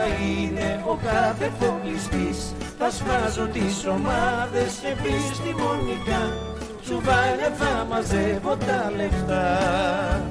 θα είναι ο κάθε φοπλιστής Θα σφάζω τις ομάδες επιστημονικά. Τσουβάλια θα μαζεύω τα λεφτά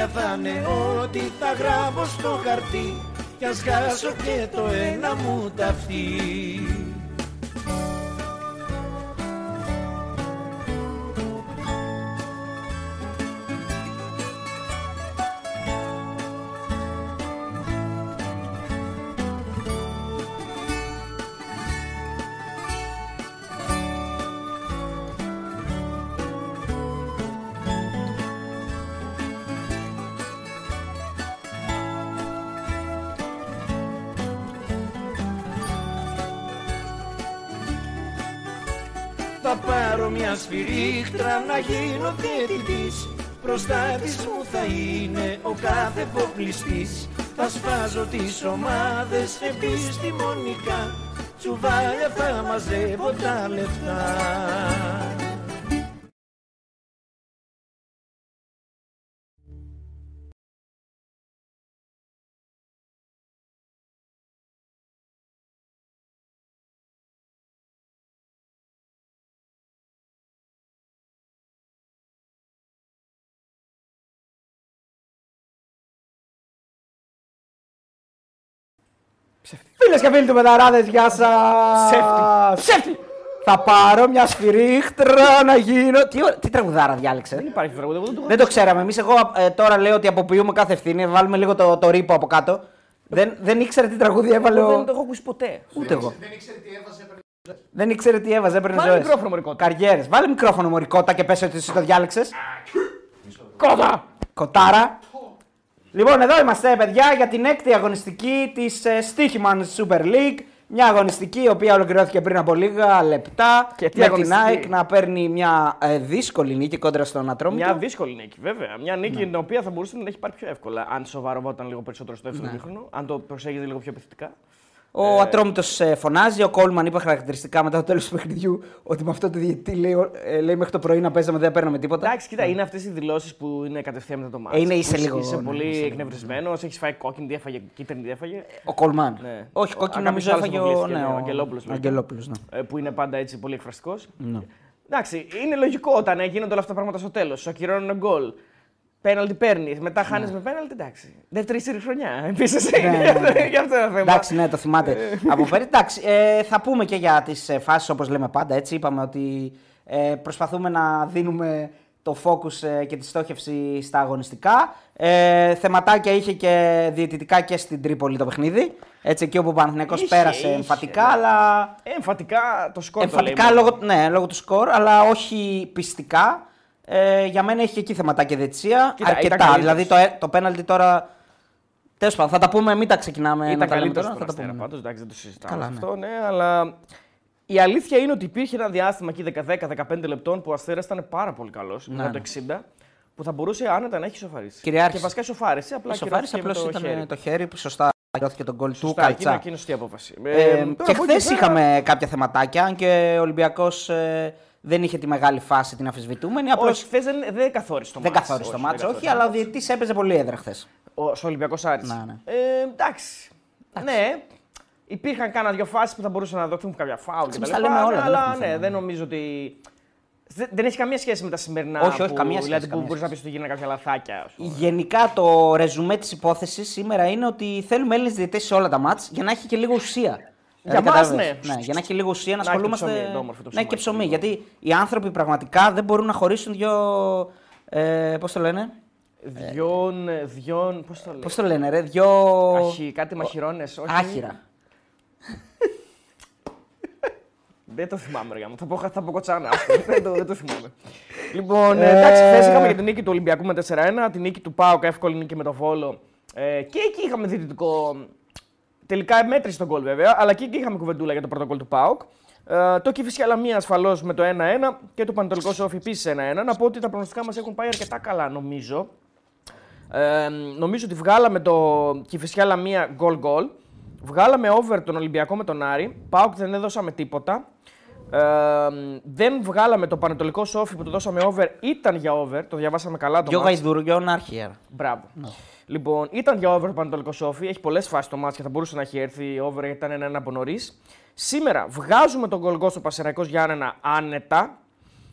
Αλήθεια θα είναι ότι θα γράφω στο χαρτί. Κι ας χάσω και το ένα μου ταυτί γίνω διαιτητής. Μπροστά της μου θα είναι ο κάθε φοπλιστής Θα σφάζω τις ομάδες επιστημονικά. Τσουβάλια θα μαζεύω τα λεφτά Φίλες και φίλοι του Μεταράδες, γεια σας! Ψεύτη. Ψεύτη! Θα πάρω μια σφυρίχτρα να γίνω. Τι, ω- τι τραγουδάρα διάλεξε; Δεν υπάρχει τραγούδι, εγώ δεν το έχω Δεν το ξέραμε. Εμείς, εγώ ε, τώρα λέω ότι αποποιούμε κάθε ευθύνη. Βάλουμε λίγο το, το ρήπο από κάτω. Δεν, δεν ήξερε τι τραγούδι έβαλε. Δεν Ο... το έχω ακούσει ποτέ. Ούτε εγώ. Δεν ήξερε τι έβαζε, έπαιρνε Βάλε ζωές. μικρόφωνο, Μωρικότα. Καριέρες. Βάλε μικρόφωνο μωρικότα και πες ότι εσύ το διάλεξες. Κότα! Κοτάρα. Λοιπόν, εδώ είμαστε, παιδιά, για την έκτη αγωνιστική της ε, Stichman Super League. Μια αγωνιστική η οποία ολοκληρώθηκε πριν από λίγα λεπτά. Και τι με την αγωνιστική; ΑΕΚ να παίρνει μια ε, δύσκολη νίκη κόντρα στον Ατρόμητο. Μια δύσκολη νίκη, βέβαια. Μια νίκη Ναι. την οποία θα μπορούσε να την έχει πάρει πιο εύκολα. Αν σοβαροβόταν λίγο περισσότερο στο Ναι. δεύτερο μήχρονο, αν το προσέγγιζε λίγο πιο επιθετικά. Ο ε... Ατρόμητος φωνάζει. Ο Κόλμαν είπε χαρακτηριστικά μετά το τέλος του παιχνιδιού ότι με αυτό το διαιτητή λέει, ε, λέει μέχρι το πρωί να παίζαμε δεν παίρναμε τίποτα. Εντάξει, κοίτα, είναι αυτές οι δηλώσεις που είναι κατευθείαν μετά το μάτι. Ε, είναι είσαι λίγο- Είσαι ναι, πολύ είσαι λίγο- εκνευρισμένος, έχεις φάει κόκκινη, τι έφαγε, κίτρινη, τι έφαγε. Ο Κόλμαν. Ναι. Όχι, Ο- κόκκινο α, νομίζω κάποιος έφαγε άλλος ο, αποβλήθηκε, ναι, ο ο Αγγελόπουλος, ναι. Αγγελόπουλος, ναι. ε, που είναι πάντα έτσι πολύ εκφραστικός. Ναι. Εντάξει, είναι λογικό όταν ε, γίνονται όλα αυτά τα πράγματα στο τέλος. Σου ακυρώνουν γκολ. Πέναλτι παίρνεις, μετά χάνεις με πέναλτι, εντάξει. Δεύτερη σύρη χρονιά. Επίσης. Ναι, ναι, ναι. Γι' αυτό είναι θέμα. Εντάξει, ναι, το θυμάται. από πέρυσι. Εντάξει, ε, θα πούμε και για τις ε, φάσεις όπως λέμε πάντα. Έτσι, είπαμε ότι ε, προσπαθούμε να δίνουμε το focus ε, και τη στόχευση στα αγωνιστικά. Ε, θεματάκια είχε και διαιτητικά και στην Τρίπολη το παιχνίδι. Έτσι, εκεί όπου ο Παναθηναϊκός Είχε, πέρασε είχε, εμφατικά, ναι. αλλά. Ε, εμφατικά το σκόρ. το Εμφατικά λέει μόνο. λόγω, ναι, λόγω του σκορ, αλλά όχι πιστικά. Ε, για μένα έχει και εκεί θεματάκια διαιτησία. Κοίτα, ήταν αρκετά. καλύτερος. Δηλαδή το, ε- το πέναλτι τώρα. Τέλος πάντων, θα τα πούμε, μην τα ξεκινάμε. να Ήταν τα λέμε καλύτερο τώρα, στον θα τα Αστέρα πούμε. πάντως, εντάξει, δεν το συζητάμε Καλά, ναι. αυτό, ναι, αλλά η αλήθεια είναι ότι υπήρχε ένα διάστημα εκεί 10-15 λεπτών που ο Αστέρας ήταν πάρα πολύ καλός, Ναι, μετά το 60, που θα μπορούσε άνετα να έχει σοφαρίσει. Κυριάρχησε. Και βασικά σοφάρισε, απλά Ο Σοφάρης κυρώθηκε με απλώς το ήταν χέρι. το χέρι που σωστά κυρώθηκε τον γκολ του Σωστά, εκείνο, Καλτσά. εκείνος σωστή απόφαση. Ε, Ε, και τώρα από εκεί χθες πέρα- είχαμε κάποια θεματάκια, αν και ο Ολυμπιακός δεν είχε τη μεγάλη φάση την αμφισβητούμενη. Απλώς Όχι, χθες δεν, δεν καθόρισε το δεν μάτς. καθόρισε το Όχι, μάτσο, δεν όχι, καθόρισε. αλλά ο διαιτητή έπαιζε πολύ έδρα χθες. Ο Ολυμπιακός Άρης. Ναι, ναι. Ε, εντάξει. Ναι, υπήρχαν κάνα δύο φάσεις που θα μπορούσαν να δοθούν κάποια φάουλ εμείς κτλ. τα λέμε όλα, δεν Αλλά έχουμε ναι, θέμα. δεν νομίζω ότι. Δε- Δεν έχει καμία σχέση με τα σημερινά. Όχι, όχι, που, καμία σχέση, Δηλαδή που καμία μπορείς να σχέση. πεις ότι γίνανε κάποια λαθάκια. ας πούμε. Γενικά το ρεζουμέ της υπόθεσης σήμερα είναι ότι θέλουμε Έλληνες διαιτητές σε όλα τα μάτς για να έχει και λίγο ουσία. Δηλαδή, μας, κατάλαβες. ναι. για να έχει λίγο ουσία να Να έχει το ασχολούμαστε. ψωμί, το όμορφο το ναι, και ψωμάκι, ψωμί. λίγο. Γιατί οι άνθρωποι πραγματικά δεν μπορούν να χωρίσουν δύο. Ε, Πώς το λένε, Διόν, διόν, πώς το λέει. Πώς το λένε, ρε, δύο. Αχι, κάτι μαχηρώνε. Όχι. Άχυρα. Δεν το θυμάμαι, ρε μου. Θα πω, θα πω κοτσάνα. ας πούμε. δεν, το, δεν το θυμάμαι. λοιπόν, ε, εντάξει, χθες είχαμε και την νίκη του Ολυμπιακού με 4-1, την νίκη του Πάουκ, εύκολη νίκη με το Βόλο. Ε, και εκεί είχαμε διαιτητικό. Τελικά μέτρησε τον γκολ βέβαια, αλλά και εκεί είχαμε κουβεντούλα για το πρωτοκόλλ του Πάουκ. Ε, το Κηφισιά Λαμία ασφαλώς με το 1-1 και το Πανετολικό Σόφι επίσης 1-1. Να πω ότι τα προγνωστικά μας έχουν πάει αρκετά καλά νομίζω. Ε, νομίζω ότι βγάλαμε το Κηφισιά Λαμία γκολ γκολ. Βγάλαμε over τον Ολυμπιακό με τον Άρη. Πάουκ δεν έδωσαμε τίποτα. Ε, δεν βγάλαμε το Πανετολικό Σόφι που το δώσαμε over. Ήταν για over. Το διαβάσαμε καλά το Δυο match. γαϊδούργιον άρχιερα. Μπράβο. Λοιπόν, ήταν για over το Πανετολικό Σόφι. Έχει πολλές φάσεις το μάτς και θα μπορούσε να έχει έρθει over γιατί ήταν ένα από νωρίς. Σήμερα βγάζουμε τον γκολ γκολ στο Πασεραϊκό Γιάννενα άνετα.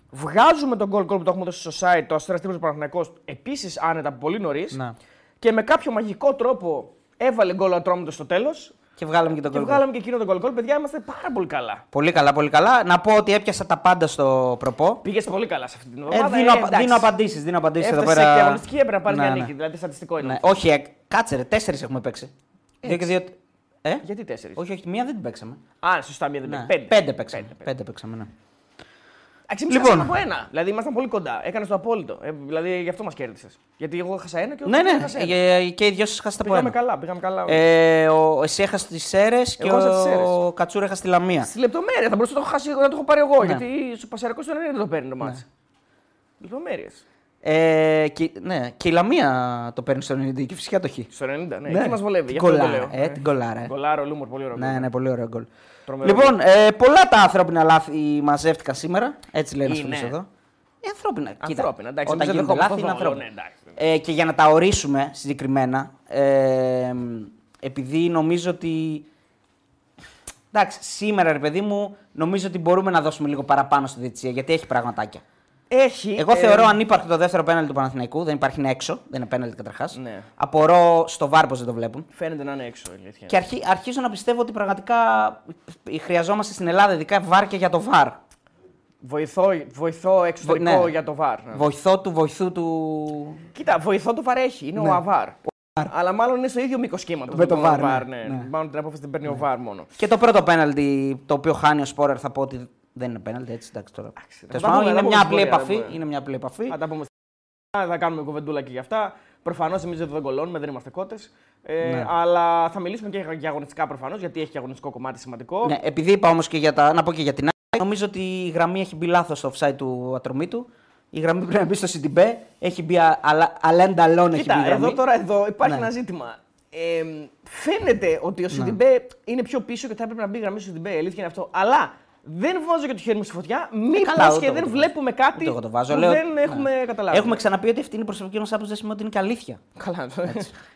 Βγάζουμε τον γκολ γκολ που το έχουμε δώσει στο site, το Αστέρας Τύπος Παναθυνακό επίσης άνετα πολύ νωρίς. Να. Και με κάποιο μαγικό τρόπο έβαλε γκολ ο Ατρόμητος στο τέλος. Και βγάλαμε και τον Και γκολ. βγάλαμε και εκείνο τον γκολ γκολ. Παιδιά, είμαστε πάρα πολύ καλά. Πολύ καλά, πολύ καλά. Να πω ότι έπιασα τα πάντα στο προπό. Πήγες πολύ καλά σε αυτή την Ε, εβδομάδα. δίνω, ε, απα- εντάξει. δίνω απαντήσεις. Δίνω απαντήσεις εδώ Έφτασε πέρα. και αγωνιστική έπρεπε να πάρεις Ναι, μια ναι. νίκη. Δηλαδή στατιστικό είναι. Ναι. Όχι, ε, κάτσε ρε, τέσσερις έχουμε παίξει. Δύο και δύο. Ε; Γιατί τέσσερις; Όχι, όχι, μία δεν την παίξαμε. Α, σωστά, μία δεν Ναι. παίρνει. Πέντε παίξαμε. Πέντε παίξαμε, ναι. Εντάξει, Λοιπόν. λοιπόν. από ένα. Δηλαδή ήμασταν πολύ κοντά. Έκανες το απόλυτο. Ε, δηλαδή γι' αυτό μας κέρδισες. Γιατί εγώ έχασα ένα και ο Ναι, ναι, έχασε ένα. ε, και οι δυο σας χάσατε από Πήγαμε ένα. καλά, πήγαμε καλά. Ε, ο, εσύ έχασες τις Σέρε και Εγώ έχασα τις Σέρρες. ο Κατσούρα έχασε τη Λαμία. Στη λεπτομέρεια θα μπορούσα να το έχω, χάσει, να το έχω πάρει εγώ. Ναι. Γιατί στο Πασαρικό στο 90 δεν το παίρνει το μάτι. Λεπτομέρειες. Ε, και, ναι, και η Λαμία το παίρνει στο 90 και φυσικά το έχει. Στο 90, ναι. Εκεί μας βολεύει. Γι' Την αυτό το κολάρα, λέω. ε, την κολάρα. ε. Κολάρο, Λούμορ, πολύ ωραίο. Ναι, γκολ. ναι, πολύ ωραίο γκολ. Τρομερό Λοιπόν, ε, πολλά τα ανθρώπινα λάθη μαζεύτηκαν σήμερα. Έτσι λένε Είναι. στους εδώ. Ε, ανθρώπινα. Κοίτα, Ανθρώπινα, εντάξει, Όταν εμείς δεν γίνονται δεχόμαστε λάθη είναι το δόλο, ανθρώπινα. ναι, εντάξει. Ε, και για να τα ορίσουμε συγκεκριμένα, ε, επειδή νομίζω ότι. Εντάξει, σήμερα ρε παιδί μου, νομίζω ότι μπορούμε να δώσουμε λίγο παραπάνω στη διετησία γιατί έχει πραγματάκια. Έχει. Εγώ ε, θεωρώ ανύπαρκτο το δεύτερο πέναλτι του Παναθηναϊκού. Δεν υπάρχει είναι έξω. Δεν είναι πέναλτι καταρχάς. Ναι. Απορώ στο βάρ πως δεν το βλέπουν. Φαίνεται να είναι έξω. η αλήθεια. Και αρχι, αρχίζω να πιστεύω ότι πραγματικά χρειαζόμαστε στην Ελλάδα ειδικά βάρ και για το βάρ. Βοηθώ, βοηθώ εξωτερικό ναι. για το βαρ. ναι. Βοηθό του βοηθού του. Κοίτα, βοηθό το βαρ έχει. Είναι Ναι. ο αβάρ. Αλλά μάλλον είναι στο ίδιο μήκος κύματο. Με το VAR, ναι. ναι. Ναι. Μάλλον την απόφαση την παίρνει ο βαρ μόνο. Και το πρώτο πέναλτι το οποίο χάνει ο Σπόρερ θα πω ότι δεν είναι πέναλτι, έτσι εντάξει τώρα. θα Τέλος τα πάντων, πούμε, είναι θα μια πούμε απλή στην πορεία, επαφή. θα πούμε. Είναι μια απλή επαφή. Θα τα πούμε στην θα κάνουμε κουβεντούλα και γι' αυτά. Προφανώς εμείς δεν τον κολώνουμε, δεν είμαστε κότες. Ε, Ναι. Αλλά θα μιλήσουμε και για αγωνιστικά προφανώς, γιατί έχει και αγωνιστικό κομμάτι σημαντικό. Ναι, επειδή είπα όμως και για τα. Να πω και για την άλλη, νομίζω ότι η γραμμή έχει μπει λάθος στο offside του ατρωμίτου. Η γραμμή πρέπει να μπει στο CDB. Έχει μπει αλέντα λόν, έχει μπει η Κοίτα, γραμμή. εδώ τώρα εδώ υπάρχει Ναι. ένα ζήτημα. Ε, φαίνεται ότι ο Σιντιμπέ είναι πιο πίσω και θα έπρεπε να μπει γραμμή στο Σιντιμπέ. Η αλήθεια είναι αυτό. Αλλά δεν βάζω και το χέρι μου στη φωτιά. Μήπω καλά, ούτε και εγώ δεν το βάζω. βλέπουμε κάτι Ούτε εγώ το βάζω. που Λέω- δεν ναι. έχουμε καταλάβει. Έχουμε ξαναπεί ότι αυτή είναι η προσωπική μας άποψη, δεν σημαίνει ότι είναι και αλήθεια. Καλά. το-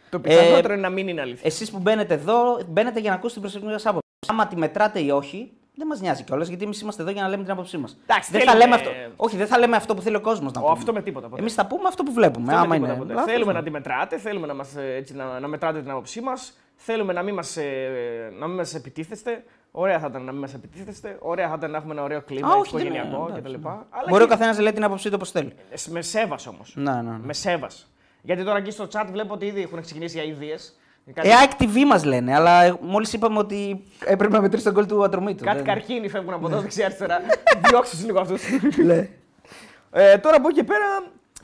το πιθανότερο Ε, είναι να μην είναι αλήθεια. Εσείς που μπαίνετε εδώ, μπαίνετε για να ακούσετε την προσωπική σας άποψη. Άμα τη μετράτε ή όχι, δεν μας νοιάζει κιόλας, γιατί εμείς είμαστε εδώ για να λέμε την άποψή μας. Εντάξει, Δεν θα θέλουμε- λέμε αυτό. Όχι, δεν θα λέμε αυτό που θέλει ο κόσμος να Ο, πούμε. αυτό με τίποτα. ποτέ. Εμείς θα πούμε αυτό που βλέπουμε. Αυτό Άμα με είναι. τίποτα ποτέ. λάθος, Θέλουμε ναι. να τη μετράτε, θέλουμε να, μας, ε, έτσι, να, να μετράτε την άποψή μας. Θέλουμε να μην μας να μην μας επιτίθεστε. Ωραία θα ήταν να μην μας επιτίθεστε. Ωραία θα ήταν να έχουμε ένα ωραίο κλίμα Α, όχι, δεν είναι, οικογενειακό εντάξει, κτλ. ναι. Αλλά Μπορεί ο και- καθένας να λέει την άποψή του όπως θέλει. Ε, Με σέβας όμως. Ναι, ναι. ναι. Με σέβας. Γιατί τώρα εκεί στο chat βλέπω ότι ήδη έχουν ξεκινήσει οι αειδίε. Ε, ΑΕΚ TV μας λένε, αλλά μόλις είπαμε ότι έπρεπε να μετρήσει τον κόλ του ατρωμίτου. Κάτι Δεν- καρχίνοι φεύγουν από εδώ δεξιά-αριστερά. Διώξτε τους λίγο αυτούς. Ναι. ε, τώρα από εκεί και πέρα,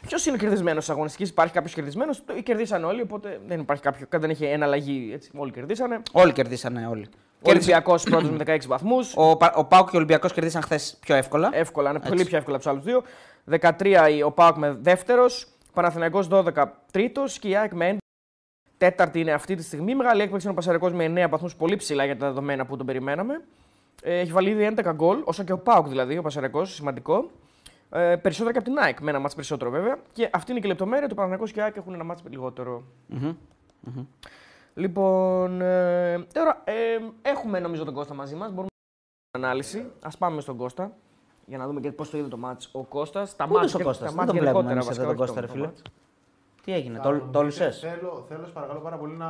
ποιος είναι ο κερδισμένος τη αγωνιστικής, υπάρχει κάποιος κερδισμένος. Κερδίσαν όλοι, οπότε δεν υπάρχει κάποιο. Δεν έχει εναλλαγή. Έτσι, όλοι κερδίσανε. Όλοι κερδίσανε, όλοι. Ο Ολυμπιακός πρώτος με 16 βαθμούς. Ο, Πα- ο Πάουκ και ο Ολυμπιακός κερδίσαν χθες πιο εύκολα. Εύκολα, είναι πολύ πιο εύκολα από τους άλλους δύο. 13 ο Πάουκ με δεύτερος. Παναθηναϊκός 12 τρίτος και η ΑΕΚ με 11. Τέταρτη είναι αυτή τη στιγμή. Μεγάλη έκπληξη είναι ο Πασαρικός με 9 βαθμούς, πολύ ψηλά για τα δεδομένα που τον περιμέναμε. Ε, έχει βάλει ήδη 11 γκολ, όσο και ο Πάουκ δηλαδή, ο Πασαρικός, σημαντικό. Ε, περισσότερα και από την ΑΕΚ, με ένα μάτς περισσότερο βέβαια. Και αυτή είναι και η λεπτομέρεια. Το Παναθηναϊκός και η ΑΕΚ έχουν ένα μάτς λιγότερο. Λοιπόν, ε, τώρα ε, έχουμε νομίζω τον Κώστα μαζί μας. Μπορούμε να ανάλυση. Α πάμε στον Κώστα. για να δούμε και πώς το είδε το μάτς. Ο Κώστας, τα Πού μάτς, ο και- Κώστας, τα δεν μάτς τον βλέπουμε γενικότερα, εμείς βασικά, εδώ τον όχι Κώστα, ρε το φίλε. μάτς. Τι έγινε, Θα το, μου το πείτε, λουσές. Θέλω, θέλω, σας παρακαλώ πάρα πολύ να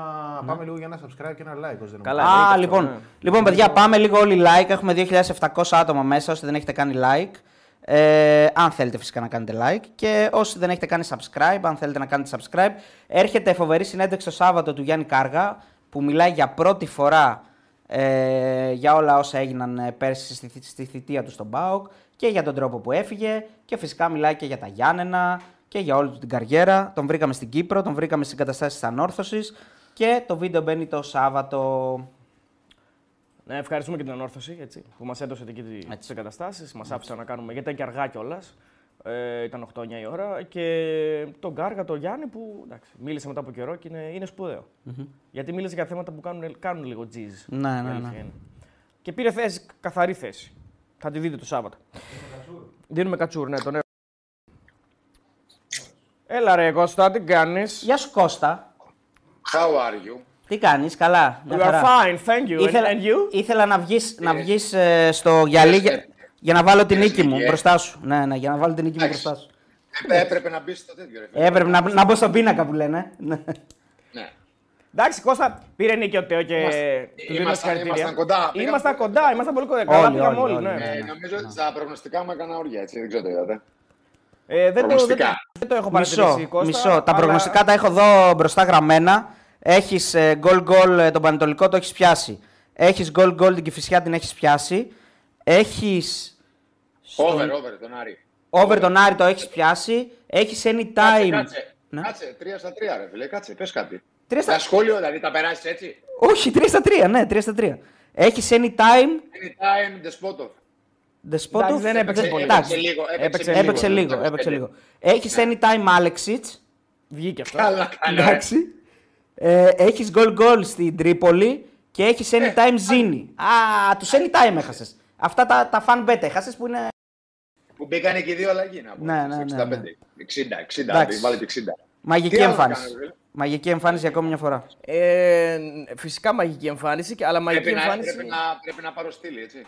πάμε λίγο για ένα subscribe και ένα like. όσοι δεν Καλά, μου- εννοείται Α, αυτό, λοιπόν, ναι. λοιπόν, παιδιά, πάμε λίγο όλοι like. Έχουμε 2.700 άτομα μέσα, όσοι δεν έχετε κάνει like. Ε, αν θέλετε φυσικά να κάνετε like. Και όσοι δεν έχετε κάνει subscribe, αν θέλετε να κάνετε subscribe. Έρχεται φοβερή συνέντευξη το Σάββατο του Γιάννη Κάργα, που μιλάει για πρώτη φορά ε, για όλα όσα έγιναν ε, πέρσι στη, θη- στη θητεία του στον ΠΑΟΚ και για τον τρόπο που έφυγε και φυσικά μιλάει και για τα Γιάννενα και για όλη του την καριέρα. Τον βρήκαμε στην Κύπρο, τον βρήκαμε στις εγκαταστάσεις της Ανόρθωσης και το βίντεο μπαίνει το Σάββατο Ναι, ευχαριστούμε και την ανόρθωση έτσι, που μας έδωσε εκεί τι εγκαταστάσεις. Μας άφησε να κάνουμε γιατί ήταν και αργά κιόλας. Ε, ήταν 8-9 η ώρα. Και τον Κάργα, τον Γιάννη, που εντάξει, μίλησε μετά από καιρό και είναι, είναι σπουδαίο. Γιατί μίλησε για θέματα που κάνουν, κάνουν λίγο τζιζ. Ναι, ναι, Η αλήθεια ναι. είναι. Και πήρε θέση, καθαρή θέση. Θα τη δείτε το Σάββατο. Δίνουμε κατσούρ, ναι, τον έ- Έλα ρε Κώστα, τι κάνεις; Γεια σου Κώστα. How are you? Τι κάνεις, καλά. μια You are χαρά. fine, thank you. Ήθελα, And, and you? ήθελα να βγεις, να βγεις ε, στο γυαλί για, για να βάλω την νίκη μου νίκη, ε. μπροστά σου. Ναι, ναι, για να βάλω την νίκη μου Εντάξει. μπροστά σου. Ε, Έπρεπε να μπεις στο τέτοιο ρε φίλε. Έπρεπε να, να μπω στον πίνακα που λένε. Ναι. Ναι. Εντάξει, Κώστα, πήρε νίκη ο Τέο και Είμαστε- του δίνουμε ήμασταν- συγχαρητήρια. ήμασταν κοντά, πήγαμε Ήμασταν πολύ κοντά, ήμασταν πολύ κοντά. Καλά Όλοι, πήγαμε όλοι, όλοι, όλοι, ναι. Ε, νομίζω ότι στα προγνωστικά μου έκανα όρια, έτσι. Δεν ξέρω το είδατε. Ε, δεν, το, δεν, το, Προγνωστικά. δεν το έχω παρατηρήσει, Μισό, Κώστα. μισό. Τα αλλά- προγνωστικά τα έχω εδώ μπροστά γραμμένα. Έχεις γκολ γκολ τον Πανετολικό, το έχεις πιάσει. Έχεις γκολ γκολ την Κυφυσιά, την έχεις πιάσει. Έχεις Over, over, τον Άρη. over τον Άρη, το έχεις πιάσει. Έχεις Κάτσε, anytime. κάτσε. Ναι. Κάτσε, τρία στα τρία, ρε φίλε. Κάτσε, πες κάτι. Τρία στα- Ένα σχόλιο, δηλαδή, τα περάσεις έτσι; Όχι, 3 στα 3, ναι, 3 στα 3. Έχεις anytime. Anytime, the spot of. Despotov. Εντάξει, δεν έπαιξε δε- πολύ. εντάξει, Έπαιξε λίγο, έπαιξε Έπαιξε λίγο, έπαιξε έπαιξε λίγο. λίγο. Έχεις anytime Alexic; Βγήκε αυτό. Καλά, καλά. ρε. Εντάξει. Ε, έχεις goal goal στην Τρίπολη και έχεις Ε, anytime Zini. Α, τους anytime έχασες. Αυτά τα, τα fan bet έχασες που είναι. Που μπήκανε και οι δύο αλλαγή. Να πω. Ναι, ναι, ναι, 65. ναι. 60, 60, Εντάξει. βάλε και 60. Μαγική Τι άλλο να εμφάνιση. κάνω, ρε. Μαγική εμφάνιση για ακόμη μια φορά. Ε, φυσικά μαγική εμφάνιση, και- αλλά μαγική Πρέπει να, εμφάνιση. πρέπει, να, πρέπει να πάρω στήλη, έτσι.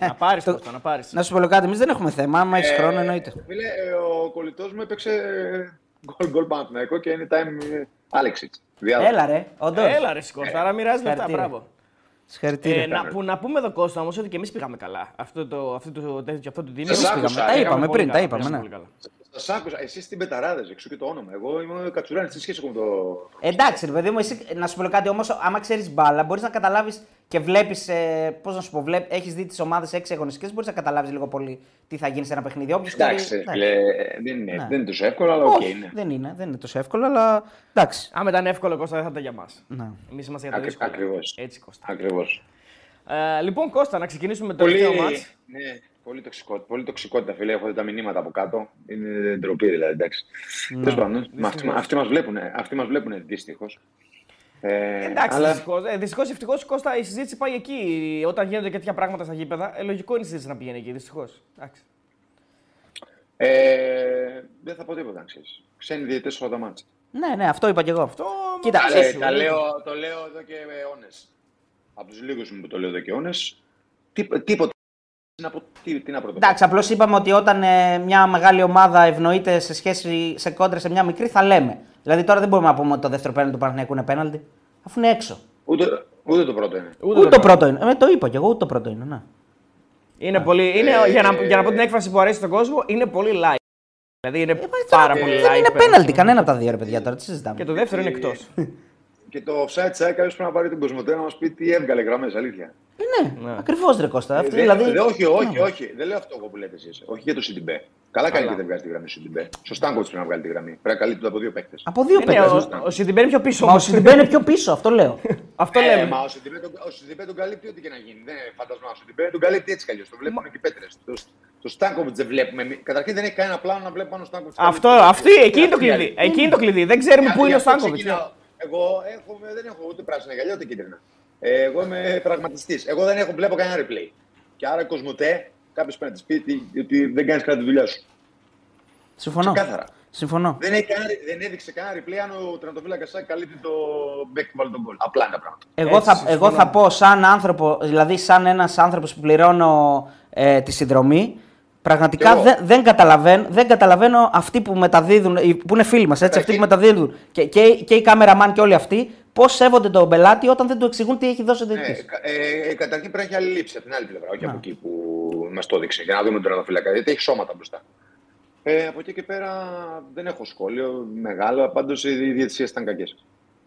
Να πάρεις Κώστα, να πάρεις. Να σου πω κάτι, εμείς δεν έχουμε θέμα. Άμα έχεις Ε, χρόνο, εννοείται. Φίλε, ε, ο κολλητός μου έπαιξε γκολ γκολ Παναθηναϊκό και anytime ε, Άλεξιτ. Έλα ρε, όντως. Έλα ρε Κώστα, άρα μοιράζει λεφτά, Συγχαρητήρια. μπράβο. Συγχαρητήρια. Ε, να, που, να πούμε εδώ Κώστα όμως ότι και εμείς πήγαμε καλά. Αυτό το, αυτό το, τέτοιο, αυτό το τίμιο. Σας πήγαμε. άκουσα, Τα πήγαμε είπαμε πολύ πριν, τα καλά, είπαμε. πήγαμε Ναι. πολύ καλά. Σας άκουσα, εσείς στην Μπεταράδες, εξού και το όνομα. Εγώ είμαι ο Κατσουράνης, τι σχέση έχω με το. Εντάξει, ρε παιδί μου, εσύ, να σου πω κάτι όμως, άμα ξέρεις μπάλα, μπορείς να καταλάβεις και βλέπεις. Ε, Πώς να σου πω, έχεις δει τις ομάδες έξι αγωνιστικές, μπορείς να καταλάβεις λίγο πολύ τι θα γίνει σε ένα παιχνίδι. Όποιος Εντάξει, ξέρει- φίλε, δεν είναι, Ναι. δεν είναι τόσο εύκολο, αλλά οκ Όχι, είναι. δεν είναι, δεν είναι τόσο εύκολο, αλλά εντάξει. Άμα ήταν εύκολο Κώστα δεν θα ήταν για μας. Ναι. Εμείς είμαστε για τα Ακρι- δύσκολα. ακριβώς. Έτσι Κώστα. Ακριβώς. Ε, λοιπόν Κώστα, να ξεκινήσουμε με το Πολύ, τελευταίο ματς. ναι, πολύ, τοξικό, πολύ τοξικότητα, φίλε. Έχω δει τα μηνύματα από κάτω. Είναι ντροπή, δηλαδή. Εντάξει. Ναι. Τέλος πάντων, μα- αυτοί, αυτοί μας βλέπουν, αυτοί μας βλέπουν δυστυχώς. Ε, Εντάξει, αλλά δυστυχώς. Ε, δυστυχώς, ευτυχώς, Κώστα, η συζήτηση πάει εκεί. Όταν γίνονται τέτοια πράγματα στα γήπεδα, ε, λογικό είναι η συζήτηση να πηγαίνει εκεί. Δυστυχώς. ε, δεν θα πω τίποτα, αν ξέρεις. Ξένοι διαιτητές στο το μάτς. Ναι, ναι, αυτό είπα κι εγώ. Αυτό Κοίτα, μου Τα, αρέσει, λέ- τα μου λέω, το λέω εδώ και αιώνες. Από τους λίγους μου που το λέω εδώ και αιώνες. Τίποτα. Τι να, πω, τι, τι να πρωτοπώ. Εντάξει, απλώς είπαμε ότι όταν ε, μια μεγάλη ομάδα ευνοείται σε σχέση σε κόντρα σε μια μικρή, θα λέμε. Δηλαδή τώρα δεν μπορούμε να πούμε ότι το δεύτερο πέναλτι του Παναθηναϊκού είναι πέναλτι, αφού είναι έξω. Ούτε, ούτε το πρώτο είναι. Ούτε, το πρώτο είναι. Ε, το είπα κι εγώ, ούτε το πρώτο είναι. Ναι. Είναι πολύ, είναι, Ε, για, να, για να πω την έκφραση που αρέσει στον κόσμο, είναι πολύ light. Δηλαδή είναι Ε, πάρα τώρα, πολύ δεν light. είναι πέρα. πέναλτι κανένα από τα δύο, ρε παιδιά, τώρα τι συζητάμε. Και το δεύτερο είναι εκτός. Και το offside κάποιος πρέπει να πάρει την Κοσμοτέ να μας πει τι έβγαλε γραμμές, αλήθεια. Ναι, ακριβώς ρε Κώστα. Αυτό, Ε, δηλαδή... δε- όχι, όχι, όχι. Δεν λέω αυτό εγώ που λέτε εσείς. Όχι για το Σιντιμπέ. Καλά κάνει και δεν βγάζει τη γραμμή στο Σιντιμπέ. Στο Στάνκοβιτς πρέπει να βγάλει τη γραμμή. Πρέπει να καλύπτει από δύο παίκτες. Από δύο Ναι, παίκτες. ο, ο Σιντιμπέ είναι πιο πίσω. Μα ο όμως. Σιντιμπέ είναι πιο πίσω, αυτό λέω. Αυτό Ε, λέμε. μα ο Σιντιμπέ τον, ο Σιντιμπέ τον καλύπτει ό,τι και να γίνει. Δεν είναι φάντασμα. Ο Σιντιμπέ τον καλύπτει έτσι κι αλλιώς. Το βλέπουν και οι πέτρες. Το, το Στάνκοβιτς δεν βλέπουμε. εμείς. Καταρχήν δεν έχει κανένα πλάνο να βλέπει πάνω στο Στάνκοβιτς. Αυτό, αυτή, εκεί είναι το κλειδί. Εκεί είναι το κλειδί. Δεν ξέρουμε πού είναι ο Στάνκοβιτς. Εγώ έχω, δεν έχω ούτε πράσινα γυαλιά ούτε κίτρινα. Ε, εγώ είμαι πραγματιστής. Εγώ δεν έχω, βλέπω κανένα replay. Και άρα Κοσμοτέ, κάποιος πρέπει να της πει ότι- ότι δεν κάνεις καλά τη δουλειά σου. Συμφωνώ. Ξεκάθαρα. Συμφωνώ. Δεν, έχει κανένα, δεν έδειξε κανένα replay αν ο τερματοφύλακας Σάκη καλύπτει το μπέκ που βάλει τον γκολ. Απλά είναι τα πράγματα. Εγώ Έτσι, θα, συμφωνώ. εγώ θα πω σαν άνθρωπο, δηλαδή σαν ένας άνθρωπος που πληρώνω ε, τη συνδρομή, Πραγματικά Κι εγώ. δεν, δεν, καταλαβαίνω, δεν καταλαβαίνω αυτοί που μεταδίδουν, οι- που είναι φίλοι μας, έτσι, αυτοί που μεταδίδουν και, και, και οι κάμεραμαν και όλοι αυτοί, πώς σέβονται τον πελάτη όταν δεν του εξηγούν τι έχει δώσει ο Ναι, διαιτητής. κα- ε, ε, καταρχήν πρέπει να έχει άλλη λήψη από την άλλη πλευρά, όχι από εκεί που μας το έδειξε. Για να δούμε τον τερματοφύλακα. Γιατί έχει σώματα μπροστά. Ε, από εκεί και πέρα δεν έχω σχόλιο μεγάλο. Πάντως οι διαιτησίες ήταν κακές.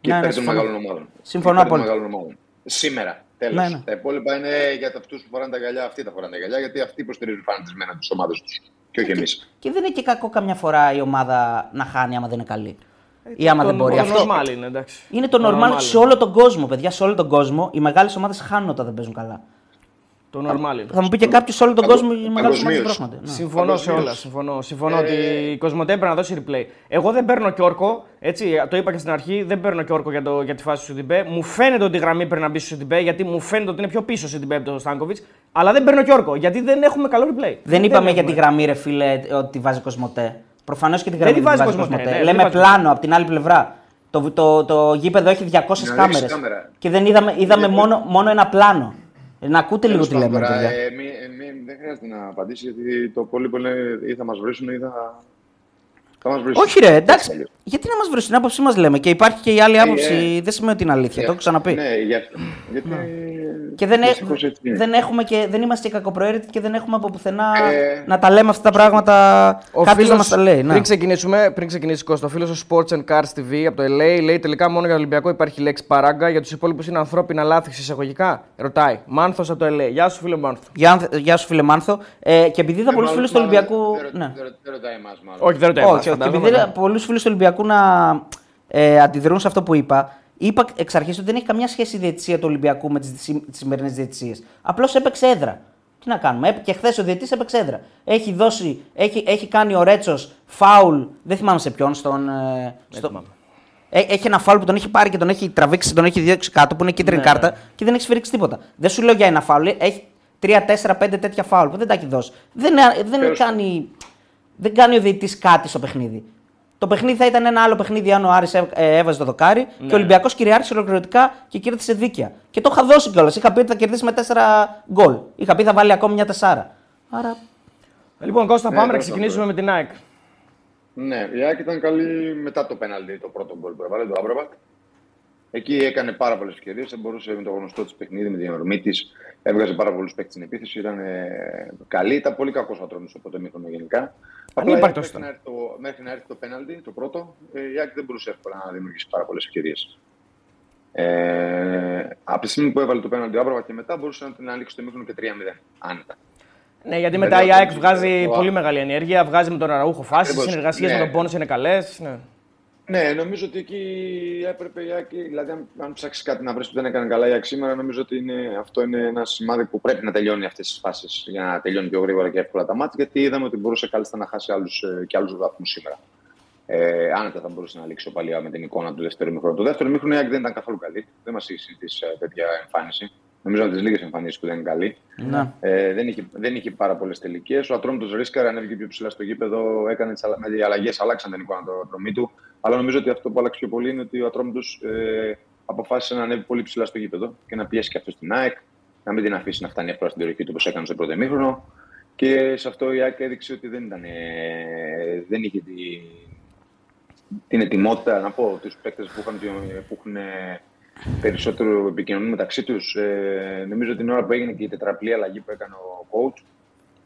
Και Ναι, ναι, υπέρ των συμφωνώ. μεγάλων ομάδων. Συμφωνώ Υπέρ των απόλυτα. μεγάλων ομάδων. Σήμερα. Τέλος. Ναι, ναι. Τα υπόλοιπα είναι για αυτούς που φοράνε τα γυαλιά. Αυτοί τα φοράνε τα γυαλιά γιατί αυτοί υποστηρίζουν φανατισμένα τις ομάδες τους. Και όχι εμείς. Και δεν είναι και κακό καμιά φορά η ομάδα να χάνει άμα δεν είναι καλή. Ή άμα Το- δεν μπορεί. το Αυτό normal είναι, εντάξει. είναι το normal normal σε όλο τον κόσμο, παιδιά. Σε όλο τον κόσμο οι μεγάλες ομάδες χάνουν όταν δεν παίζουν καλά. Το normal είναι. Θα μου πει και κάποιος σε όλο τον Παγκο- κόσμο οι μεγάλε ομάδε παγκοσμίως. πρόχνονται. Ναι. Συμφωνώ σε Παγκοσμίως. όλα. Συμφωνώ, συμφωνώ Ε, ότι η Κοσμοτέ πρέπει να δώσει replay. Εγώ δεν παίρνω και όρκο, έτσι, το είπα και στην αρχή, δεν παίρνω και όρκο για, το, για τη φάση του Σιντιμπέ. Μου φαίνεται ότι η γραμμή πρέπει να μπει στο Σιντιμπέ, γιατί μου φαίνεται ότι είναι πιο πίσω ο Σιντιμπέ από τον Στάνκοβιτς. Αλλά δεν παίρνω και όρκο, γιατί δεν έχουμε καλό replay. Δεν είπαμε για έχουμε. τη γραμμή, ρε φίλε, ότι τη βάζει Κοσμοτέ. Προφανώς και τη Δεν γραμμή τη δεν τη βάζει βάζει Κοσμοτέ, Κοσμοτέ. ναι, δεν τη Λέμε βάζει πλάνο από την άλλη πλευρά. Το, το, το γήπεδο έχει 200 Να ρίξει κάμερες. κάμερα. Και δεν είδαμε, είδαμε Είναι- μόνο, μόνο ένα πλάνο. Ε, Να ακούτε λίγο Τέλος τι λέμε, πάντων, ρε τώρα, παιδιά. ε, μη- ε, μη- δεν χρειάζεται να απαντήσει γιατί το υπόλοιπο είναι ή θα μας βρίσουν ή θα. Θα μας βρίσουν. Όχι, ρε, εντάξει. Έτσι, Γιατί να μας βρεις την άποψή μας λέμε. Και υπάρχει και η άλλη άποψη. ε, δεν σημαίνει ότι είναι αλήθεια. Ε, Το έχω ξαναπεί. Ναι, γι' αυτό. Γιατί. Και δεν, ε- δυστυχώς έτσι είναι. δεν, έχουμε και, δεν είμαστε και κακοπροαίρετοι και δεν έχουμε από πουθενά Ε, να τα λέμε αυτά τα πράγματα. Ο Κάποιο να μας φίλος- τα λέει. Ναι. Πριν ξεκινήσουμε, πριν ξεκινήσει Κώστα, ο φίλος ο Sports and Cars TV από το LA λέει τελικά μόνο για το Ολυμπιακό υπάρχει λέξη παράγκα. Για τους υπόλοιπους είναι ανθρώπινα λάθη εισαγωγικά. Ρωτάει. Μάνθος από το LA. Γεια σου, φίλε Μάνθο. Γεια, γεια σου, φίλε Μάνθο. Ε, και επειδή είδα Ε, πολλούς μάλλον- φίλους του μάλλον Ολυμπιακού. δεν ρω- Ναι. δεν ρω- Δεν ρωτάει εμάς, μάλλον. Όχι, δεν ρωτάει. Όχι, εμάς, όχι. Και φαντάζομαι, επειδή ναι. είδα πολλούς φίλους του Ολυμπιακού να ε, αντιδρούν σε αυτό που είπα, είπα εξ αρχής ότι δεν έχει καμιά σχέση η διαιτησία του Ολυμπιακού με τις σημερινές διαιτησίες. Απλώς έπαιξε έδρα. Τι να κάνουμε. Έπαι- Και χθες ο διαιτή έπαιξε έδρα. Έχει, δώσει, έχει, έχει κάνει ο Ρέτσος φάουλ. Δεν θυμάμαι σε ποιον. Στον, ε, στο... θυμάμαι. Ε, έχει ένα φάουλ που τον έχει πάρει και τον έχει τραβήξει, τον έχει διώξει κάτω που είναι κίτρινη Ναι, κάρτα ναι. και δεν έχει σφυρίξει τίποτα. Δεν σου λέω για ένα φάουλ. Έχει 3-4-5 τέτοια φάουλ που δεν τα έχει δώσει. Δεν, δεν, Τέλος κάνει, δεν κάνει ο διαιτητής κάτι στο παιχνίδι. Το παιχνίδι θα ήταν ένα άλλο παιχνίδι αν ο Άρης έ- ε, έβαζε το δοκάρι και ο Ολυμπιακός κυριάρχησε ολοκληρωτικά και κέρδισε δίκαια. Και το είχα δώσει κιόλας. Είχα πει ότι θα κερδίσει με 4 γκολ. Είχα πει θα βάλει ακόμη μια 4. Άρα. Λοιπόν, Κώστα, Ναι, πάμε να τέλος ξεκινήσουμε με την ΑΕΚ. Ναι, η Άκη ήταν καλή μετά το πέναλτι, το πρώτο γκολ που έβαλε, το Άμπραμπατ. Εκεί έκανε πάρα πολλές ευκαιρίες. Μπορούσε με το γνωστό της παιχνίδι, με την ορμή της, έβγαζε πάρα πολλούς παίκτες στην επίθεση. Ήταν ε, καλή, ήταν πολύ κακός ο Ατρόμητος από το μήχρονο γενικά. Απλά Ανύπαρκτος μέχρι, ήταν. να έρθει το, μέχρι να έρθει το πέναλτι, το πρώτο, ε, η Άκη δεν μπορούσε εύκολα να δημιουργήσει πάρα πολλές ευκαιρίες. Ε, από τη στιγμή που έβαλε το πέναλτι ο Άμπραμπατ και μετά μπορούσε να την ανοίξει το μήχρονο και 3-0. Άνετα. Ναι, γιατί Βέβαια, μετά η το- ΑΕΚ βγάζει το- πολύ μεγάλη ενέργεια, βγάζει με τον Αραούχο φάσει, οι Ακριβώς, συνεργασίες ναι. με τον Πόνο είναι καλές. Ναι. Ναι, νομίζω ότι εκεί έπρεπε η Άκη, δηλαδή αν, αν ψάξεις κάτι να βρεις που δεν έκανε καλά η Άκη σήμερα, νομίζω ότι είναι, αυτό είναι ένα σημάδι που πρέπει να τελειώνει αυτές τις φάσεις για να τελειώνει πιο γρήγορα και εύκολα τα μάτια, γιατί είδαμε ότι μπορούσε κάλλιστα να χάσει άλλους, ε, και άλλους βαθμούς σήμερα. Ε, άνετα θα μπορούσε να λήξει ο Παλιά με την εικόνα του δεύτερου μήχρονου. Το δεύτερο μήχρονο η Άκη δεν ήταν καθόλου καλή. Δεν μας είχε συνηθίσει ε, τέτοια εμφάνιση. Νομίζω από τις λίγες εμφανίσεις που δεν είναι καλή. Ναι. Ε, δεν, είχε, δεν είχε πάρα πολλές τελικές. Ο Ατρόμητος ρίσκαρε, ανέβηκε πιο ψηλά στο γήπεδο, έκανε τις αλλαγές, αλλάξαν την εικόνα του ατρομή του. Αλλά νομίζω ότι αυτό που άλλαξε πιο πολύ είναι ότι ο Ατρόμητος ε, αποφάσισε να ανέβει πολύ ψηλά στο γήπεδο και να πιέσει και αυτό στην ΑΕΚ, να μην την αφήσει να φτάνει εύκολα στην περιοχή του όπως έκανε στο πρώτο ημίχρονο. Και σε αυτό η ΑΕΚ έδειξε ότι δεν, ήταν, ε, δεν είχε τη, την ετοιμότητα, να πω, τους παίκτες που, είχαν, που έχουν ε, περισσότερο επικοινωνούν μεταξύ τους. Ε, νομίζω την ώρα που έγινε και η τετραπλή αλλαγή που έκανε ο coach,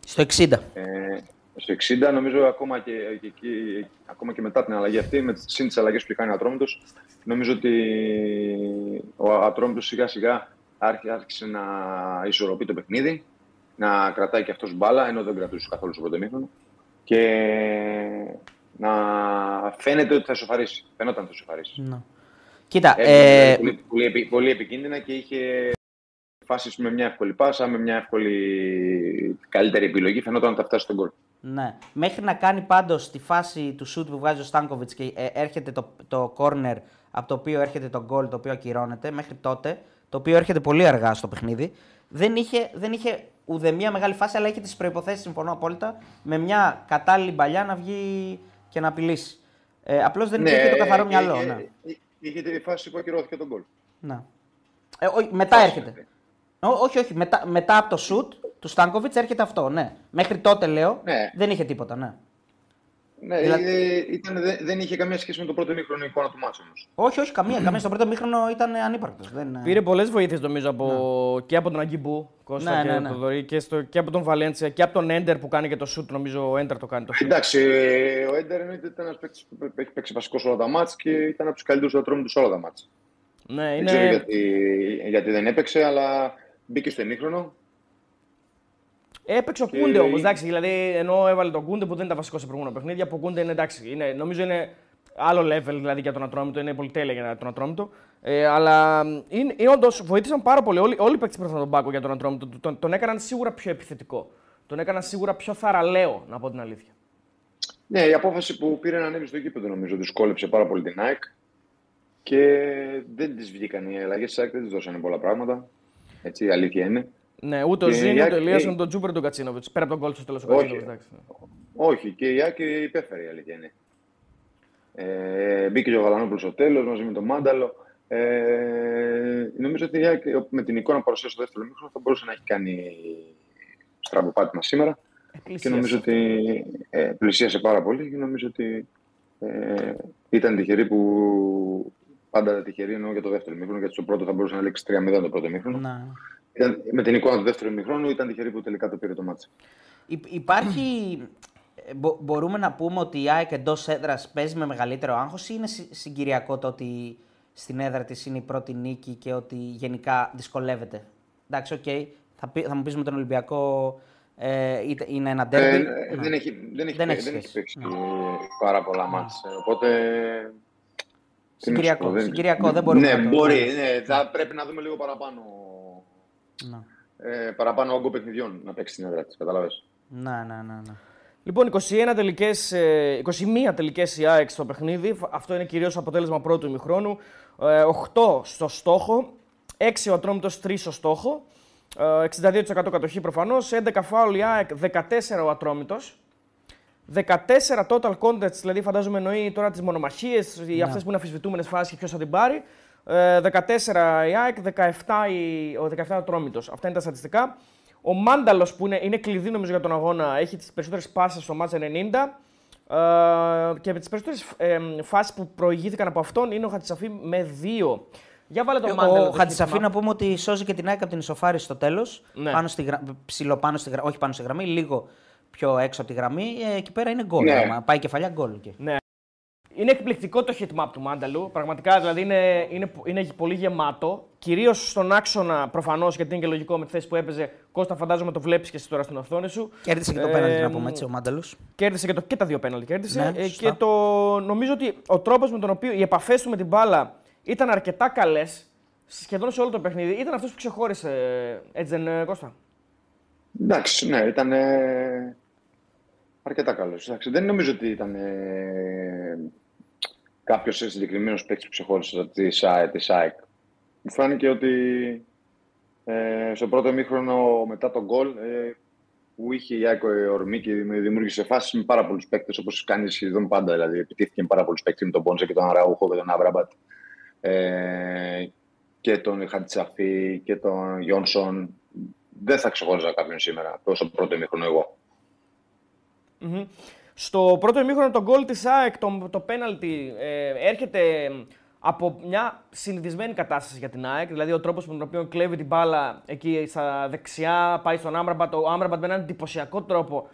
Στο 60. ε, στο 60, νομίζω ακόμα και, και, εκεί- ακόμα και μετά την αλλαγή αυτή, με τις συν τις αλλαγές που είχε κάνει ο Ατρόμητος, νομίζω ότι ο Ατρόμητος σιγά σιγά άρχι- άρχισε να ισορροπεί το παιχνίδι, να κρατάει και αυτός μπάλα, ενώ δεν κρατούσε καθόλου στο πρώτο μήχρονο, και να φαίνεται ότι θα σοφαρίσει. Φαίνονταν ότι θα σοφαρίσει. Ναι. Κοίτα, Έβγαινε, ε, δηλαδή, πολύ, πολύ, επι- πολύ επικίνδυνα και είχε φάσεις με μια εύκολη πάσα, με μια εύκολη καλύτερη επιλογή. Φαινόταν ότι θα φτάσει στον γκολ. Ναι. Μέχρι να κάνει πάντως τη φάση του σουτ που βγάζει ο Στάνκοβιτ και ε, έρχεται το, το corner από το οποίο έρχεται το γκολ το οποίο ακυρώνεται, μέχρι τότε, το οποίο έρχεται πολύ αργά στο παιχνίδι, δεν είχε, δεν είχε ουδεμία μεγάλη φάση, αλλά είχε τις προποθέσει, συμφωνώ απόλυτα, με μια κατάλληλη παλιά να βγει και να απειλήσει. Ε, Απλώς δεν είχε το καθαρό ε, μυαλό. είχε- ναι. εί- Είχε τη φάση που ακυρώθηκε τον γκολ. Ναι. Ε, ό, μετά Φάση έρχεται. αυτή. Ό, όχι, όχι. Μετά, μετά από το σουτ, του Στάνκοβιτ έρχεται αυτό. Ναι. Μέχρι τότε λέω Ναι. δεν είχε τίποτα. Ναι. Ναι, Δηλαδή- ε, ήταν, δεν, δεν είχε καμία σχέση με το πρώτο μήχρονο εικόνα του μάτσου όμως. Όχι, όχι, καμία. καμία. Στο πρώτο μήχρονο ήταν ανύπαρκτος. Δεν... Πήρε πολλές βοήθειες νομίζω από, και από τον Αγκιμπού Κώστα Ναι, και, ναι, ναι. τον Δωρή, και, στο, και από τον Βαλέντσια και από τον Έντερ που κάνει και το σουτ. Νομίζω ο Έντερ το κάνει το σουτ. Εντάξει, ε, ο Έντερ εννοείται ήταν ένας παίκτης που έχει παίξει βασικός σε όλα τα μάτς και ήταν από τους καλύτερους ατρόμου σε όλα τα μάτς. ναι, Δεν ξέρω είναι, γιατί, γιατί δεν έπαιξε, αλλά μπήκε στο ημίχρονο. Έπαιξε ο Και- Κούντε όμω. Δηλαδή, ενώ έβαλε τον Κούντε που δεν ήταν βασικό σε προηγούμενα παιχνίδια, που ο Κούντε είναι εντάξει. Είναι, νομίζω είναι άλλο level δηλαδή για τον Ατρόμητο. Είναι πολύ τέλεια για τον Ατρόμητο. Ε, αλλά είναι, είναι όντως βοήθησαν πάρα πολύ. Όλοι, όλοι οι παίκτες που ήρθαν τον πάγκο για τον Ατρόμητο τον, τον έκαναν σίγουρα πιο επιθετικό. Τον έκαναν σίγουρα πιο θαραλέο, να πω την αλήθεια. Ναι, η απόφαση που πήρε να ανέβει στο γήπεδο νομίζω δυσκόλεψε πάρα πολύ την ΑΕΚ και δεν της βγήκαν οι αλλαγές της ΑΕΚ, δεν της δώσανε πολλά πράγματα. Έτσι, η αλήθεια είναι. Ναι, ούτε ο Και Ζήνη, η ούτε ο ΑΕΚ- Ελίας, ε, ούτε τον Τζούπερ, ούτε τον Κατσίνοβιτς. Πέρα από τον κόλ στο τέλος ο Όχι. Κατσίνοβιτς. εντάξει. Όχι, και η ΑΕΚ υπέφερε η αλήθεια είναι. Ε, μπήκε και ο Γαλανόπουλος στο τέλος μαζί με τον Μάνταλο. Ε, νομίζω ότι η ΑΕΚ με την εικόνα που παρουσίασε στο δεύτερο μήχρονο θα μπορούσε να έχει κάνει στραβοπάτημα σήμερα. Και Εκκλησίασε. νομίζω ότι ε, πλησίασε πάρα πολύ και νομίζω ότι ε, ήταν τυχερή που. Πάντα τυχερή εννοώ για το δεύτερο μήχρονο, γιατί στο πρώτο θα μπορούσε να λήξει 3-0 το πρώτο μήχρονο. Να. Ήταν, με την εικόνα του δεύτερου μήχρονου ήταν τυχερή που τελικά το πήρε το μάτσα. Υ- Υπάρχει. ε, μπο- μπορούμε να πούμε ότι η ΑΕΚ εντός έδρας παίζει με μεγαλύτερο άγχος ή είναι συ- συγκυριακό το ότι στην έδρα της είναι η πρώτη νίκη και ότι γενικά δυσκολεύεται; Εντάξει, οκ. Θα, πει- θα μου πεις με τον Ολυμπιακό ε, είτε- είναι ένα Ε, ντέρμπι. ε, Ναι. δεν, έχει, δεν, έχει, Δεν δεν, έχει έχει σχέση. παίξει Ναι. πάρα πολλά ματς. Ε, Οπότε. τι να σου Συγκυριακό, πω, δεν- συγκυριακό, δεν μπορούμε Ναι, να το- μπορεί. Ναι, θα πρέπει να δούμε λίγο παραπάνω, Να. Ε, παραπάνω όγκο παιχνιδιών να παίξει στην έδρα της. Κατάλαβες. Να, να, να, να. Λοιπόν, 21 τελικές, ε, 21 τελικές η ΑΕΚ στο παιχνίδι. Αυτό είναι κυρίως αποτέλεσμα πρώτου ημιχρόνου. Ε, 8 στο στόχο, 6 ο Ατρόμητος, 3 στο στόχο. Ε, 62% κατοχή προφανώς, 11 φάουλ η ΑΕΚ, 14 ο Ατρόμητος. 14 total contest, δηλαδή φαντάζομαι εννοεί τώρα τις μονομαχίες, οι αυτές που είναι αμφισβητούμενες φάσεις και ποιος θα την πάρει. Ε, 14 η ΑΕΚ, 17 η, ο 17 ο Ατρόμητος. Αυτά είναι τα στατιστικά. Ο Μάνταλος που είναι, είναι κλειδί νομίζω για τον αγώνα, έχει τις περισσότερες πάσες στο μάτς 90. Ε, και με τις περισσότερες ε, φάσεις που προηγήθηκαν από αυτόν είναι ο Χατσαφή με 2. Για βάλε τον Μάνταλο. Ο το Χατζησαφή χτύπημα. να πούμε ότι σώζει και την ΑΕΚ από την ισοφάριση στο τέλος. Ναι. Πάνω στη γρα... Ψηλό πάνω στη γραμμή, όχι πάνω στη γραμμή, λίγο πιο έξω από τη γραμμή. Ε, εκεί πέρα είναι γκολ. Ναι. άμα Πάει κεφαλιά γκολ. εκεί. Είναι εκπληκτικό το hit map του Μάνταλου. Πραγματικά δηλαδή είναι, είναι, είναι πολύ γεμάτο. Κυρίως στον άξονα προφανώς γιατί είναι και λογικό με τη θέση που έπαιζε. Κώστα, φαντάζομαι το βλέπεις και εσύ τώρα στην οθόνη σου. Κέρδισε και το Ε, πέναλτι να πούμε έτσι ο Μάνταλος. Κέρδισε και, το, και τα δύο πέναλτι. Κέρδισε. Ναι, Ε, σωστά. και το, νομίζω ότι ο τρόπος με τον οποίο οι επαφές του με την μπάλα ήταν αρκετά καλές σχεδόν σε όλο το παιχνίδι. Ήταν αυτός που ξεχώρισε. Έτσι δεν είναι, Κώστα; Εντάξει, ναι, ήταν ε, αρκετά καλός. Δεν νομίζω ότι ήταν ε, κάποιος συγκεκριμένο παίκτη που ξεχώρισε τη ΣΑΕ, της ΑΕΚ. Μου φάνηκε ότι ε, στο πρώτο ημίχρονο μετά τον γκολ ε, που είχε η ΑΕΚ ορμή και δημιούργησε φάσεις με πάρα πολλούς παίκτες όπως κάνεις σχεδόν πάντα. Δηλαδή, επιτύχθηκε με πάρα πολλούς παίκτες με τον Πόνσε και τον Αραούχο και τον Άβραμπατ. Ε, και τον Χατζησαφή και τον Γιόνσον. Δεν θα ξεχώριζα κάποιον σήμερα, τόσο πρώτο ημίχρονο εγώ. Μμμ. Στο πρώτο ημίχρονο το γκολ της ΑΕΚ, το, το πέναλτι, ε, έρχεται από μια συνηθισμένη κατάσταση για την ΑΕΚ. Δηλαδή ο τρόπος με τον οποίο κλέβει την μπάλα εκεί στα δεξιά, πάει στον Άμραμπατ. Ο Άμραμπατ με έναν εντυπωσιακό τρόπο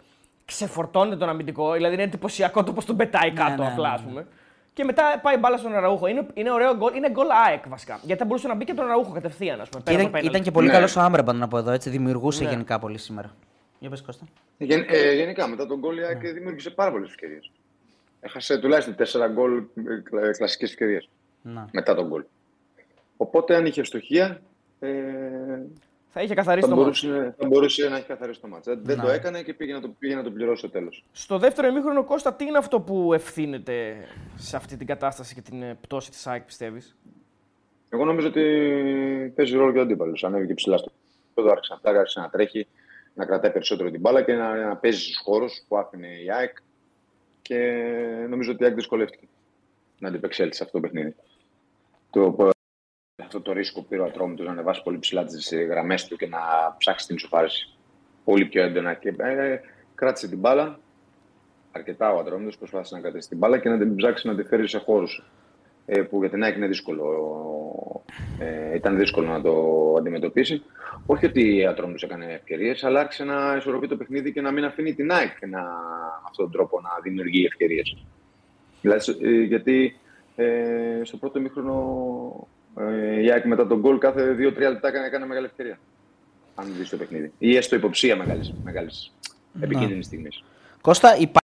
ξεφορτώνει τον αμυντικό. Δηλαδή είναι εντυπωσιακό το πώς τον πετάει κάτω ναι, απλά, ναι, ας πούμε. Και μετά πάει η μπάλα στον Αραούχο. Είναι, είναι ωραίο γκολ, είναι γκολ ΑΕΚ βασικά. Γιατί θα μπορούσε να μπει και τον Αραούχο κατευθείαν, ας πούμε. πέρα από το Ήταν, πέναλτι. ήταν και πολύ Ναι. καλός ο Άμπραμπαντ να πω εδώ. Έτσι, δημιουργούσε Ναι. γενικά πολύ σήμερα. Για πες Κώστα. Γεν, ε, γενικά, μετά τον γκολ η ΑΕΚ δημιούργησε πάρα πολλές ευκαιρίες. Έχασε τουλάχιστον 4 γκολ ε, κλασικές ευκαιρίες Να. μετά τον γκολ. Οπότε, αν είχε στοχεία, ε, Θα είχε καθαρίσει θα, το μάτς. μπορούσε, θα μπορούσε να έχει καθαρίσει το μάτς. Δεν Να. το έκανε και πήγε να το, πήγε να το πληρώσει στο τέλος. Στο δεύτερο ημίχρονο, Κώστα, τι είναι αυτό που ευθύνεται σε αυτή την κατάσταση και την ε, πτώση της ΑΕΚ, πιστεύεις; Εγώ νομίζω ότι παίζει ρόλο και ο αντίπαλος. Ανέβηκε ψηλά στο επίπεδο, άρχισε να φτάσει, άρχισε να τρέχει, να κρατάει περισσότερο την μπάλα και να, να παίζει στους χώρους που άφηνε η ΑΕΚ. Και νομίζω ότι η ΑΕΚ δυσκολεύτηκε να αντιπεξέλθει σε αυτό το παιχνίδι. Το, αυτό το ρίσκο που πήρε ο Ατρόμητος να ανεβάσει πολύ ψηλά τις γραμμές του και να ψάξει την ισοφάριση. πολύ πιο έντονα και ε, κράτησε την μπάλα. Αρκετά ο Ατρόμητος προσπάθησε να κρατήσει την μπάλα και να την ψάξει να τη φέρει σε χώρους ε, που για την ΑΕΚ είναι δύσκολο. Ε, ήταν δύσκολο να το αντιμετωπίσει. Όχι ότι η Ατρόμητος έκανε ευκαιρίες, αλλά άρχισε να ισορροπεί το παιχνίδι και να μην αφήνει την ΑΕΚ να, με αυτόν τον τρόπο να δημιουργεί ευκαιρίες. Δηλαδή, ε, γιατί ε, στο πρώτο μήχρονο ε, η ΑΕΚ μετά τον γκολ κάθε 2-3 λεπτά έκανε, έκανε μεγάλη ευκαιρία. Αν δεις το παιχνίδι. Ή έστω υποψία μεγάλης μεγάλης επικίνδυνης στιγμής. Κώστα, υπάρχει το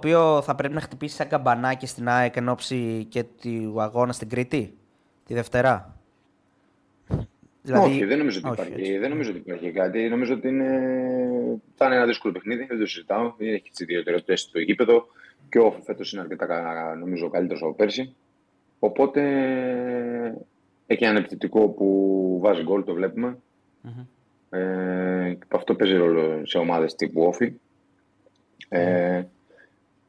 οποίο θα πρέπει να χτυπήσει σαν καμπανάκι στην ΑΕΚ εν ώψη και του αγώνα στην Κρήτη τη Δευτέρα. Δηλαδή... Όχι, δεν νομίζω ότι όχι, υπάρχει, έτσι. δεν νομίζω ότι υπάρχει κάτι. Νομίζω ότι είναι... θα είναι ένα δύσκολο παιχνίδι, δεν το συζητάω. Έχει τις ιδιαιτερότητες στο γήπεδο και ο φέτος είναι αρκετά κα- νομίζω καλύτερος από πέρσι. Οπότε έχει ένα επιθετικό που βάζει γκολ, το βλέπουμε. Ε, και αυτό παίζει ρόλο σε ομάδες τύπου όφη. Ε,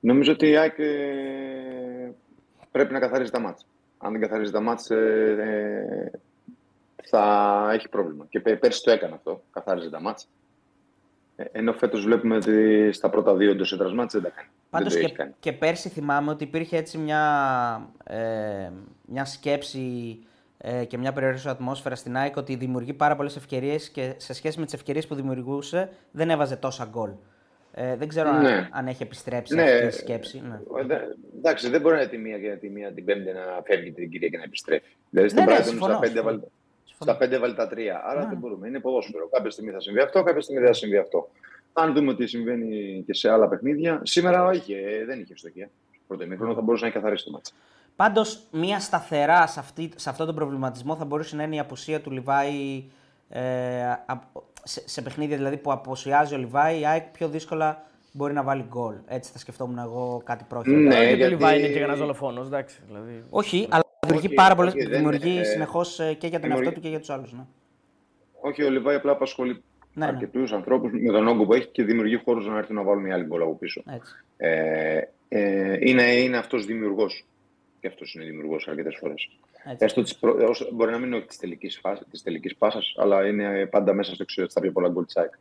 νομίζω ότι η ΑΕΚ ε, πρέπει να καθαρίζει τα μάτς. Αν δεν καθαρίζει τα μάτς, ε, ε, θα έχει πρόβλημα. Και πέ- πέρσι το έκανε αυτό, καθάριζε τα μάτς. Ε, ενώ φέτος βλέπουμε ότι στα πρώτα δύο εντός έδρας μάτς δεν τα κάνει. Πάντως δεν το και, έχει κάνει. και πέρσι θυμάμαι ότι υπήρχε έτσι μια, ε, μια σκέψη ε, και μια περιοριστική ατμόσφαιρα στην ΑΕΚ ότι δημιουργεί πάρα πολλές ευκαιρίες και σε σχέση με τις ευκαιρίες που δημιουργούσε δεν έβαζε τόσα γκολ. Ε, δεν ξέρω αν, Ναι. αν έχει επιστρέψει Ναι. αυτή η σκέψη. Ναι. Ε, δε- Εντάξει, δεν μπορεί να είναι τη μία και τη μία την Πέμπτη να φεύγει την κυρία και να επιστρέφει. Δηλαδή στην Ναι, ναι, Brighton συμφωνώ, στα πέντε συμφωνώ. βάλει- Συμφωνώ. Στα πέντε βάλει τα τρία. Άρα Ναι. δεν μπορούμε. Είναι ποδόσφαιρο. Κάποια στιγμή θα συμβεί αυτό, κάποια στιγμή δεν θα συμβεί αυτό. Αν δούμε ότι συμβαίνει και σε άλλα παιχνίδια, σήμερα είχε, δεν είχε ευστοχία. Στο πρώτο ημίχρονο θα μπορούσε να έχει καθαρίσει το μάτσα. Πάντως, μία σταθερά σε, αυτή, σε αυτόν τον προβληματισμό θα μπορούσε να είναι η απουσία του Λιβάη ε, απ- σε, σε παιχνίδια δηλαδή που αποσιάζει ο Λιβάη, η ΑΕΚ πιο δύσκολα μπορεί να βάλει γκολ. Έτσι θα σκεφτόμουν εγώ κάτι πρόχειρο. Ναι, και το γιατί- Λιβάη είναι και ένας δολοφόνος. Εντάξει. Δηλαδή... Όχι, αλλά δημιουργεί Όχι, πάρα πολλέ. όχι, δεν- Δημιουργεί ε, συνεχώς και για τον δημιουργεί- εαυτό του και για τους άλλους. Ναι. Όχι, ο Λιβάη απλά απασχολεί Ναι, ναι. αρκετούς ανθρώπους με τον όγκο που έχει και δημιουργεί χώρους να έρθουν να βάλουν οι άλλοι γκολ από πίσω. Έτσι. Ε, ε, είναι είναι αυτός δημιουργός. Και αυτός είναι δημιουργός αρκετές φορές. Έτσι. Έστω της προ... όσο- μπορεί να μην είναι της τελικής φάση, της τελικής πάσας, αλλά είναι πάντα μέσα στο εξωτερικό στα πιο πολλά γκολ της ΑΕΚ.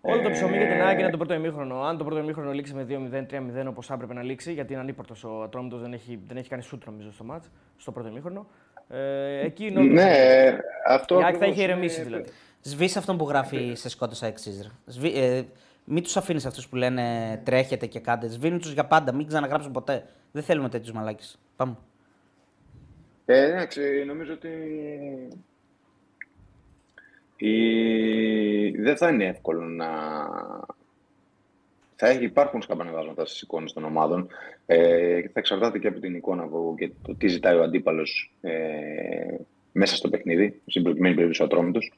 Όλο το ψωμί για την Ε, ΑΕΚ είναι το πρώτο ημίχρονο. Αν το πρώτο ημίχρονο λήξει με 2-0, 3-0 όπως έπρεπε να λήξει, γιατί είναι ανύπορτος ο Ατρόμητος, δεν έχει, δεν έχει κάνει σούτ νομίζω στο μάτ, στο πρώτο ημίχρονο. Ε, εκεί είναι όλος το Ναι, ψωμί. αυτό. Η ΑΕΚ θα ακριβώς είχε είναι- ηρεμήσει δηλαδή. Σβήσει αυτόν που γράφει σε σκότωσα εξή. Ε, μην τους αφήνεις αυτούς που λένε τρέχετε και κάντε. Σβήνει τους για πάντα. Μην ξαναγράψουν ποτέ. Δεν θέλουμε τέτοιους μαλάκες. Πάμε. Ε, εντάξει, νομίζω ότι η... δεν θα είναι εύκολο να... Θα έχει, υπάρχουν σκαμπανεβάσματα στις εικόνες των ομάδων. Ε, και θα εξαρτάται και από την εικόνα που, και το τι ζητάει ο αντίπαλος ε, μέσα στο παιχνίδι, στην προκειμένη περίπτωση ο Ατρόμητος.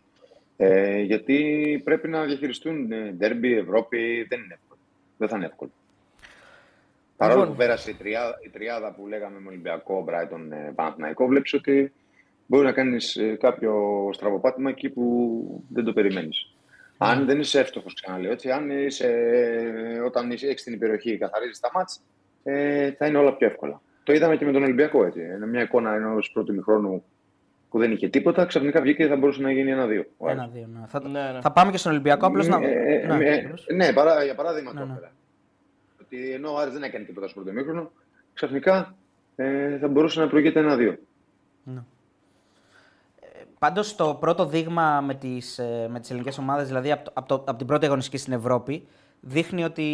Ε, γιατί πρέπει να διαχειριστούν ε, ντέρμπι, Ευρώπη, δεν είναι εύκολο. Δεν θα είναι εύκολο. Παρόλο Λοιπόν. που πέρασε η τριάδα, η τριάδα που λέγαμε με Ολυμπιακό, Μπράιτον, ε, Παναθηναϊκό, βλέπεις ότι μπορεί να κάνεις κάποιο στραβοπάτημα εκεί που δεν το περιμένεις. Αν δεν είσαι εύστοχος, ξαναλέω έτσι, αν είσαι, ε, όταν έχεις την υπεροχή, καθαρίζεις τα μάτς, ε, θα είναι όλα πιο εύκολα. Το είδαμε και με τον Ολυμπιακό. Έτσι. Είναι μια εικόνα ενός πρώτου ημιχρόνου που δεν είχε τίποτα, ξαφνικά βγήκε και θα μπορούσε να γίνει ένα-δύο. ο Άρης. Ένα-δύο. Ναι. Θα, Ναι, ναι. θα πάμε και στον Ολυμπιακό. Απλώς να. Ε, ε, ναι, ε, απλώς. ναι, παρά, για παράδειγμα Ναι, το ναι. Έφερα. Ότι ενώ ο Άρης δεν έκανε τίποτα στο πρώτο ημίχρονο, ξαφνικά ε, θα μπορούσε να προηγείται ένα-δύο. Πάντως το πρώτο δείγμα με τις με τις ελληνικές ομάδες, δηλαδή από, το, από, το, από την πρώτη αγωνιστική στην Ευρώπη, δείχνει ότι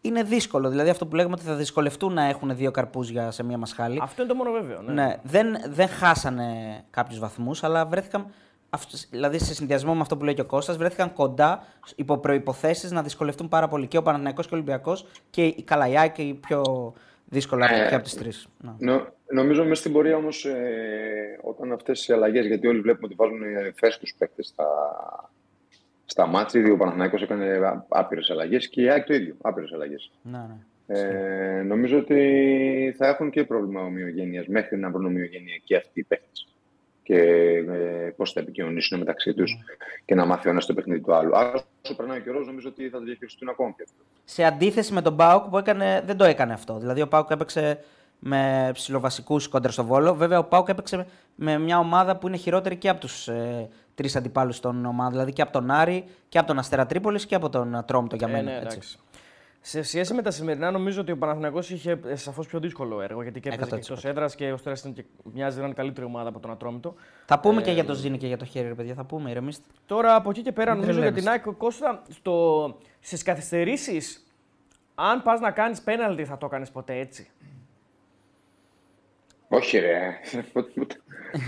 είναι δύσκολο. Δηλαδή αυτό που λέγαμε ότι θα δυσκολευτούν να έχουν δύο καρπούζια σε μία μασχάλη. Αυτό είναι το μόνο βέβαιο. Ναι. Ναι, δεν, δεν χάσανε κάποιους βαθμούς, αλλά βρέθηκαν. Αυ- Δηλαδή, σε συνδυασμό με αυτό που λέει και ο Κώστας, βρέθηκαν κοντά υπό προποθέσει να δυσκολευτούν πάρα πολύ και ο Παναθηναϊκός και ο Ολυμπιακός και η Καλαϊά και η πιο δύσκολα από, Ε, και από τις τρεις. Νο, νομίζω μέσα στην πορεία όμως, ε, όταν αυτές οι αλλαγές, γιατί όλοι βλέπουμε ότι βάζουν ε, φρέσκους παίκτες στα, στα μάτια, ήδη ο Παναθηναϊκός έκανε άπειρες αλλαγές και η ΑΕΚ το ίδιο, άπειρες αλλαγές. Ναι, ναι. Ε, νομίζω ότι θα έχουν και πρόβλημα ομοιογένειας μέχρι να βρουν ομοιογένεια και αυτοί οι παίκτες. Και ε, πώς θα επικοινωνήσουν μεταξύ τους και να μάθει ο ένας το παιχνίδι του άλλου. Άρα, όσο περνάει ο καιρός, νομίζω ότι θα το διαχειριστούν ακόμα πιο εύκολα. Σε αντίθεση με τον Πάουκ που έκανε, δεν το έκανε αυτό. Δηλαδή, ο Πάουκ έπαιξε με ψηλοβασικούς κόντρα στο βόλο. Βέβαια, ο Πάουκ έπαιξε με μια ομάδα που είναι χειρότερη και από τους ε, τρεις αντιπάλους των ομάδων. Δηλαδή και από τον Άρη και από τον Αστέρα Τρίπολης και από τον Τρόμτο για Ε, μένα. ναι, έτσι. Εντάξει. Σε σχέση με τα σημερινά, νομίζω ότι ο Παναθηναϊκός είχε σαφώς πιο δύσκολο έργο γιατί και έπαιζε 100%. και εκτός έδρας και ο Στέρα ήταν και μοιάζει να είναι καλύτερη ομάδα από τον Ατρόμητο. Θα πούμε Ε, και για το Ζήνη και για το χέρι, ρε παιδιά. Θα πούμε, ηρεμήστε. Τώρα από εκεί και πέρα, Μην νομίζω για την τρελαίνεστε. ΑΕΚ Κώστα, στο... στις καθυστερήσεις, αν πας να κάνεις πέναλτι, θα το έκανες ποτέ έτσι. Όχι, ρε. Ποτέ, ποτέ,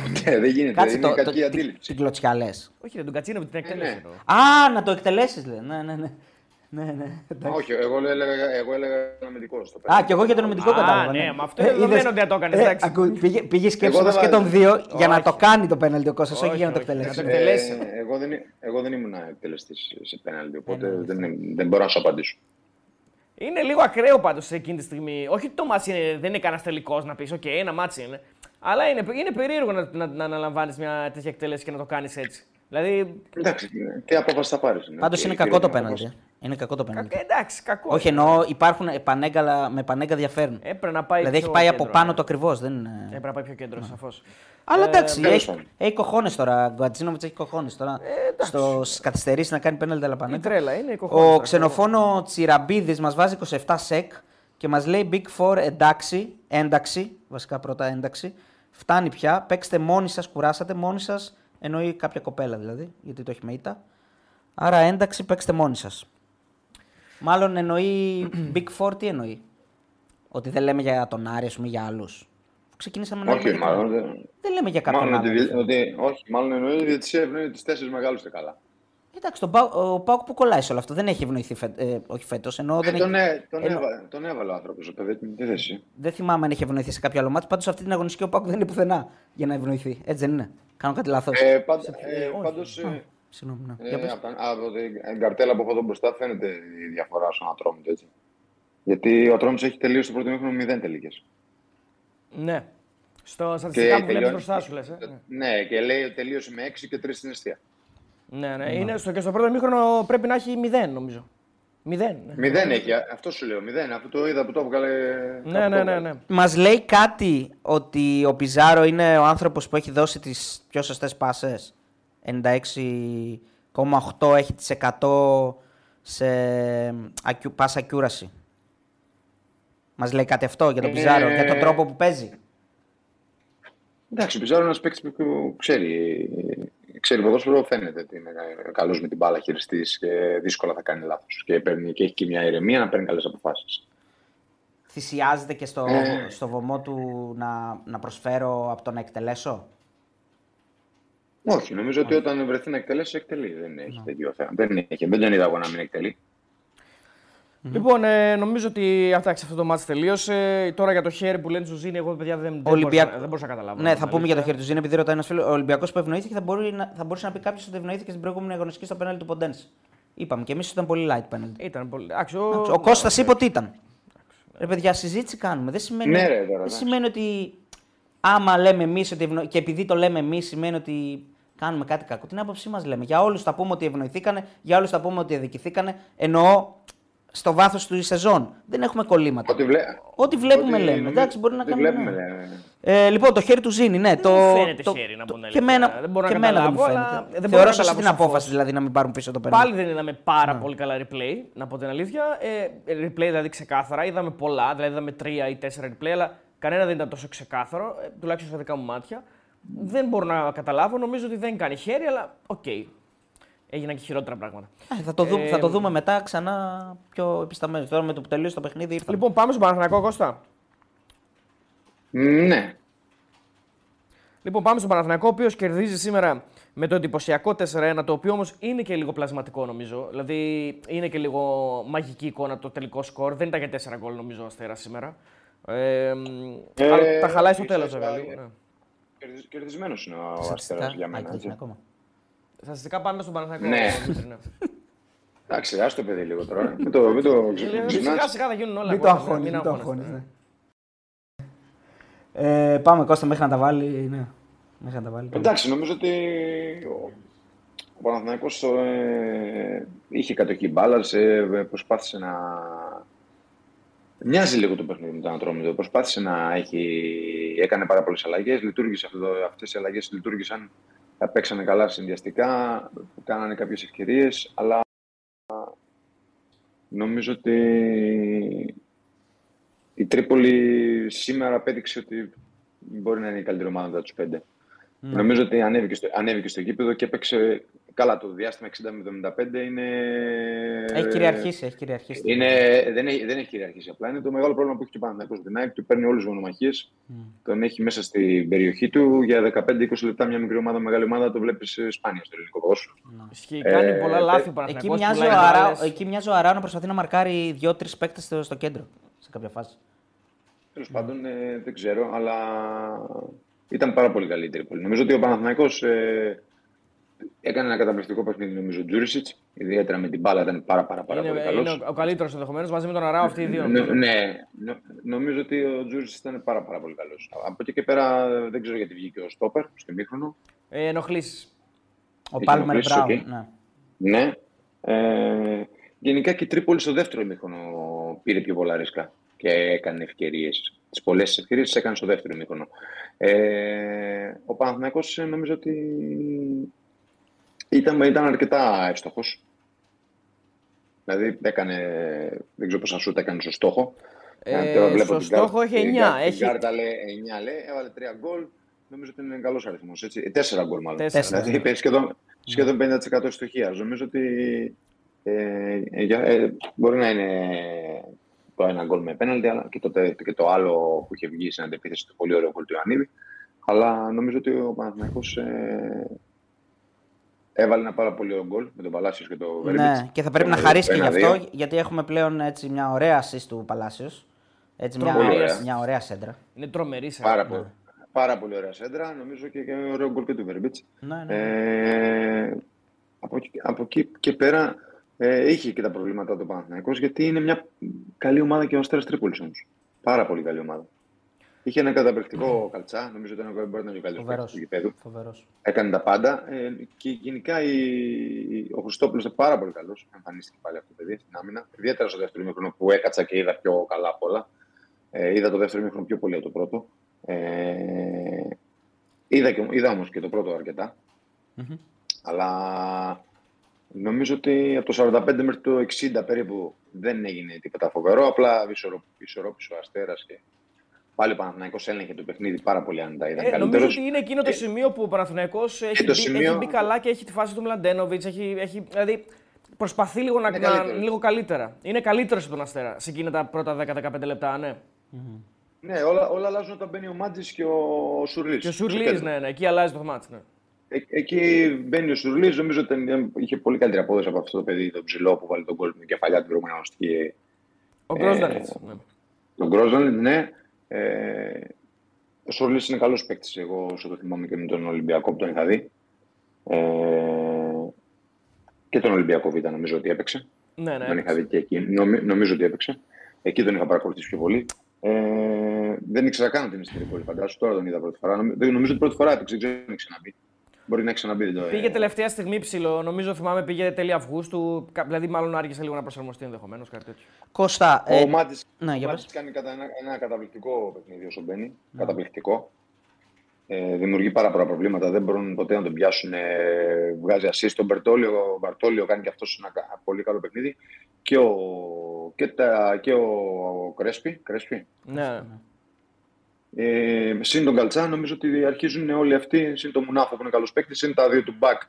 ποτέ, δεν γίνεται. Κάτσε είναι το, το, κακή την, αντίληψη. την κλωτσιά λες. Όχι, ρε, τον Κατσίνο την εκτέλεση. ναι. εννοώ. Α, να το εκτελέσεις, λέει. Ναι, ναι, ναι. Ναι, ναι. εντάξει. Όχι, εγώ έλεγα, εγώ έλεγα αμυντικό στο πέναλτι. Α, και εγώ για τον αμυντικό Α, κατάλαβα. ναι, μα αυτό είναι δεδομένο είδες. ότι θα το έκανες, Ε, εντάξει. ακού, πήγε, πήγε σκέψη Εγώ μας δεν και τον βάζω. δύο για να Όχι. το κάνει το πέναλτι ο Κώστας, όχι Όχι, για να το όχι. εκτελέσει. Να το εκτελέσει. Ε, εγώ, δεν, εγώ δεν ήμουν εκτελεστής σε πέναλτι, οπότε ναι, δεν, δεν μπορώ να σου απαντήσω. Είναι λίγο ακραίο πάντως σε εκείνη τη στιγμή. Όχι ότι το ματς είναι, δεν είναι κανένας τελικός να πεις: Οκ, ένα ματς είναι. Αλλά είναι, είναι περίεργο να, να, να αναλαμβάνεις μια τέτοια εκτέλεση και να το κάνεις έτσι. Δηλαδή. Εντάξει, τι απόφαση θα πάρεις. Πάντως είναι κακό το πέναλτι. Ε. Είναι κακό το κα- πέναλτι. εντάξει, κακό. Όχι, είναι. εννοώ υπάρχουν Πανένκα, με Πανένκα διαφέρουν. Έπρεπε να πάει Δηλαδή έχει πιο πάει από κέντρο, πάνω ναι. το ακριβώς. Δεν είναι... Έπρεπε να πάει πιο κέντρο, σαφώς. Αλλά εντάξει, τέλος έχει, πάντων. έχει cojones τώρα. Ο Γκατσίνοβιτς έχει cojones τώρα. Στο καθυστερήσεις να κάνει πέναλτι αλλά Η πανέγκα. τρέλα είναι η κοχώνες, Ο ρε, ξενοφόνο Τσιραμπίδης μας βάζει 27 σεκ και μας λέει Big Four εντάξει, ένταξη. Βασικά πρώτα ένταξη. Φτάνει πια. Παίξτε μόνοι σας, κουράσατε μόνοι σας. Εννοεί κάποια κοπέλα δηλαδή, γιατί το έχει με ήττα. Άρα ένταξη, παίξτε μόνοι σας. Μάλλον εννοεί Big Four, τι εννοεί; Ότι δεν λέμε για τον Άρη, ας πούμε, για άλλους. Ξεκινήσαμε να Όχι, λέμε για μάλλον. τον- δεν- Δεν λέμε για κάποιον Μάλλον ότι, άλλο. δι- ότι, όχι, μάλλον εννοεί ότι η διαιτησία ευνοεί του τέσσερις μεγάλους και καλά. Εντάξει, τον Πάου- ο Πάουκ που κολλάει σε όλο αυτό δεν έχει ευνοηθεί φε... ε, όχι φέτος. Ενώ δεν, Ε, τον, έχει... έ- τον, Εννο- έβα- τον έβαλε ο άνθρωπος στο παιδί τι θέση. δεν θυμάμαι αν έχει ευνοηθεί σε κάποιο άλλο μάτι. Πάντως αυτή την αγωνιστική ο Πάουκ δεν είναι πουθενά για να ευνοηθεί. Έτσι δεν είναι; Κάνω κάτι λάθος. Ε, πάντ, ε, πάντως, ε, Συγγνώμη. Ναι. ε, Για πες. από, τα- από την καρτέλα που έχω εδώ μπροστά φαίνεται η διαφορά στον Ατρόμητο. Έτσι. Γιατί ο Ατρόμητος έχει τελείωσει το πρώτο μήχρονο 0 τελικές. Ναι. Στο στατιστικά που βλέπεις τελειώνει- μπροστά σου λες. Ε. Ναι, και λέει ότι τελείωσε με 6 και 3 στην αιστεία. Ναι, ναι. Είναι στο, και στο πρώτο μήχρονο πρέπει να έχει 0 νομίζω. 0. Ναι, Μηδέν έχει, α- αυτό σου λέω. Μηδέν, αφού το είδα που το έβγαλε. ναι, κάπου ναι. το ναι, έβγαλε. ναι. Μας λέει κάτι ότι ο Πιζάρο είναι ο άνθρωπος που έχει δώσει τις πιο σωστές πάσες; 96,8 έχει τις 100 σε accu- pass accuracy. Μας λέει κάτι αυτό για τον Ε, Πιζάρο, για τον τρόπο που παίζει. Εντάξει, ο Πιζάρο είναι ένας παίκτης που ξέρει, ξέρει ποδόσφαιρο, φαίνεται ότι είναι καλός με την μπάλα χειριστής και δύσκολα θα κάνει λάθος. Και, παίρνει- και έχει και μια ηρεμία να παίρνει καλές αποφάσεις. Θυσιάζεται και στο, Ε. στο βωμό του να, να προσφέρω από το να εκτελέσω; Όχι, νομίζω ότι όταν βρεθεί να εκτελέσει, εκτελεί. Δεν έχει τέτοιο θέμα. Δεν, έχει, δεν τον είδα εγώ να μην εκτελεί. Λοιπόν, ε, νομίζω ότι αυτά αυτό το ματς τελείωσε. Τώρα για το χέρι που λένε του Ζίνι, εγώ παιδιά δεν, δεν, Ολυμπιακ- μπορούσα, δεν μπορούσα να καταλάβω. Ναι, να θα πω πούμε για το αλήθεια. χέρι του Ζήνη, επειδή ρωτάει ένας φίλος. Ο Ολυμπιακός που ευνοήθηκε θα, μπορεί να, θα μπορούσε να πει κάποιος ότι ευνοήθηκε στην προηγούμενη αγωνιστική στο πέναλτι του Ποντένse. Είπαμε και εμείς ότι ήταν πολύ light πέναλτι. Ήταν πολύ. Εντάξει, ο... Ο Κώστας είπε ότι ήταν. Ρε παιδιά, συζήτηση κάνουμε. Δεν σημαίνει, Ναι, ρε, τώρα, δεν εντάξει. σημαίνει ότι άμα λέμε εμείς ότι ευνο... και επειδή το λέμε εμείς, σημαίνει ότι κάνουμε κάτι κακό. Την άποψή μας λέμε. Για όλους θα πούμε ότι ευνοηθήκανε, για όλους θα πούμε ότι αδικηθήκανε. Εννοώ στο βάθος του σεζόν. Δεν έχουμε κολλήματα. Ό,τι, βλέ... Ό,τι βλέπουμε ό,τι λέμε. νομίζω- Εντάξει, μπορεί να ό,τι κάνουμε. βλέπουμε, ναι. λέμε. Ε, λοιπόν, το χέρι του Ζίνι, ναι. το, μου φαίνεται το, χέρι, να πω την και αλήθεια. εμένα, Δεν μπορώ και να εμένα δεν μου καταλάβω, αλλά φαίνεται. δεν μπορώ Θεωρώ να σωστή την καταλάβω απόφαση σαφώς. δηλαδή να μην πάρουν πίσω το πέναλτι. Πάλι δεν είδαμε πάρα Ναι. πολύ καλά replay, να πω την αλήθεια. Ε, replay δηλαδή ξεκάθαρα. Είδαμε πολλά, δηλαδή είδαμε τρία ή τέσσερα replay, αλλά κανένα δεν ήταν τόσο ξεκάθαρο, ε, τουλάχιστον στα δικά μου μάτια. Δεν μπορώ να καταλάβω. Νομίζω ότι δεν κάνει χέρι, αλλά οκ. Έγιναν και χειρότερα πράγματα. Ε, θα, το δούμε, Ε, θα το δούμε μετά ξανά πιο επισταμένα. Τώρα με το που τελείωσε το παιχνίδι ήρθαμε. Λοιπόν, πάμε στον Παναθηναϊκό Κώστα. Ναι. Λοιπόν, πάμε στον Παναθηναϊκό, ο οποίος κερδίζει σήμερα με το εντυπωσιακό 4-1, το οποίο όμως είναι και λίγο πλασματικό νομίζω. Δηλαδή είναι και λίγο μαγική εικόνα το τελικό σκορ. Δεν ήταν για 4 γκολ νομίζω ο Αστέρας σήμερα. Ε, Ε, αλλά τα χαλάει στο ίσα τέλος ίσα, βέβαια. ε, λίγο, ναι. Κερδισμένος είναι ο Στατιστικά, Αστέρα για α, μένα. και έτσι. είναι ακόμα. Στατιστικά πάμε στον Παναθηναϊκό. Ναι. Δημήτρη, ναι. Εντάξει, άστο παιδί λίγο τώρα. Μην το, μην το Ε, ξεχνάς. Σιγά σιγά θα γίνουν όλα. Μην το Κώστα, αγχώνεις, μην μην το αγχώνεσαι. αγχώνεις, ναι. Ε, πάμε Κώστα μέχρι να τα βάλει. Ναι. Μέχρι να τα βάλει. Εντάξει, νομίζω ότι ο, ο Παναθηναϊκός ε, είχε κατοχή μπάλας, ε, προσπάθησε να, Μοιάζει λίγο το παιχνίδι με τον Ατρόμητο. Προσπάθησε να έχει. Έκανε πάρα πολλές αλλαγές. Αυτές οι αλλαγές λειτουργήσαν. Παίξανε καλά συνδυαστικά. Κάνανε κάποιες ευκαιρίες. Αλλά νομίζω ότι η Τρίπολη σήμερα απέδειξε ότι μπορεί να είναι η καλύτερη ομάδα τους πέντε. Ναι. Νομίζω ότι ανέβηκε στο, ανέβηκε στο γήπεδο και έπαιξε καλά το διάστημα 60 75 είναι... Έχει κυριαρχήσει, έχει κυριαρχήσει. Είναι, δεν, έχει, δεν έχει κυριαρχήσει απλά. Είναι το μεγάλο πρόβλημα που έχει και ο Παναθηναϊκός την ΑΕΚ. Του παίρνει όλες τις μονομαχίες. Mm. Τον έχει μέσα στην περιοχή του. Για 15-20 λεπτά μια μικρή ομάδα, μεγάλη ομάδα το βλέπεις ε, σπάνια στο ελληνικό ποδόσφαιρο. Mm. κάνει ε, πολλά λάθη ο Εκεί μοιάζει ο, Αράο, εκεί μοιάζει ο Αράο να προσπαθεί να μαρκάρει δύο-τρεις παίκτες στο, στο κέντρο σε κάποια φάση. Τέλος mm. πάντων ε, δεν ξέρω, αλλά ήταν πάρα πολύ καλή η Τρίπολη. Νομίζω ότι ο Παναθηναϊκός ε, έκανε ένα καταπληκτικό παιχνίδι, νομίζω, ο Τζούρισιτς. Ιδιαίτερα με την μπάλα ήταν πάρα, πάρα, πάρα είναι, πολύ καλός. Είναι ο καλύτερος ενδεχομένως μαζί με τον Αράο αυτοί οι δύο. Ναι, ναι, νομίζω ότι ο Τζούρισιτς ήταν πάρα, πάρα πολύ καλός. Από εκεί και πέρα δεν ξέρω γιατί βγήκε ο Στόπερ στο μήχρονο. Ε, Ενοχλήσεις. Ο Πάλμερ Μπράουν. Okay. Ναι. ναι. Ε, γενικά και η Τρίπολη στο δεύτερο μήχρονο πήρε πιο πολλά ρίσκα και έκανε ευκαιρίες. Τις πολλές ευκαιρίε τι έκανε στο δεύτερο μήχρονο. Ε, ο Παναθηναϊκός ε, νομίζω ότι ήταν, ήταν αρκετά εύστοχος. Δηλαδή έκανε, δεν ξέρω πόσα σούτ έκανε στο στόχο. Ε, στο στόχο έχει 9. Έχει... Η Γκάρτα λέει 9, λέει, έβαλε 3 γκολ. Νομίζω ότι είναι καλός αριθμός. 4 γκολ μάλλον. 4. Δηλαδή είπε σχεδόν, σχεδόν 50% στοιχεία. Νομίζω ότι ε, ε, μπορεί να είναι το ένα γκολ με πέναλτι, αλλά και το, και το άλλο που είχε βγει στην αντεπίθεση το πολύ ωραίο γκολ του Ιωαννίδη. Αλλά νομίζω ότι ο Παναθηναϊκός ε, έβαλε ένα πάρα πολύ ωραίο γκολ με τον Παλάσιος και το Βέρμπιτ. Ναι, και θα πρέπει να χαρίσει και γι' αυτό, γιατί έχουμε πλέον έτσι, μια ωραία assist του Παλάσιος. Έτσι, μια, ωραία. μια ωραία σέντρα. Είναι τρομερή σέντρα. Πάρα, ναι. πάρα πολύ ωραία σέντρα. Νομίζω και, και ωραίο γκολ και του Βέρμπιτ. Ναι, ναι. Ε, από, από εκεί και πέρα ε, είχε και τα προβλήματα του Παναθηναϊκός γιατί είναι μια καλή ομάδα και ο Αστέρας Τρίπολης όμως. Πάρα πολύ καλή ομάδα. Είχε ένα καταπληκτικό mm. καλτσά, νομίζω ότι μπορεί να είναι ο καλύτερος του γηπέδου. Έκανε τα πάντα. Ε, και γενικά η, ο Χριστόπουλος ήταν πάρα πολύ καλός. Εμφανίστηκε πάλι αυτό το παιδί στην άμυνα. Ιδιαίτερα στο δεύτερο μήχρονο που έκατσα και είδα πιο καλά απ' όλα. Ε, είδα το δεύτερο μήχρονο πιο πολύ από το πρώτο. Ε, είδα, είδα όμως και το πρώτο αρκετά. Mm-hmm. Αλλά Νομίζω ότι από το 45 μέχρι το 60 περίπου δεν έγινε τίποτα φοβερό. Απλά ισορρόπησε ο Αστέρας και πάλι ο Παναθηναϊκός έλεγχε το παιχνίδι πάρα πολύ αν τα ήταν ε, Νομίζω ότι είναι εκείνο το σημείο που ο Παναθηναϊκός έχει, μπει, σημείο... έχει μπει καλά και έχει τη φάση του Μλαντένοβιτς. Έχει, έχει, δηλαδή προσπαθεί λίγο, να, να, λίγο καλύτερα. Είναι καλύτερος από τον Αστέρα σε εκείνα τα πρώτα 10-15 λεπτά, ναι. Mm-hmm. Ναι, όλα, όλα αλλάζουν όταν μπαίνει ο Μάτζη και ο Σουρλής. Και ο Σουρλής, ναι, ναι, εκεί αλλάζει το μάτι. Ναι. Ε, εκεί μπαίνει ο Σουρλής, νομίζω ότι είχε πολύ καλύτερη απόδοση από αυτό το παιδί, τον ψηλό που βάλει τον κόσμο με κεφαλιά την προηγούμενη αγωνιστική. Ο Γκρόσδανιτ. Ναι. Ο Γκρόσδανιτ, ναι. Ε, ο Σουρλής είναι καλός παίκτης. Εγώ όσο το θυμάμαι και με τον Ολυμπιακό που τον είχα δει. Ε, και τον Ολυμπιακό Β' νομίζω ότι έπαιξε. Ναι, ναι. Τον είχα δει και εκεί. Νομίζω ότι έπαιξε. Εκεί τον είχα παρακολουθήσει πιο πολύ. Ε, δεν ήξερα καν ότι είναι στην Τρίπολη, φαντάζομαι. Τώρα τον είδα πρώτη φορά. Νομίζω ότι πρώτη φορά έπαιξε, δεν ξέρω αν έχει ξαναμπεί. Μπορεί να ξαναμπεί το. Πήγε τελευταία στιγμή ψηλό. Νομίζω θυμάμαι πήγε τέλη Αυγούστου. Δηλαδή, μάλλον άργησε λίγο να προσαρμοστεί ενδεχομένως κάτι τέτοιο. Κώστα. Ο ε... Μάτι ναι, κάνει κατά ένα, ένα καταπληκτικό παιχνίδι όσο μπαίνει. Ναι. Καταπληκτικό. Ε, δημιουργεί πάρα πολλά προβλήματα. Δεν μπορούν ποτέ να τον πιάσουν. Ε, βγάζει ασύ τον Μπερτόλιο. Ο Μπαρτόλιο κάνει και αυτός ένα πολύ καλό παιχνίδι. Και ο, και τα, και ο, ο Κρέσπι. Κρέσπι. Ναι. Ναι. Ε, συν τον Καλτσά, νομίζω ότι αρχίζουν όλοι αυτοί, συν τον Μουνάφο που είναι καλός παίκτης, συν τα δύο του μπακ.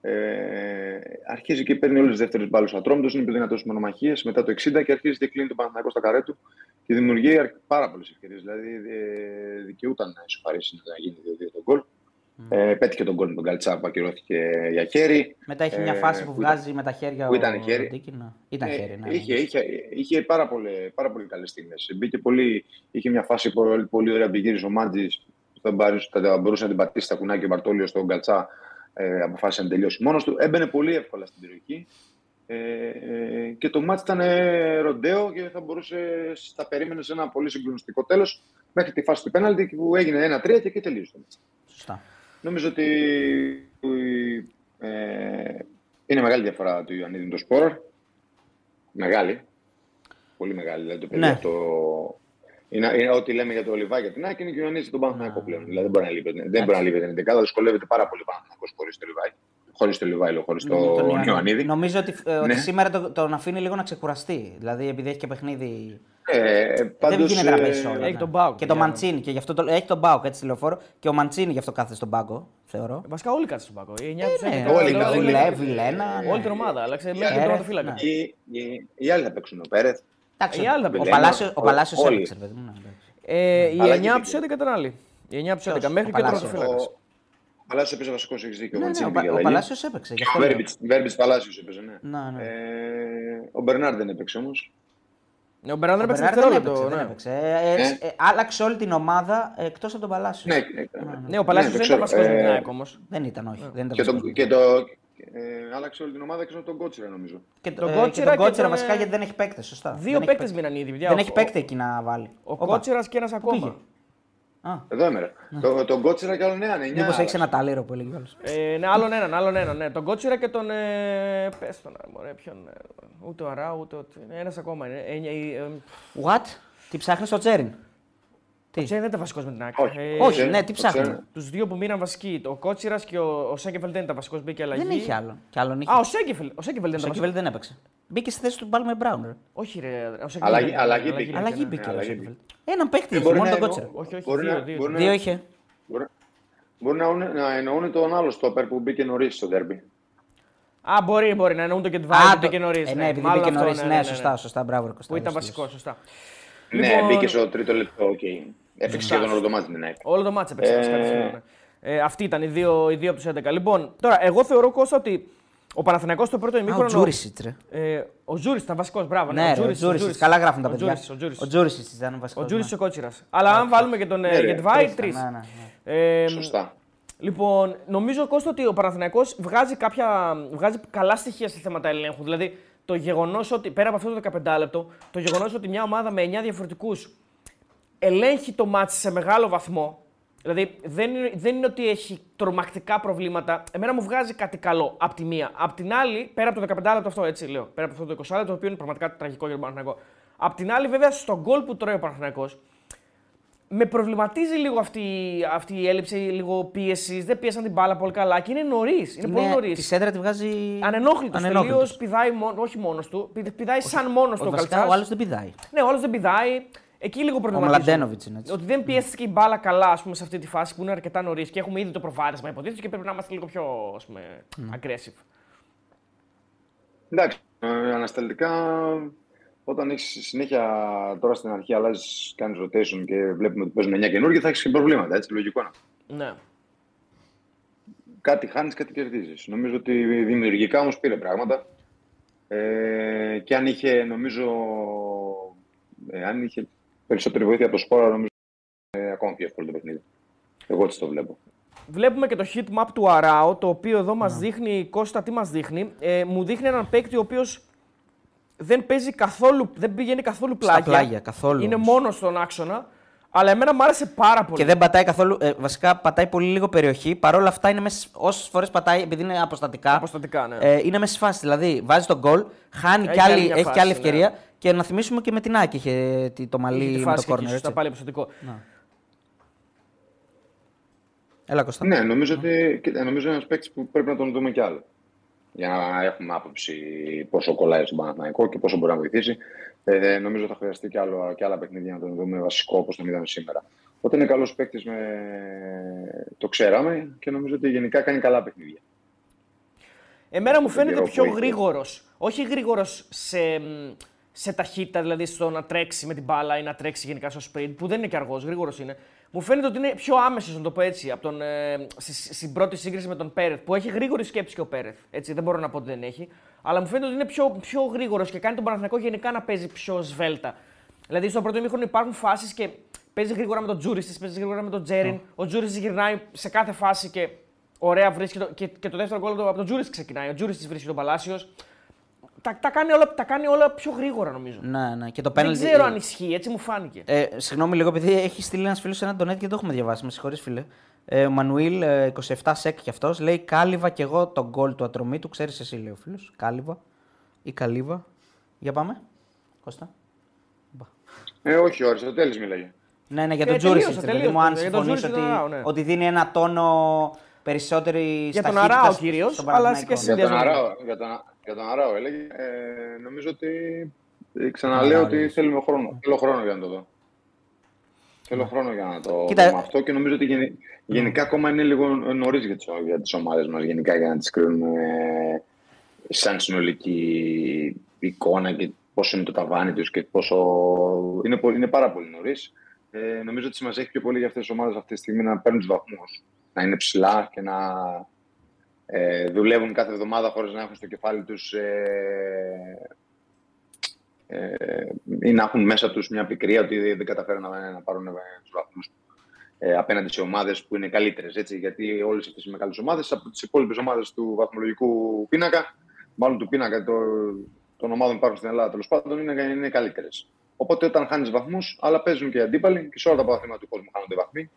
Ε, αρχίζει και παίρνει όλες τις δεύτερες μπάλες ο Ατρόμητος, είναι πιο δυνατός στις μονομαχίες μετά το 60 και αρχίζει και κλείνει τον Παναθηναϊκό στα καρέ του και δημιουργεί πάρα πολλές ευκαιρίες. Δηλαδή ε, δικαιούταν να ισοφαρίσει να γίνει 2-2 τον γκολ. Ε, πέτυχε τον κόλ με τον Καλτσά που ακυρώθηκε για χέρι. Μετά έχει μια ε, φάση που, βγάζει με τα χέρια που ήταν ο χέρι. Δίκηνα. Ήταν ε, χέρι, ναι. Είχε, είχε, είχε πάρα, πολύ, πάρα πολύ καλές στιγμές. Μπήκε πολύ, είχε μια φάση πολύ, πολύ ωραία που γύρισε ο Μάντζης. Θα μπορούσε να την πατήσει στα κουνάκια ο Μπαρτόλιο στον Καλτσά. Ε, αποφάσισε να τελειώσει μόνος του. Έμπαινε πολύ εύκολα στην περιοχή. Ε, ε, και το μάτι ήταν ροντέο και θα μπορούσε, θα περίμενε σε ένα πολύ συγκλονιστικό τέλος μέχρι τη φάση του πέναλτη που έγινε 1-3 και εκεί τελείωσε το μάτι. Σωστά. Νομίζω ότι ε, είναι μεγάλη διαφορά του Ιωαννίδη με τον Σπόραρ. Μεγάλη. Πολύ μεγάλη. Δηλαδή το παιδί Ναι. αυτό. Είναι, είναι ό,τι λέμε για το Ολιβά για την Άκη είναι κοινωνίζει τον Παναθηναϊκό πλέον. Δηλαδή δεν μπορεί να λείπει. Δεν μπορεί να λείπει την 11. Δυσκολεύεται πάρα πολύ ο Παναθηναϊκός χωρίς το Λιβάη. Χωρίς το Λιβάη, χωρίς τον το Ιωαννίδη. Ιωαννίδη. Νομίζω ότι, ε, ότι Ναι. σήμερα το- τον αφήνει λίγο να ξεκουραστεί. Δηλαδή επειδή έχει και παιχνίδι. Ε, δεν πάντως, γίνεται να ε, πέσει όλα. έχει ναι. τον Μπάουκ, Και το για- Μαντσίνη. Και γι αυτό το, έχει τον Μπάουκ έτσι στη λεωφόρο. Και ο Μαντσίνη γι' αυτό κάθεται στον πάγκο, θεωρώ. Βασικά όλοι κάτσε στον πάκο. Οι 9 τους ναι, έκανε- όλοι όλοι- κάτσε. όλοι- Βιλέ, Βιλένα. ναι. Όλη την ομάδα. Άλλαξε μέχρι Ε, τον ρε, τερματοφύλακα. ναι. Οι, οι, οι άλλοι θα παίξουν. Ο Πέρεθ. Εντάξει, Οι άλλοι θα ο παίξουν. Παλάσιο- ο Ο- Παλάσιος όλοι. έπαιξε, ρε παιδί μου. ναι, εντάξει. Ε, οι Αλλά 9 και από δίκιο. του 11 ήταν άλλοι. Οι 9 από τους 11 Ποιος; μέχρι Ο και ο Παλάσιος. Τερματοφύλακα. Ο Παλάσιος έπαιζε βασικός, έχεις δίκιο. Ναι, ναι, Μαντσίνη ο, Πα- πήγε ο αλλαγή. Παλάσιος έπαιξε. Γι' αυτό λέω. Βέρμπιτς Παλάσιος έπαιζε, ναι. Ναι, ναι. Ε, ο Μπερνάρ δεν έπαιξε όμως. Ναι, Ο Μπερνάρ δεν Ο έπαιξε Μπερνάρ δεν δευτερόλεπτο. έπαιξε, δεν ναι. έπαιξε. Ε, ε, Ε; ε, άλλαξε όλη την ομάδα εκτός από τον Παλάσιο. Ναι, ναι, Ναι, ο Παλάσιος Ναι, δεν το ήταν βασικό ξέρω. με την Ε, ΑΕΚ όμως. Δεν ήταν, όχι. Δεν ήταν Και το, βασικός. και το ε, άλλαξε όλη την ομάδα έξω από τον Κότσιρα, νομίζω. Και τον ε, Κότσιρα και τον και Κότσιρα τον, βασικά ε, γιατί δεν έχει παίκτες. Σωστά. Δύο Δεν έχει παίκτες παίκτες. μείναν ήδη. παιδιά. Δεν Ο- έχει παίκτη εκεί να βάλει. Ο Όπα. Κότσιρας και ένας πήγε; ακόμα. Α, Εδώ έμερα. Το, τον Κότσιρα και άλλον έναν. εννιά μήπως έχεις άλλαξε. ένα ταλίρο που έλεγε όλος. Ε, ναι, άλλον έναν, άλλον έναν. Ναι. Τον Κότσιρα και τον. Ε, πες τον, ε, μωρέ, ποιον. ε, ούτε ο Αρά, ούτε ο. Ένας ακόμα είναι. Ε, ε, ε, What? Τι ψάχνεις στο Τσέριν. Τι; ο Τσέριν δεν ήταν βασικός με την ΑΕΚ. Όχι. Ε, Όχι, Ξέρει- ναι, τι το ψάχνει. ξέρει. Τους δύο που μείναν βασικοί, ο Κότσιρας και ο, ο Σέκεφελ δεν ήταν βασικός, μπήκε αλλαγή. Δεν είχε άλλο. Κι άλλον είχε. Α, ο Σέκεφελ, ο Σέκεφελ δεν Ο ήταν Σάκεβελ βασικός. δεν έπαιξε. Μπήκε στη θέση του Μπάλμε Μπράουν. ρε. Όχι, ρε. Ο Σέκεφελ Αλλαγή- δεν- αλλαγή μπήκε. Αλλαγή ναι. μπήκε ο αλλαγή Σάκεβελ. Έναν παίκτη Ε, είχε, μπορεί μόνο να τον εννοώ- Κότσερα. Όχι, όχι, Μπορεί δύο, να- δύο. μπορεί να- Δύο είχε. Μπορεί, μπορεί να, εννοούν- να εννοούν τον άλλο στόπερ που μπήκε νωρίς στο δέρμπι. Α, μπορεί, μπορεί να εννοούν το Κεντβάη Α, που το- μπήκε νωρίς. ε, ναι, επειδή μπήκε νωρίς. Ναι, σωστά, σωστά. Μπράβο, ρε Κωστά. Που ήταν λες, βασικός, λες. σωστά. Ναι, Λοιπόν, μπήκε στο τρίτο λεπτό. οκ. Έπαιξε σχεδόν όλο το μάτι την ΑΕΚ. Όλο το μάτς έπαιξε Ε, βασικά. Ε... Ναι. Ε, αυτοί ήταν οι δύο, οι δύο από τους 11. Λοιπόν, τώρα, εγώ θεωρώ Κώστα ότι ο Παναθηναϊκός στο πρώτο Α, ο ημίχρονο. Τζούρισιτς, ρε. Ε, ο Τζούρι ήταν βασικός, μπράβο. Ναι, ρε, ο Τζούρις, Τζούρισιτς. Τζούρις. Καλά γράφουν τα Ο παιδιά. Τζούρις, ο Τζούρις. Ο Τζούρισιτς ήταν βασικός. Ο Τζούρι ο Κότσιρας. Αλλά αν βάλουμε και τον Ναι, ρε, Γετβάη, τρεις τρει. ήταν, ναι, ναι, Ε, Σωστά. Λοιπόν, νομίζω Κώστα ότι ο Παναθηναϊκός βγάζει, κάποια, βγάζει καλά στοιχεία σε θέματα ελέγχου. Δηλαδή, το γεγονός ότι πέρα από αυτό το 15 λεπτό, το γεγονός ότι μια ομάδα με 9 διαφορετικούς ελέγχει το μάτι σε μεγάλο βαθμό. Δηλαδή, δεν είναι, δεν είναι ότι έχει τρομακτικά προβλήματα. Εμένα μου βγάζει κάτι καλό από τη μία. Απ' την άλλη, πέρα από το 15 λεπτό αυτό, έτσι λέω, πέρα από αυτό το 20 λεπτό, το οποίο είναι πραγματικά τραγικό για τον Παναθηναϊκό. Απ' την άλλη, βέβαια, στον γκολ που τρώει ο Παναθηναϊκός, με προβληματίζει λίγο αυτή, αυτή η έλλειψη λίγο πίεσης. Δεν πίεσαν την μπάλα πολύ καλά και είναι νωρίς. Είναι πολύ νωρίς. Τη σέντρα τη βγάζει. Ανενόχλητος τελείως, ανενόχλητος. πηδάει μόνο, όχι μόνος του, πηδ- πηδάει σαν μόνος του ο Βασικά Καλτσάς. ο άλλος δεν πηδάει. Ναι, ο άλλος δεν πηδάει. Εκεί λίγο Ο προβληματίζει. Μλαντένοβιτς είναι έτσι. Ότι δεν πιέστηκε η μπάλα καλά ας πούμε, σε αυτή τη φάση που είναι αρκετά νωρίς και έχουμε ήδη το προβάδισμα υποτίθεται και πρέπει να είμαστε λίγο πιο ας πούμε, aggressive. Εντάξει, ε, ανασταλτικά όταν έχεις συνέχεια τώρα στην αρχή αλλάζεις, κάνεις rotation και βλέπουμε ότι παίζουν 9 καινούργια, θα έχεις και προβλήματα. Έτσι, λογικό είναι. αυτό. Ναι. Κάτι χάνεις, κάτι κερδίζεις. Νομίζω ότι δημιουργικά όμως πήρε πράγματα. Ε, και αν είχε, νομίζω, ε, αν είχε περισσότερη βοήθεια από το σπόρα, νομίζω ε, ακόμα πιο εύκολο το παιχνίδι. Εγώ έτσι το βλέπω. Βλέπουμε και το heat map του Αράο, το οποίο εδώ Ναι. μας δείχνει, Κώστα, τι μας δείχνει. Ε, μου δείχνει έναν παίκτη ο οποίος δεν παίζει καθόλου, δεν πηγαίνει καθόλου Στα πλάγια. πλάγια, καθόλου Είναι όμως. μόνος στον άξονα. Αλλά εμένα μου άρεσε πάρα πολύ. Και δεν πατάει καθόλου. Ε, βασικά πατάει πολύ λίγο περιοχή. Παρ' όλα αυτά είναι μέσα. Όσες φορές πατάει, επειδή είναι αποστατικά. Αποστατικά, ναι. Ε, είναι μέσα στη φάση. Δηλαδή βάζει τον γκολ, χάνει Έχει κι άλλη, άλλη μια έχει φάση, κι άλλη ναι. Ευκαιρία. Και να θυμίσουμε και με την Άκη είχε τη- το μαλλί Είχε τη με φάση το και εκεί, corner. σωστά, έτσι. πάλι αποστατικό. Έλα Κώστα. Ναι, νομίζω ότι κοίτα, νομίζω είναι ένας παίκτης που πρέπει να τον δούμε κι άλλο. Για να έχουμε άποψη πόσο κολλάει στον Παναθηναϊκό και πόσο μπορεί να βοηθήσει. Ε, νομίζω θα χρειαστεί κι, άλλο, κι άλλα παιχνίδια να τον δούμε βασικό όπως τον είδαμε σήμερα. Όταν είναι καλός παίκτης, με... το ξέραμε και νομίζω ότι γενικά κάνει καλά παιχνίδια. Εμένα μου τον φαίνεται καιρό πιο που έχει. γρήγορος. Όχι γρήγορος σε, μ, σε ταχύτητα, δηλαδή στο να τρέξει με την μπάλα ή να τρέξει γενικά στο sprint, που δεν είναι και αργός, γρήγορος είναι. Μου φαίνεται ότι είναι πιο άμεσος, να το πω έτσι, από τον, ε, στη- στην πρώτη σύγκριση με τον Πέρεθ, που έχει γρήγορη σκέψη και ο Πέρεθ. Έτσι, δεν μπορώ να πω ότι δεν έχει. Αλλά μου φαίνεται ότι είναι πιο, πιο γρήγορος και κάνει τον Παναθηναϊκό γενικά να παίζει πιο σβέλτα. Δηλαδή, στο πρώτο ημίχρονο υπάρχουν φάσεις και παίζει γρήγορα με τον Τζούρισι, παίζει γρήγορα με τον Τζέριν. Ο Τζούρισι γυρνάει σε κάθε φάση και ωραία βρίσκει. Το, και, και το δεύτερο γκολ από τον Τζούρισι ξεκινάει. Ο Τζούρισι βρίσκει τον Παλάσιος. Τα, τα, κάνει όλα, τα κάνει όλα πιο γρήγορα νομίζω. Ναι, ναι. Και το Δεν penalty- ξέρω αν ισχύει, έτσι μου φάνηκε. Ε, συγγνώμη λίγο, επειδή έχει στείλει ένας φίλος ένα donate και δεν το έχουμε διαβάσει. Με συγχωρείς, φίλε. Ε, ο Μανουήλ, ε, 27 σεκ κι αυτός, λέει Κάλυβα και εγώ τον γκολ του ατρωμί του. Ξέρεις εσύ, λέει ο φίλος. Κάλυβα ή Καλύβα. Για πάμε. Κώστα. Ε, όχι, ο Αριστοτέλης μιλάει. Ναι, ναι, για Ε, τον τελείωσε, Τζούρισιτ. Δηλαδή τελείωσε. μου αν Για τον συμφωνείς Τζούρισιτ ότι, τον Αράο, ναι. ότι δίνει ένα τόνο περισσότερη Για τον σταχύτητα Αράο στο- κυρίως, στον αλλά Παναθηναϊκό. και σε- Για τον, Συνδυασμό. Αράο, για, τον, για τον Αράο έλεγε. Ε, νομίζω ότι. ε, Ξαναλέω Αράο, ότι λες. θέλουμε χρόνο. Θέλω χρόνο για να το δω. Θέλω χρόνο για να το Κοίτα, δούμε αυτό και νομίζω ότι γενι- γενικά ακόμα είναι λίγο νωρίς για τις, για τις ομάδες μας γενικά για να τις κρίνουμε ε, σαν συνολική εικόνα και πόσο είναι το ταβάνι τους και πόσο... Είναι, πολύ- είναι πάρα πολύ νωρίς. Ε, νομίζω ότι μας έχει πιο πολύ για αυτές τις ομάδες αυτή τη στιγμή να παίρνουν τους βαθμούς, να είναι ψηλά και να ε, δουλεύουν κάθε εβδομάδα χωρίς να έχουν στο κεφάλι τους ε, ε, ή να έχουν μέσα τους μια πικρία ότι δεν- δεν καταφέρουν να, να πάρουν ε, τους βαθμούς ε, απέναντι σε ομάδες που είναι καλύτερες. Έτσι, γιατί όλες αυτές οι μεγάλες ομάδες από τις υπόλοιπες ομάδες του βαθμολογικού πίνακα, μάλλον του πίνακα το, των ομάδων που υπάρχουν στην Ελλάδα τέλος πάντων, είναι, είναι καλύτερες. Οπότε όταν χάνεις βαθμούς, αλλά παίζουν και οι αντίπαλοι και σε όλα τα πρωταθλήματα του κόσμου χάνονται βαθμοί.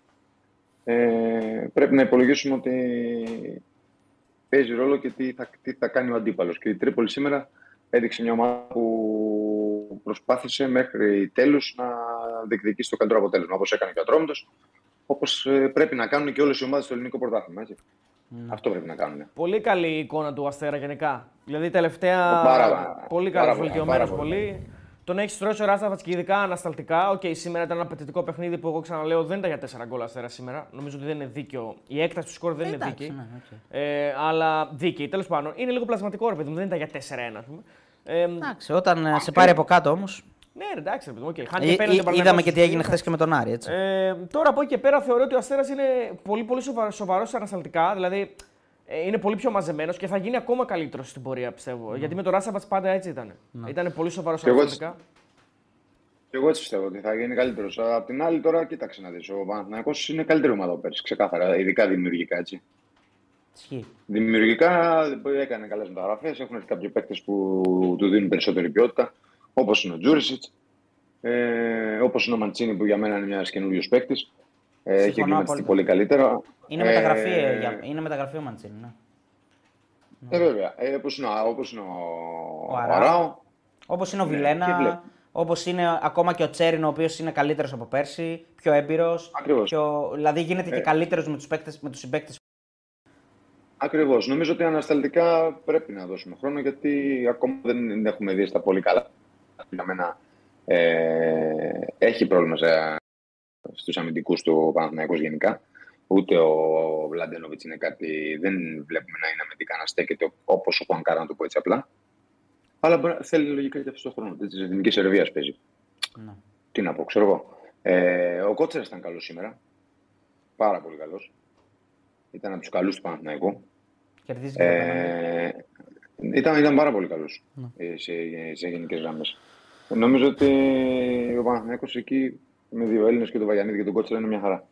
Ε, πρέπει να υπολογίσουμε ότι παίζει ρόλο και τι θα, τι θα κάνει ο αντίπαλος. Και η Τρίπολη σήμερα έδειξε μια ομάδα που προσπάθησε μέχρι τέλους να διεκδικήσει το καλύτερο αποτέλεσμα. Όπως έκανε και ο Ατρόμητος, όπως πρέπει να κάνουν και όλες οι ομάδες στο ελληνικό πρωτάθλημα. έτσι. Αυτό πρέπει να κάνουν. Πολύ καλή η εικόνα του Αστέρα γενικά. Δηλαδή τελευταία. Πάρα- πολύ πάρα καλό, πολύ, βελτιωμένο πάρα πολύ. Πολύ. Τον έχει στρώσει ο Ράσταβατς και ειδικά ανασταλτικά. Οκ, σήμερα ήταν ένα απαιτητικό παιχνίδι που εγώ ξαναλέω δεν ήταν για 4 γκολ Αστέρα σήμερα. Νομίζω ότι δεν είναι δίκαιο. Η έκταση του σκορ δεν είναι Εντάξει, δίκαιη. ναι, οκ. Ε, αλλά δίκαιη. Τέλος πάντων, είναι λίγο πλασματικό ρε παιδί μου, δεν ήταν για 4-1, ας πούμε. Ε, Εντάξει, όταν ε, σε πάρει από κάτω όμως. ναι, ρε, εντάξει, ρε παιδί μου, οκ. Χάνει και πέναλτι ο Είδαμε Παναθηναϊκός και τι στους έγινε δύο. χθες και με τον Άρη. Έτσι. Ε, τώρα από εκεί και πέρα θεωρώ ότι ο Αστέρας είναι πολύ, πολύ σοβαρός, σοβαρός ανασταλτικά. Δηλαδή ε, είναι πολύ πιο μαζεμένος και θα γίνει ακόμα καλύτερος στην πορεία, πιστεύω. Γιατί με το Ράσταβατς πάντα έτσι ήταν. Ήταν πολύ σοβαρός Και εγώ ανασταλτικά. Και εγώ έτσι πιστεύω ότι θα γίνει καλύτερος. Απ' την άλλη, τώρα κοίταξε να δεις. Ο Παναθηναϊκός είναι καλύτερη ομάδα από πέρσι, ξεκάθαρα, ειδικά δημιουργικά έτσι. Ισχύει. Δημιουργικά έκανε καλές μεταγραφές. Έχουν έρθει κάποιοι παίκτες που του δίνουν περισσότερη ποιότητα, όπως είναι ο Τζούρισιτς, ε, όπως είναι ο Μαντσίνη που για μένα είναι ένας καινούριος παίκτης. Ε, έχει Συμφωνώ εγκληματιστεί απόλυτα. πολύ καλύτερα. Είναι, Ε, μεταγραφή, ε, για- είναι μεταγραφή ο Μαντσίνη. Ναι. Ε, βέβαια. Ε, όπως είναι, ο- όπως είναι ο, Ο ο Αράο. Αράο. Όπως είναι ο Ναι, και Βιλένα, βλέπω. όπως είναι ακόμα και ο Τσέριν, ο οποίος είναι καλύτερος από πέρσι, πιο έμπειρος. Ακριβώς. Δηλαδή γίνεται και Ε. καλύτερος με τους παίκτες- με τους συμπαίκτες. Ακριβώς. Νομίζω ότι ανασταλτικά πρέπει να δώσουμε χρόνο γιατί ακόμα δεν έχουμε δει στα πολύ καλά. Για μένα ε, έχει πρόβλημα στους αμυντικούς του Παναθηναϊκός γενικά. Ούτε ο Βλαντένοβιτς είναι κάτι. Δεν βλέπουμε να είναι αμυντικά να στέκεται όπως ο Χουανκάρα, να το πω έτσι απλά. Αλλά μπορεί, θέλει λογικά και αυτό το χρόνο. Της εθνικής Σερβία παίζει. Ναι. Τι να πω, ξέρω εγώ. Ε, ο Κότσερας ήταν καλός σήμερα. Πάρα πολύ καλός. Ήταν από τους καλούς του Παναθηναϊκού. Κερδίζει και το πέναλτι. Ε, ήταν, ήταν πάρα πολύ καλός ε, σε, σε γενικές γραμμές. Νομίζω ότι ο Παναθηναϊκός εκεί με δύο Έλληνες και τον Βαγιανίδη και τον Κότσερα είναι μια χαρά.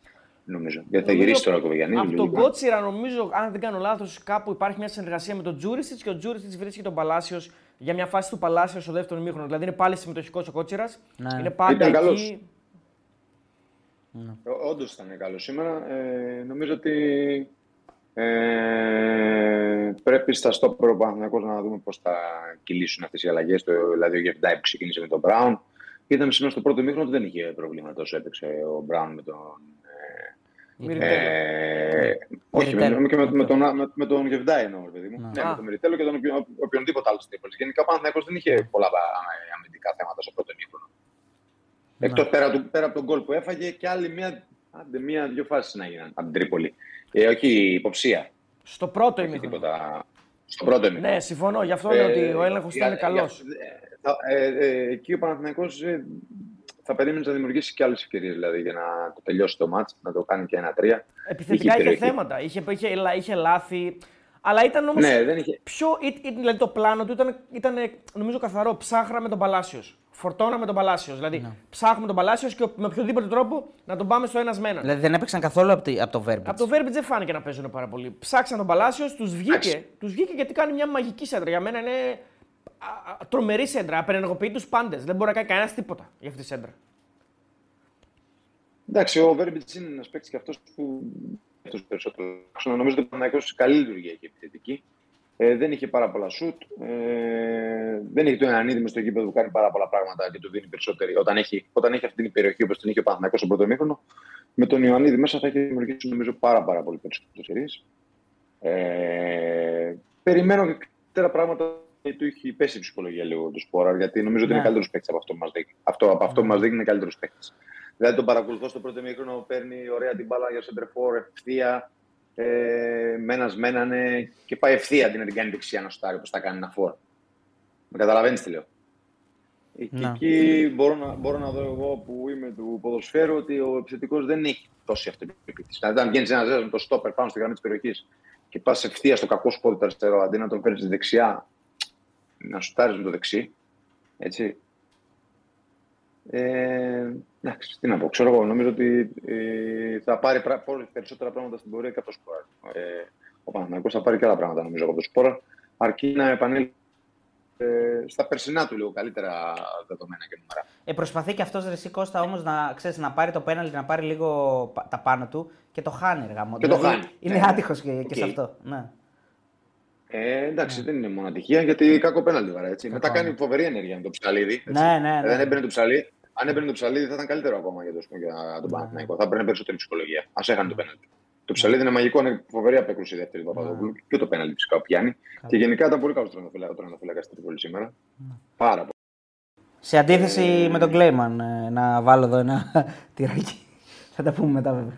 Νομίζω. Γιατί θα Νομίζω γυρίσει τώρα το Βαγιανίδη. Από τον λογικά. Κότσιρα, νομίζω, αν δεν κάνω λάθος, κάπου υπάρχει μια συνεργασία με τον Τζούρισιτς και ο Τζούρισιτς βρίσκει τον Παλάσιος για μια φάση του Παλάσιος στο δεύτερο μήχρονο. Δηλαδή είναι πάλι συμμετοχικός ο Κότσιρας. Ναι. Είναι πάντα Ήταν εκεί. καλός. Όντως ήταν καλός σήμερα. Ε, νομίζω ότι ε, πρέπει στα στόπερ ο Παναθηναϊκός να δούμε πώς θα κυλήσουν αυτές οι αλλαγές. Το, δηλαδή ο Γεφτάι που ξεκίνησε με τον Μπράουν. Είδαμε σήμερα στο πρώτο μήχρονο ότι δεν είχε προβλήματα όσο έπαιξε ο Μπράουν με τον. Μυριτέλο. Ε, όχι, με, Μυριτέλο. με, και με, με, τον, με, με τον Γεβδάη εννοώ, ρε παιδί μου. Ναι, Α. με τον Μυριτέλο και τον οποιο- οποιονδήποτε άλλο στην Γενικά ο Παναθηναϊκός δεν είχε πολλά α- αμυντικά θέματα στο πρώτο μήχρονο. Εκτός πέρα, του, πέρα από τον γκολ που έφαγε και άλλη μία, άντε, μία-δύο φάσεις να γίναν από την Τρίπολη. Ε, όχι υποψία. Στο πρώτο Όχι ημίχρονο. τίποτα. Στο πρώτο ημίχρονο. Ναι, συμφωνώ. Γι' αυτό λέω ότι ο έλεγχος για- ήταν καλό. Για- θα- ε, ε, εκεί ο Παναθηναϊκός ε, θα περίμενε να δημιουργήσει και άλλες ευκαιρίες δηλαδή, για να το τελειώσει το μάτς, να το κάνει και ένα-τρία. Επιθετικά είχε, περιοχή. θέματα. Είχε, είχε, λα- είχε λάθη. Αλλά ήταν όμως. Ναι, δεν είχε. Πιο, ή- ή- δηλαδή το πλάνο του ήταν, ήταν νομίζω καθαρό. Ψάχρα με τον Παλάσιος. Φορτώνα με τον Παλάσιος. Δηλαδή Ναι. ψάχνουμε τον Παλάσιος και με οποιοδήποτε τρόπο να τον πάμε στο ένας με ένα. Δηλαδή δεν έπαιξαν καθόλου από, τη- από το Βέρμπιτ. Από το Βέρμπιτ δεν φάνηκε να παίζουν πάρα πολύ. Ψάξαν τον Παλάσιος, τους βγήκε. Εντάξει. Τους βγήκε γιατί κάνει μια μαγική σέντρα. Για μένα είναι α, α, τρομερή σέντρα. Απενεργοποιεί τους πάντες. Δεν μπορεί να κάνει κανένας τίποτα για αυτή τη σέντρα. Εντάξει, ο Βέρμπιτς είναι ένας παίκτης και αυτός που. Αυτός περισσότερο. Νομίζω ότι ο Παναθηναϊκός καλή λειτουργία έχει επιθετική. Ε, δεν είχε πάρα πολλά σουτ. Ε, δεν έχει τον Ιωαννίδη με στο γήπεδο που κάνει πάρα πολλά πράγματα και του δίνει περισσότερη. Όταν έχει, όταν έχει αυτή την περιοχή όπως την είχε ο Παναθηναϊκός στο πρώτο μήχρονο, με τον Ιωαννίδη μέσα θα έχει δημιουργήσει νομίζω πάρα, πάρα πολύ περισσότερες ε, Περιμένω και καλύτερα πράγματα γιατί του έχει πέσει η ψυχολογία λίγο του Σπόρα, γιατί νομίζω ότι είναι Ναι. καλύτερος παίκτης από αυτό που μας δείχνει. Αυτό, από αυτό που μας δείχνει είναι καλύτερος παίκτης. Δηλαδή τον παρακολουθώ στο πρώτο μήχρονο, παίρνει ωραία την μπάλα για σεντρεφόρ, ευθεία, ε, με ένα μένανε και πάει ευθεία αντί να την κάνει δεξιά να στάρει όπως τα κάνει ένα φόρ. Με καταλαβαίνεις τι λέω. Ε, Και Ναι. εκεί μπορώ να, μπορώ να δω εγώ που είμαι του ποδοσφαίρου ότι ο επιθετικός δεν έχει τόση αυτοπεποίθηση. Δηλαδή, αν βγαίνεις ένας ζέζα με το στόπερ πάνω στη γραμμή της περιοχής και πας ευθεία στο κακό σπόδι το αριστερό, αντί να τον φέρει στη δεξιά, να σουτάρεις με το δεξί. Έτσι. Ε, εντάξει, τι να πω. Ξέρω εγώ, νομίζω ότι ε, θα πάρει πρα- πολύ περισσότερα πράγματα στην πορεία και από το Σπόραρ. Ε, ο Παναθηναϊκός θα πάρει και άλλα πράγματα νομίζω από το Σπόραρ, αρκεί να επανέλθει ε, στα περσινά του λίγο καλύτερα δεδομένα και νούμερα. Ε, προσπαθεί και αυτός ρε συ Κώστα όμως να, ξέρεις, να πάρει το πέναλτι, να πάρει λίγο πα- τα πάνω του και το χάνει. Ρε, γαμώ. Και το Δηλαδή, χάνει. Είναι Ναι. άτυχος και, και Οκ. σε αυτό. Ναι. Ε, εντάξει, δεν είναι μόνο ατυχία γιατί κακό πέναλτι βαρά, έτσι. Μετά ναι. κάνει φοβερή ενέργεια με το ψαλίδι. Έτσι. Ναι, ναι, Ε, ναι. Δεν έμπαινε το ψαλίδι. Αν έμπαινε το ψαλίδι θα ήταν καλύτερο ακόμα για, το, για τον Παναθηναϊκό. Θα έπαιρνε περισσότερη ψυχολογία. Α έχανε το πέναλτι. Το ψαλίδι είναι μαγικό, είναι φοβερή απέκρουση η δεύτερη του Παπαδόπουλου. Και το πέναλτι φυσικά που πιάνει. Και γενικά ήταν πολύ καλός τερματοφύλακα στην Τρίπολη σήμερα. Πάρα πολύ. Σε αντίθεση Ε, με τον Κλέιμαν, ε, να βάλω εδώ ένα τυράκι. Θα τα πούμε μετά βέβαια.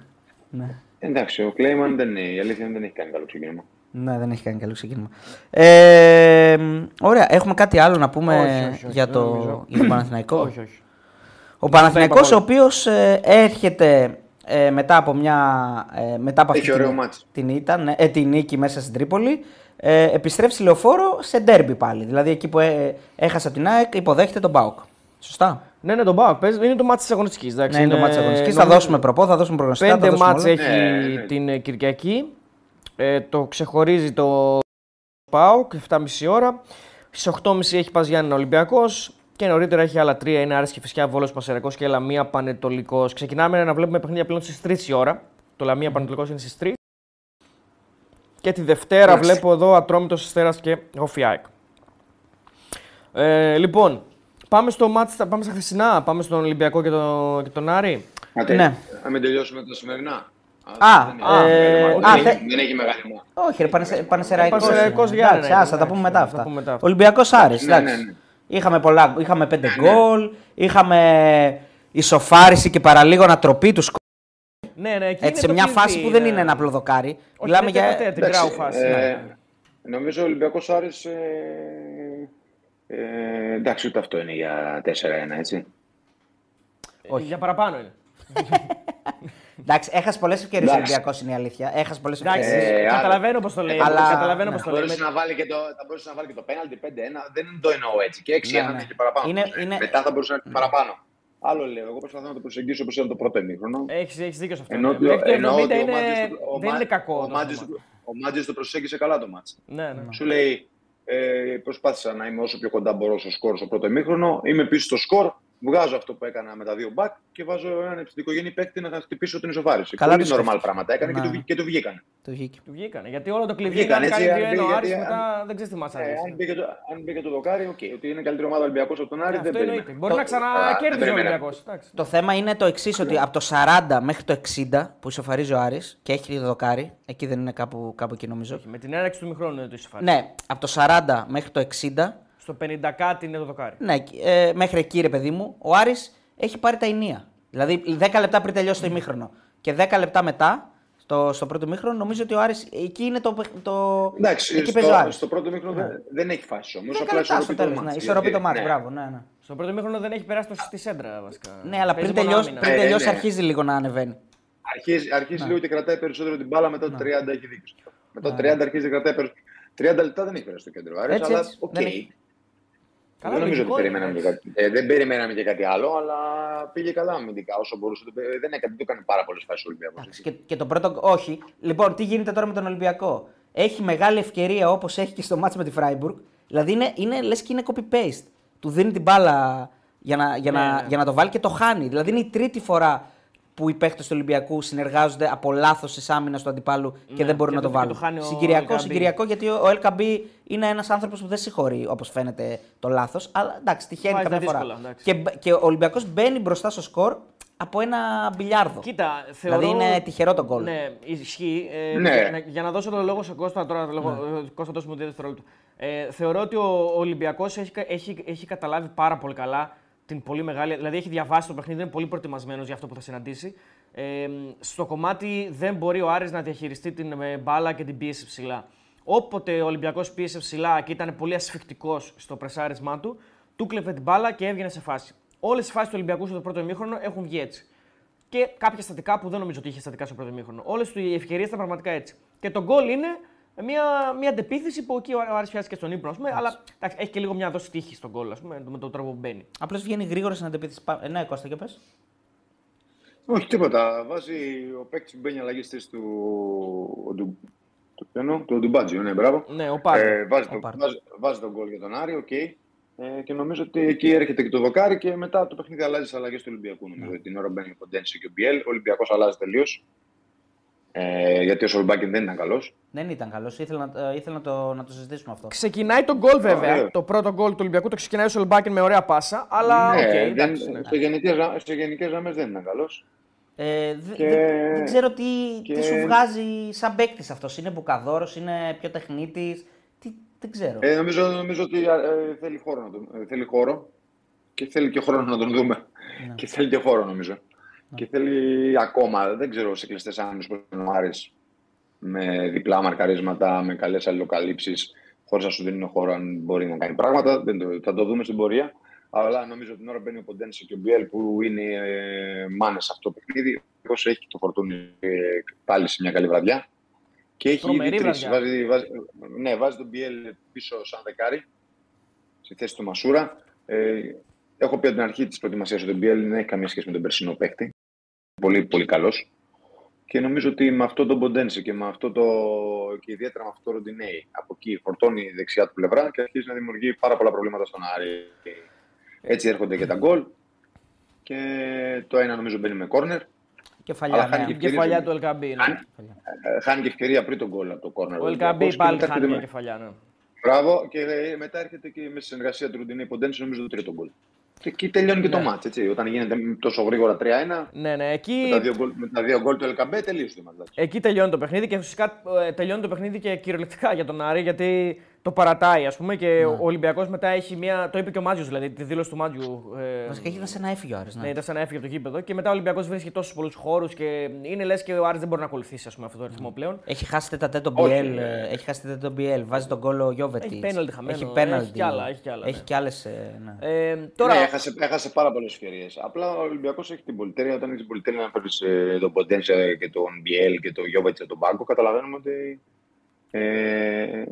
Ναι. Εντάξει, ο Κλέιμαν δεν είναι, η αλήθεια είναι δεν έχει κάνει καλό ξεκίνημα. Ναι, δεν έχει κάνει καλό ξεκίνημα. Ε, μ, ωραία, έχουμε κάτι άλλο να πούμε Όχι, όχι, όχι, για, δεν το, νομίζω. για τον Παναθηναϊκό; Όχι, όχι. Ο Παναθηναϊκός ο είπα οποίος ε, έρχεται ε, μετά από μια. Ε, μετά από Έχει αυτή ωραίο την, μάτς. την, ήττα, ναι, ε, την νίκη μέσα στην Τρίπολη. Ε, επιστρέφει στη λεωφόρο σε ντέρμπι πάλι. Δηλαδή εκεί που ε, έχασε από την ΑΕΚ υποδέχεται τον Μπάουκ. Σωστά; Ναι, ναι, τον Μπάουκ παίζει. Είναι το μάτι της αγωνιστικής. Ναι, είναι το μάτι της αγωνιστικής. Θα δώσουμε προπό, θα δώσουμε προγνωστικά. θα Πέντε δώσουμε μάτς όλα. έχει Ναι, ναι. την ε, Κυριακή. Ε, το ξεχωρίζει το ΠΑΟΚ, 7.30 ώρα. Στις 8.30 έχει ΠΑΣ Γιάννινα Ολυμπιακός. Και νωρίτερα έχει άλλα τρία. Είναι Άρης Κηφισιά, Βόλος Πανσερραϊκός και Λαμία Παναιτωλικός. Ξεκινάμε να βλέπουμε παιχνίδια πλέον στις 3 η ώρα. Το Λαμία Παναιτωλικός είναι στις 3. Και τη Δευτέρα Εντάξει. βλέπω εδώ Ατρόμητος Αστέρας και ΟΦΗ-ΑΕΚ. Ε, λοιπόν, πάμε στο ματς, πάμε στα χθεσινά. Πάμε στον Ολυμπιακό και, το, και τον Άρη. Άντε, Ναι. Να μην τελειώσουμε τα σημερινά. Α, δεν, α, έχει, ε, μεγάλη α, μάχη. θε- δεν, δεν έχει μεγάλη μάχη. Όχι, ρε, Πανσε, Πανσερραϊκός. Πανσερραϊκός είναι. για Εντάξει, ναι, άσε, θα τα εντάξει, πούμε μετά θα αυτά. πούμε μετά αυτά. Ολυμπιακός Άρης, Ναι, εντάξει. ναι, ναι. Είχαμε, πολλά, είχαμε πέντε γκολ, είχαμε ισοφάριση και παραλίγο ανατροπή του σκο... Ναι, ναι, εκεί Έτσι, σε είναι μια το φάση κλειδί, που δεν ναι. είναι ένα απλό δοκάρι. Όχι, Μιλάμε είναι για. τετέ, την Εντάξει, γκράου φάση. ε, ναι. Νομίζω ο Ολυμπιακός Άρης. Ε, ε, εντάξει, ούτε αυτό είναι για 4-1, έτσι. Όχι. Για παραπάνω είναι. Εντάξει, έχασε πολλές ευκαιρίες ο Εντάξει. Ολυμπιακός είναι η αλήθεια. Έχασε πολλές Εντάξει, ευκαιρίες. Ε, καταλαβαίνω πώς το λέει. αλλά- Καταλαβαίνω ναι. πώς το Θα λέει. μπορούσε να βάλει και το, θα μπορούσε να βάλει και το πέναλτι 5-1. Δεν το εννοώ έτσι. Και 6-1 Ναι, ναι. ναι, και παραπάνω. Είναι- είναι- Μετά θα μπορούσε να έχει παραπάνω. Άλλο λέω. Εγώ προσπαθώ να το προσεγγίσω όπως ήταν το πρώτο ημίχρονο. Έχει έχεις δίκιο σε αυτό. Ενώ ναι. ότι- Μέχρι το εννοώ 70 ότι ο είναι... Μάτζης το- ο δεν Μα- είναι κακό. Ο το Μάτζης, θέμα. ο Μάτζης το προσέγγισε καλά το μάτς. Ναι, ναι. Σου λέει, ε, προσπάθησα να είμαι όσο πιο κοντά μπορώ στο σκορ στο πρώτο ημίχρονο. Είμαι πίσω στο σκορ. Βγάζω αυτό που έκανα με τα δύο μπακ και βάζω έναν επιθετικογενή παίκτη να χτυπήσω την ισοφάριση. Καλά Πολύ το normal σκέφτεται. πράγματα έκανε και, Ναι. του, βγή- και του βγήκαν. Το βγήκε. Του βγήκανε. Γιατί όλο το κλειδί Βγήκαν, ήταν έτσι, κάνει αν 2-1 ο πήγε- Άρης γιατί- μετά δεν ξέρει τι μας Ε, αρέσει. αν, μπήκε το, αν μπήκε το δοκάρι, οκ. Ότι είναι καλύτερη ομάδα Ολυμπιακός από τον Άρη, Ναι, δεν Αυτό εννοείται. περίμενα. Μπορεί να Α, ξανακέρδιζε δεν ο περίμενα. Ολυμπιακός. Το θέμα είναι το εξής, ότι από το 40 μέχρι το 60 που ισοφαρίζει ο Άρης και έχει το δοκάρι, εκεί δεν είναι κάπου, κάπου εκεί νομίζω. Με την έναρξη του μηχρόνου είναι το ισοφάρι. Ναι, από το 40 μέχρι το 60, Στο 50 κάτι είναι το δοκάρι. ναι, ε, μέχρι εκεί ρε παιδί μου, ο Άρης έχει πάρει τα ενία. Δηλαδή 10 λεπτά πριν τελειώσει το ημίχρονο και 10 λεπτά μετά, στο, στο πρώτο ημίχρονο, νομίζω ότι ο Άρης εκεί είναι το. το Εντάξει, εκεί παίζει ο στο, Άρης. στο πρώτο ημίχρονο δεν, δεν έχει φάσει όμως. 10 Απλά λεπτά στο ισορροπεί το τέλος. Ναι, μάτς, ισορροπεί το γιατί- μάτι, ναι. μπράβο. Ναι, ναι. Στο πρώτο ημίχρονο δεν έχει περάσει το στη σέντρα βασικά. ναι αλλά πριν Παίζει μόνο τελειώσει, άμυνα. πριν Ε, τελειώσει ναι. αρχίζει λίγο να ανεβαίνει. Αρχίζει, αρχίζει Ναι. λίγο και κρατάει περισσότερο την μπάλα μετά το 30 έχει δίκιο. Μετά το 30 αρχίζει και κρατάει περισσότερο. 30 λεπτά δεν έχει περάσει το κέντρο. Άρης, Έτσι, αλλά έτσι. οκ. Δεν έχει. Καλά, δεν νομίζω ότι λογικό είναι, περιμέναμε και εντάξει. κάτι, ε, δεν περιμέναμε και κάτι άλλο, αλλά πήγε καλά αμυντικά όσο μπορούσε. Δεν έκανε, δεν το έκανε πάρα πολλές φάσει ο Ολυμπιακός. Εντάξει, Και, και το πρώτο. Όχι. Λοιπόν, τι γίνεται τώρα με τον Ολυμπιακό; Έχει μεγάλη ευκαιρία όπως έχει και στο μάτς με τη Φράιμπουργκ. Δηλαδή είναι, είναι, λες και είναι copy-paste. Του δίνει την μπάλα για να, για, Ναι, να, ναι. για να το βάλει και το χάνει. Δηλαδή είναι η τρίτη φορά που οι παίχτε του Ολυμπιακού συνεργάζονται από λάθος τη άμυνα του αντιπάλου και Ναι, δεν μπορούν και να το το- και βάλουν. το χάνει ο συγκυριακό, El Ghabi. συγκυριακό, γιατί ο LKB είναι ένας άνθρωπος που δεν συγχωρεί όπως φαίνεται το λάθος. Αλλά εντάξει, τυχαίνει Βάζει τα καμιά φορά. δύσκολα, εντάξει. Και, μπ- και ο Ολυμπιακός μπαίνει μπροστά στο σκορ από ένα μπιλιάρδο. Κοίτα, θεωρώ... Δηλαδή είναι τυχερό το γκολ. Ναι, ισχύει. Ε, Ναι. για, να, για να δώσω το λόγο σε Κώστα τώρα, το λόγο, Ναι. ε, Κώστα δώσουμε δύο δευτερόλεπτα. Ε, θεωρώ ότι ο Ολυμπιακός έχει, κα- έχει, έχει καταλάβει πάρα πολύ καλά την πολύ μεγάλη. Δηλαδή έχει διαβάσει το παιχνίδι, είναι πολύ προετοιμασμένος για αυτό που θα συναντήσει. Ε, στο κομμάτι δεν μπορεί ο Άρης να διαχειριστεί την ε, μπάλα και την πίεση ψηλά. Όποτε ο Ολυμπιακός πίεσε ψηλά και ήταν πολύ ασφιχτικό στο πρεσάρισμά του, του έκλεβε την μπάλα και έβγαινε σε φάση. Όλες οι φάσεις του Ολυμπιακού στο πρώτο ημίχρονο έχουν βγει έτσι και κάποια στατικά που δεν νομίζω ότι είχε στατικά στο πρώτο ημίχρονο. Όλες του οι ευκαιρίες ήταν πραγματικά έτσι. Και το γκολ είναι μια, μια αντεπίθεση που εκεί ο Άρης πιάστηκε στον ύπνο, ας πούμε, αλλά εντάξει, έχει και λίγο μια δόση τύχης στο γκολ, ας πούμε, με τον τρόπο που μπαίνει. Απλώς βγαίνει γρήγορα στην αντεπίθεση. Πα- Ε, ναι, Κώστα, και πες. Όχι, τίποτα. Βάζει ο παίκτης που μπαίνει αλλαγή στη του. Ο Ντου... Το πιανό, το Ντουμπάτζιο, ναι, μπράβο. Ναι, ο Πάρντο. Ε, βάζει, Ο το, Πάρντο. βάζει, βάζει το γκολ για τον Άρη, οκ. Ε, και νομίζω ότι εκεί έρχεται και το δοκάρι και μετά το παιχνίδι αλλάζει τις αλλαγές του Ολυμπιακού. Νομίζω ότι την ώρα μπαίνει ο Ποντένσε και ο Μπιέλ. Ο Ολυμπιακός αλλάζει τελείως. Ε, γιατί ο Σολμπάκεν δεν ήταν καλός. Δεν ήταν καλός. Ήθελα, να, ε, ήθελα να, το, να το συζητήσουμε αυτό. Ξεκινάει το γκολ βέβαια. Ωραίο. Το πρώτο γκολ του Ολυμπιακού το ξεκινάει ο Σολμπάκεν με ωραία πάσα, αλλά οκ, ναι, εντάξει, δεν, ναι. σε γενικές, γραμ- σε γενικές γραμμές δεν ήταν καλός. Ε, δε- Και- δεν, δεν ξέρω τι, και- τι σου βγάζει σαν παίκτης αυτός. Είναι μπουκαδόρος, είναι πιο τεχνίτης. Τι, δεν ξέρω. Ε, νομίζω, νομίζω ότι ε, θέλει, χώρο να τον, ε, θέλει χώρο και θέλει και χρόνο να τον δούμε. Και θέλει και χώρο νομίζω. Και θέλει ακόμα, δεν ξέρω σε κλειστές άμυνε που είναι ο Άρης, με διπλά μαρκαρίσματα, με καλές αλληλοκαλύψεις, χωρίς να σου δίνουν χώρο αν μπορεί να κάνει πράγματα. Δεν το, θα το δούμε στην πορεία. Αλλά νομίζω ότι την ώρα μπαίνει ο Ποντένσε και ο Μπιέλ που είναι ε, μάνες σε αυτό το παιχνίδι. Εγώ έχει και το φορτούνι ε, πάλι σε μια καλή βραδιά. Και έχει Τρομερή ήδη τρεις. βραδιά. Βάζει, βάζει, ναι, βάζει τον Μπιέλ πίσω σαν δεκάρι στη θέση του Μασούρα. Ε, έχω πει από την αρχή της προετοιμασίας ότι ο Μπιέλ δεν έχει καμία σχέση με τον περσινό παίκτη. Πολύ, πολύ καλός. Και νομίζω ότι με αυτό τον Ποντένσε και με αυτό το. και ιδιαίτερα με αυτό το Ροντινέι από εκεί φορτώνει η δεξιά του πλευρά και αρχίζει να δημιουργεί πάρα πολλά προβλήματα στον Άρη. Έτσι έρχονται και τα γκολ. Και το ένα νομίζω μπαίνει με κόρνερ. Κεφαλιά, αλλά ναι. χάνει Η ευκαιρίες. κεφαλιά του LKB. Ναι. Ε, Χάνει και ευκαιρία πριν τον γκολ από το κόρνερ. Ο Ολυμπιακός LKB και πάλι μετά χάνει έρχεται μια με- κεφαλιά. Ναι. Μπράβο, και ε, μετά έρχεται και με συνεργασία του Ρουντινέι Ποντένσε νομίζω το τρίτο γκολ. Και εκεί τελειώνει και το Ναι. μάτς, έτσι. Όταν γίνεται τόσο γρήγορα 3-1, Ναι, ναι, εκεί με τα δύο γκολ, με τα δύο γκολ του Ελκαμπέ τελείωσε το μάτς. Εκεί τελειώνει το παιχνίδι και φυσικά ε, τελειώνει το παιχνίδι και κυριολεκτικά για τον Άρη γιατί το παρατάει ας πούμε και ο Ολυμπιακός μετά έχει μια. Το είπε και ο Μάτζιος δηλαδή, τη δήλωση του Μάτζιου. Ε, Βασικά ήταν σαν να έφυγε ο Άρης, ναι. ναι, ήταν σαν να έφυγε από το γήπεδο και μετά ο Ολυμπιακός βρίσκει τόσους πολλούς χώρους και είναι λες και ο Άρης δεν μπορεί να ακολουθήσει ας πούμε, αυτό το ρυθμό πλέον. Έχει χάσει τέτα τέτο Όχι, Μπιέλ. ε. ε, Έχει χάσει τέτα τέτο Μπιέλ. Βάζει τον γκολ ο Γιώβετιτ. Έχει πέναλτι χαμένο, Έχει έχει πέναλτι. κι άλλα, έχει κι άλλα, Έχει ναι. κι άλλες, ε, ναι. Ε, Τώρα... τώρα. Ναι, έχασε, έχασε πάρα πολλές ευκαιρίες. Απλά ο Ολυμπιακός έχει την πολυτέλεια. Όταν έχεις την πολυτέλεια να φέρεις τον Ποντένσε και τον Μπιέλ και τον Γιώβετς και τον Πάγκο, καταλαβαίνουμε ότι ε,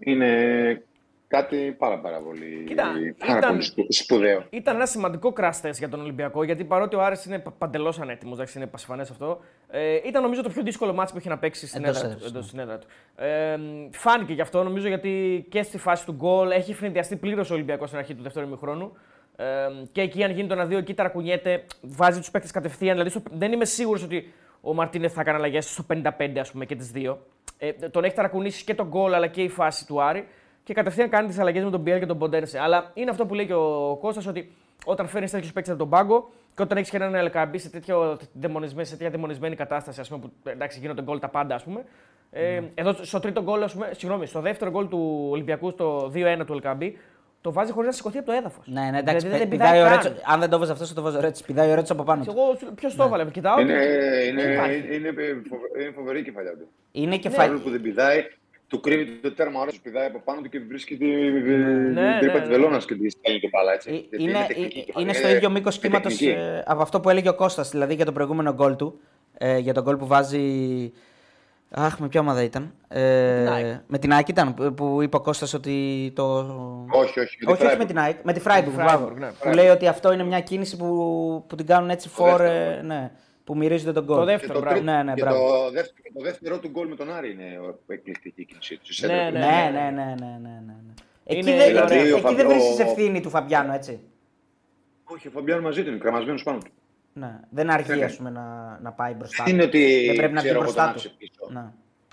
είναι κάτι πάρα, πάρα πολύ, Κοίτα, πάρα ήταν- πολύ σπου- σπουδαίο. Ήταν ένα σημαντικό crash test για τον Ολυμπιακό γιατί παρότι ο Άρης είναι παντελώς ανέτοιμος, εντάξει, είναι πασφανές αυτό. Ε, ήταν νομίζω το πιο δύσκολο μάτι που είχε να παίξει στην Εντός έδρα του. έδρας, Εντός στην έδρα του. Ε, φάνηκε γι' αυτό νομίζω γιατί και στη φάση του γκολ έχει φνηδιαστεί πλήρως ο Ολυμπιακός στην αρχή του δεύτερου ημιχρόνου. Ε, και εκεί, αν γίνει το 1-2, εκεί ταρακουνιέται, βάζει τους παίκτες κατευθείαν. Δηλαδή, στο- δεν είμαι σίγουρος ότι ο Μαρτίνεθ θα κάνει αλλαγές στο 55 ας πούμε, και τις δύο. Ε, τον έχει ταρακουνήσει και τον γκολ αλλά και η φάση του Άρη και κατευθείαν κάνει τις αλλαγές με τον Μπιέλ και τον Ποντένσε. Αλλά είναι αυτό που λέει και ο Κώστας ότι όταν φέρνει τέτοιους παίκτες από τον πάγκο και όταν έχεις και έναν Ελκαμπή σε, τέτοιο δαιμονισμένη, σε τέτοια δαιμονισμένη κατάσταση, ας πούμε, που εντάξει, γίνονται γκολ τα πάντα, ας πούμε. Ε, Εδώ στο τρίτο γκολ, ας πούμε, συγγνώμη, στο δεύτερο γκολ του Ολυμπιακού, στο 2-1 του Ελκαμπή, το βάζει χωρίς να σηκωθεί από το έδαφος. Ναι, ναι, εντάξει. Δηλαδή, δεν πε- πηδάει πηδάει ο καν. Ρέτσο. Αν δεν το βάζει αυτό, θα το βάζει ο Ρέτσο. Πηδάει ο Ρέτσο από πάνω. του. Εγώ ποιος το έβαλε, κοιτάω. Είναι, και- είναι, δεν υπάρχει. είναι, είναι, φοβε- είναι φοβερή η κεφαλιά του. Είναι και Παρόλο φα... που δεν πηδάει, του κρύβει το τέρμα ωραίο, του πηδάει από πάνω του και βρίσκει τη ναι, τρύπα ναι. τη βελόνα και τη στέλνει και πάλα. Έτσι. Ε, Γιατί Είναι, τεχνική ε, κεφαλιά, είναι στο ίδιο μήκος είναι κύματος τεχνική. από αυτό που έλεγε ο Κώστας, δηλαδή για το προηγούμενο γκολ του. Ε, για τον γκολ που βάζει. Αχ, με ποια ομάδα ήταν; Ε, την ΑΕΚ. με την ΑΕΚ ήταν που- που είπε ο Κώστας ότι το. Όχι, όχι. όχι, όχι με την ΑΕΚ, με τη Freiburg. Freiburg, μπράβο. ναι. Που λέει ότι αυτό είναι μια κίνηση που, που την κάνουν έτσι φορ. δεύτερο ε, ναι, που μυρίζονται τον γκολ. Το Και δεύτερο, το, μπράβο. τρίτο- Ναι, ναι, και μπράβο. το, δεύτερο, το δεύτερο του γκολ με τον Άρη είναι ο- εκπληκτική η κίνησή του. στη Ναι, σέντρα του. ναι. Ναι, ναι, ναι, ναι, ναι, ναι. ναι. Εκεί Είναι- δεν, δηλαδή, ο εκεί δεν Φαμπιό- βρίσκεις ευθύνη του Φαμπιάνο, έτσι. Όχι, ο Φαμπιάνο μαζί του είναι, κραμασμένο πάνω του. Ναι. Δεν αργεί Ναι. ας πούμε, να, να πάει μπροστά. Δεν είναι ότι δεν πρέπει να βγει ξέρω εγώ μπροστά τον του. άφησε πίσω. Ναι.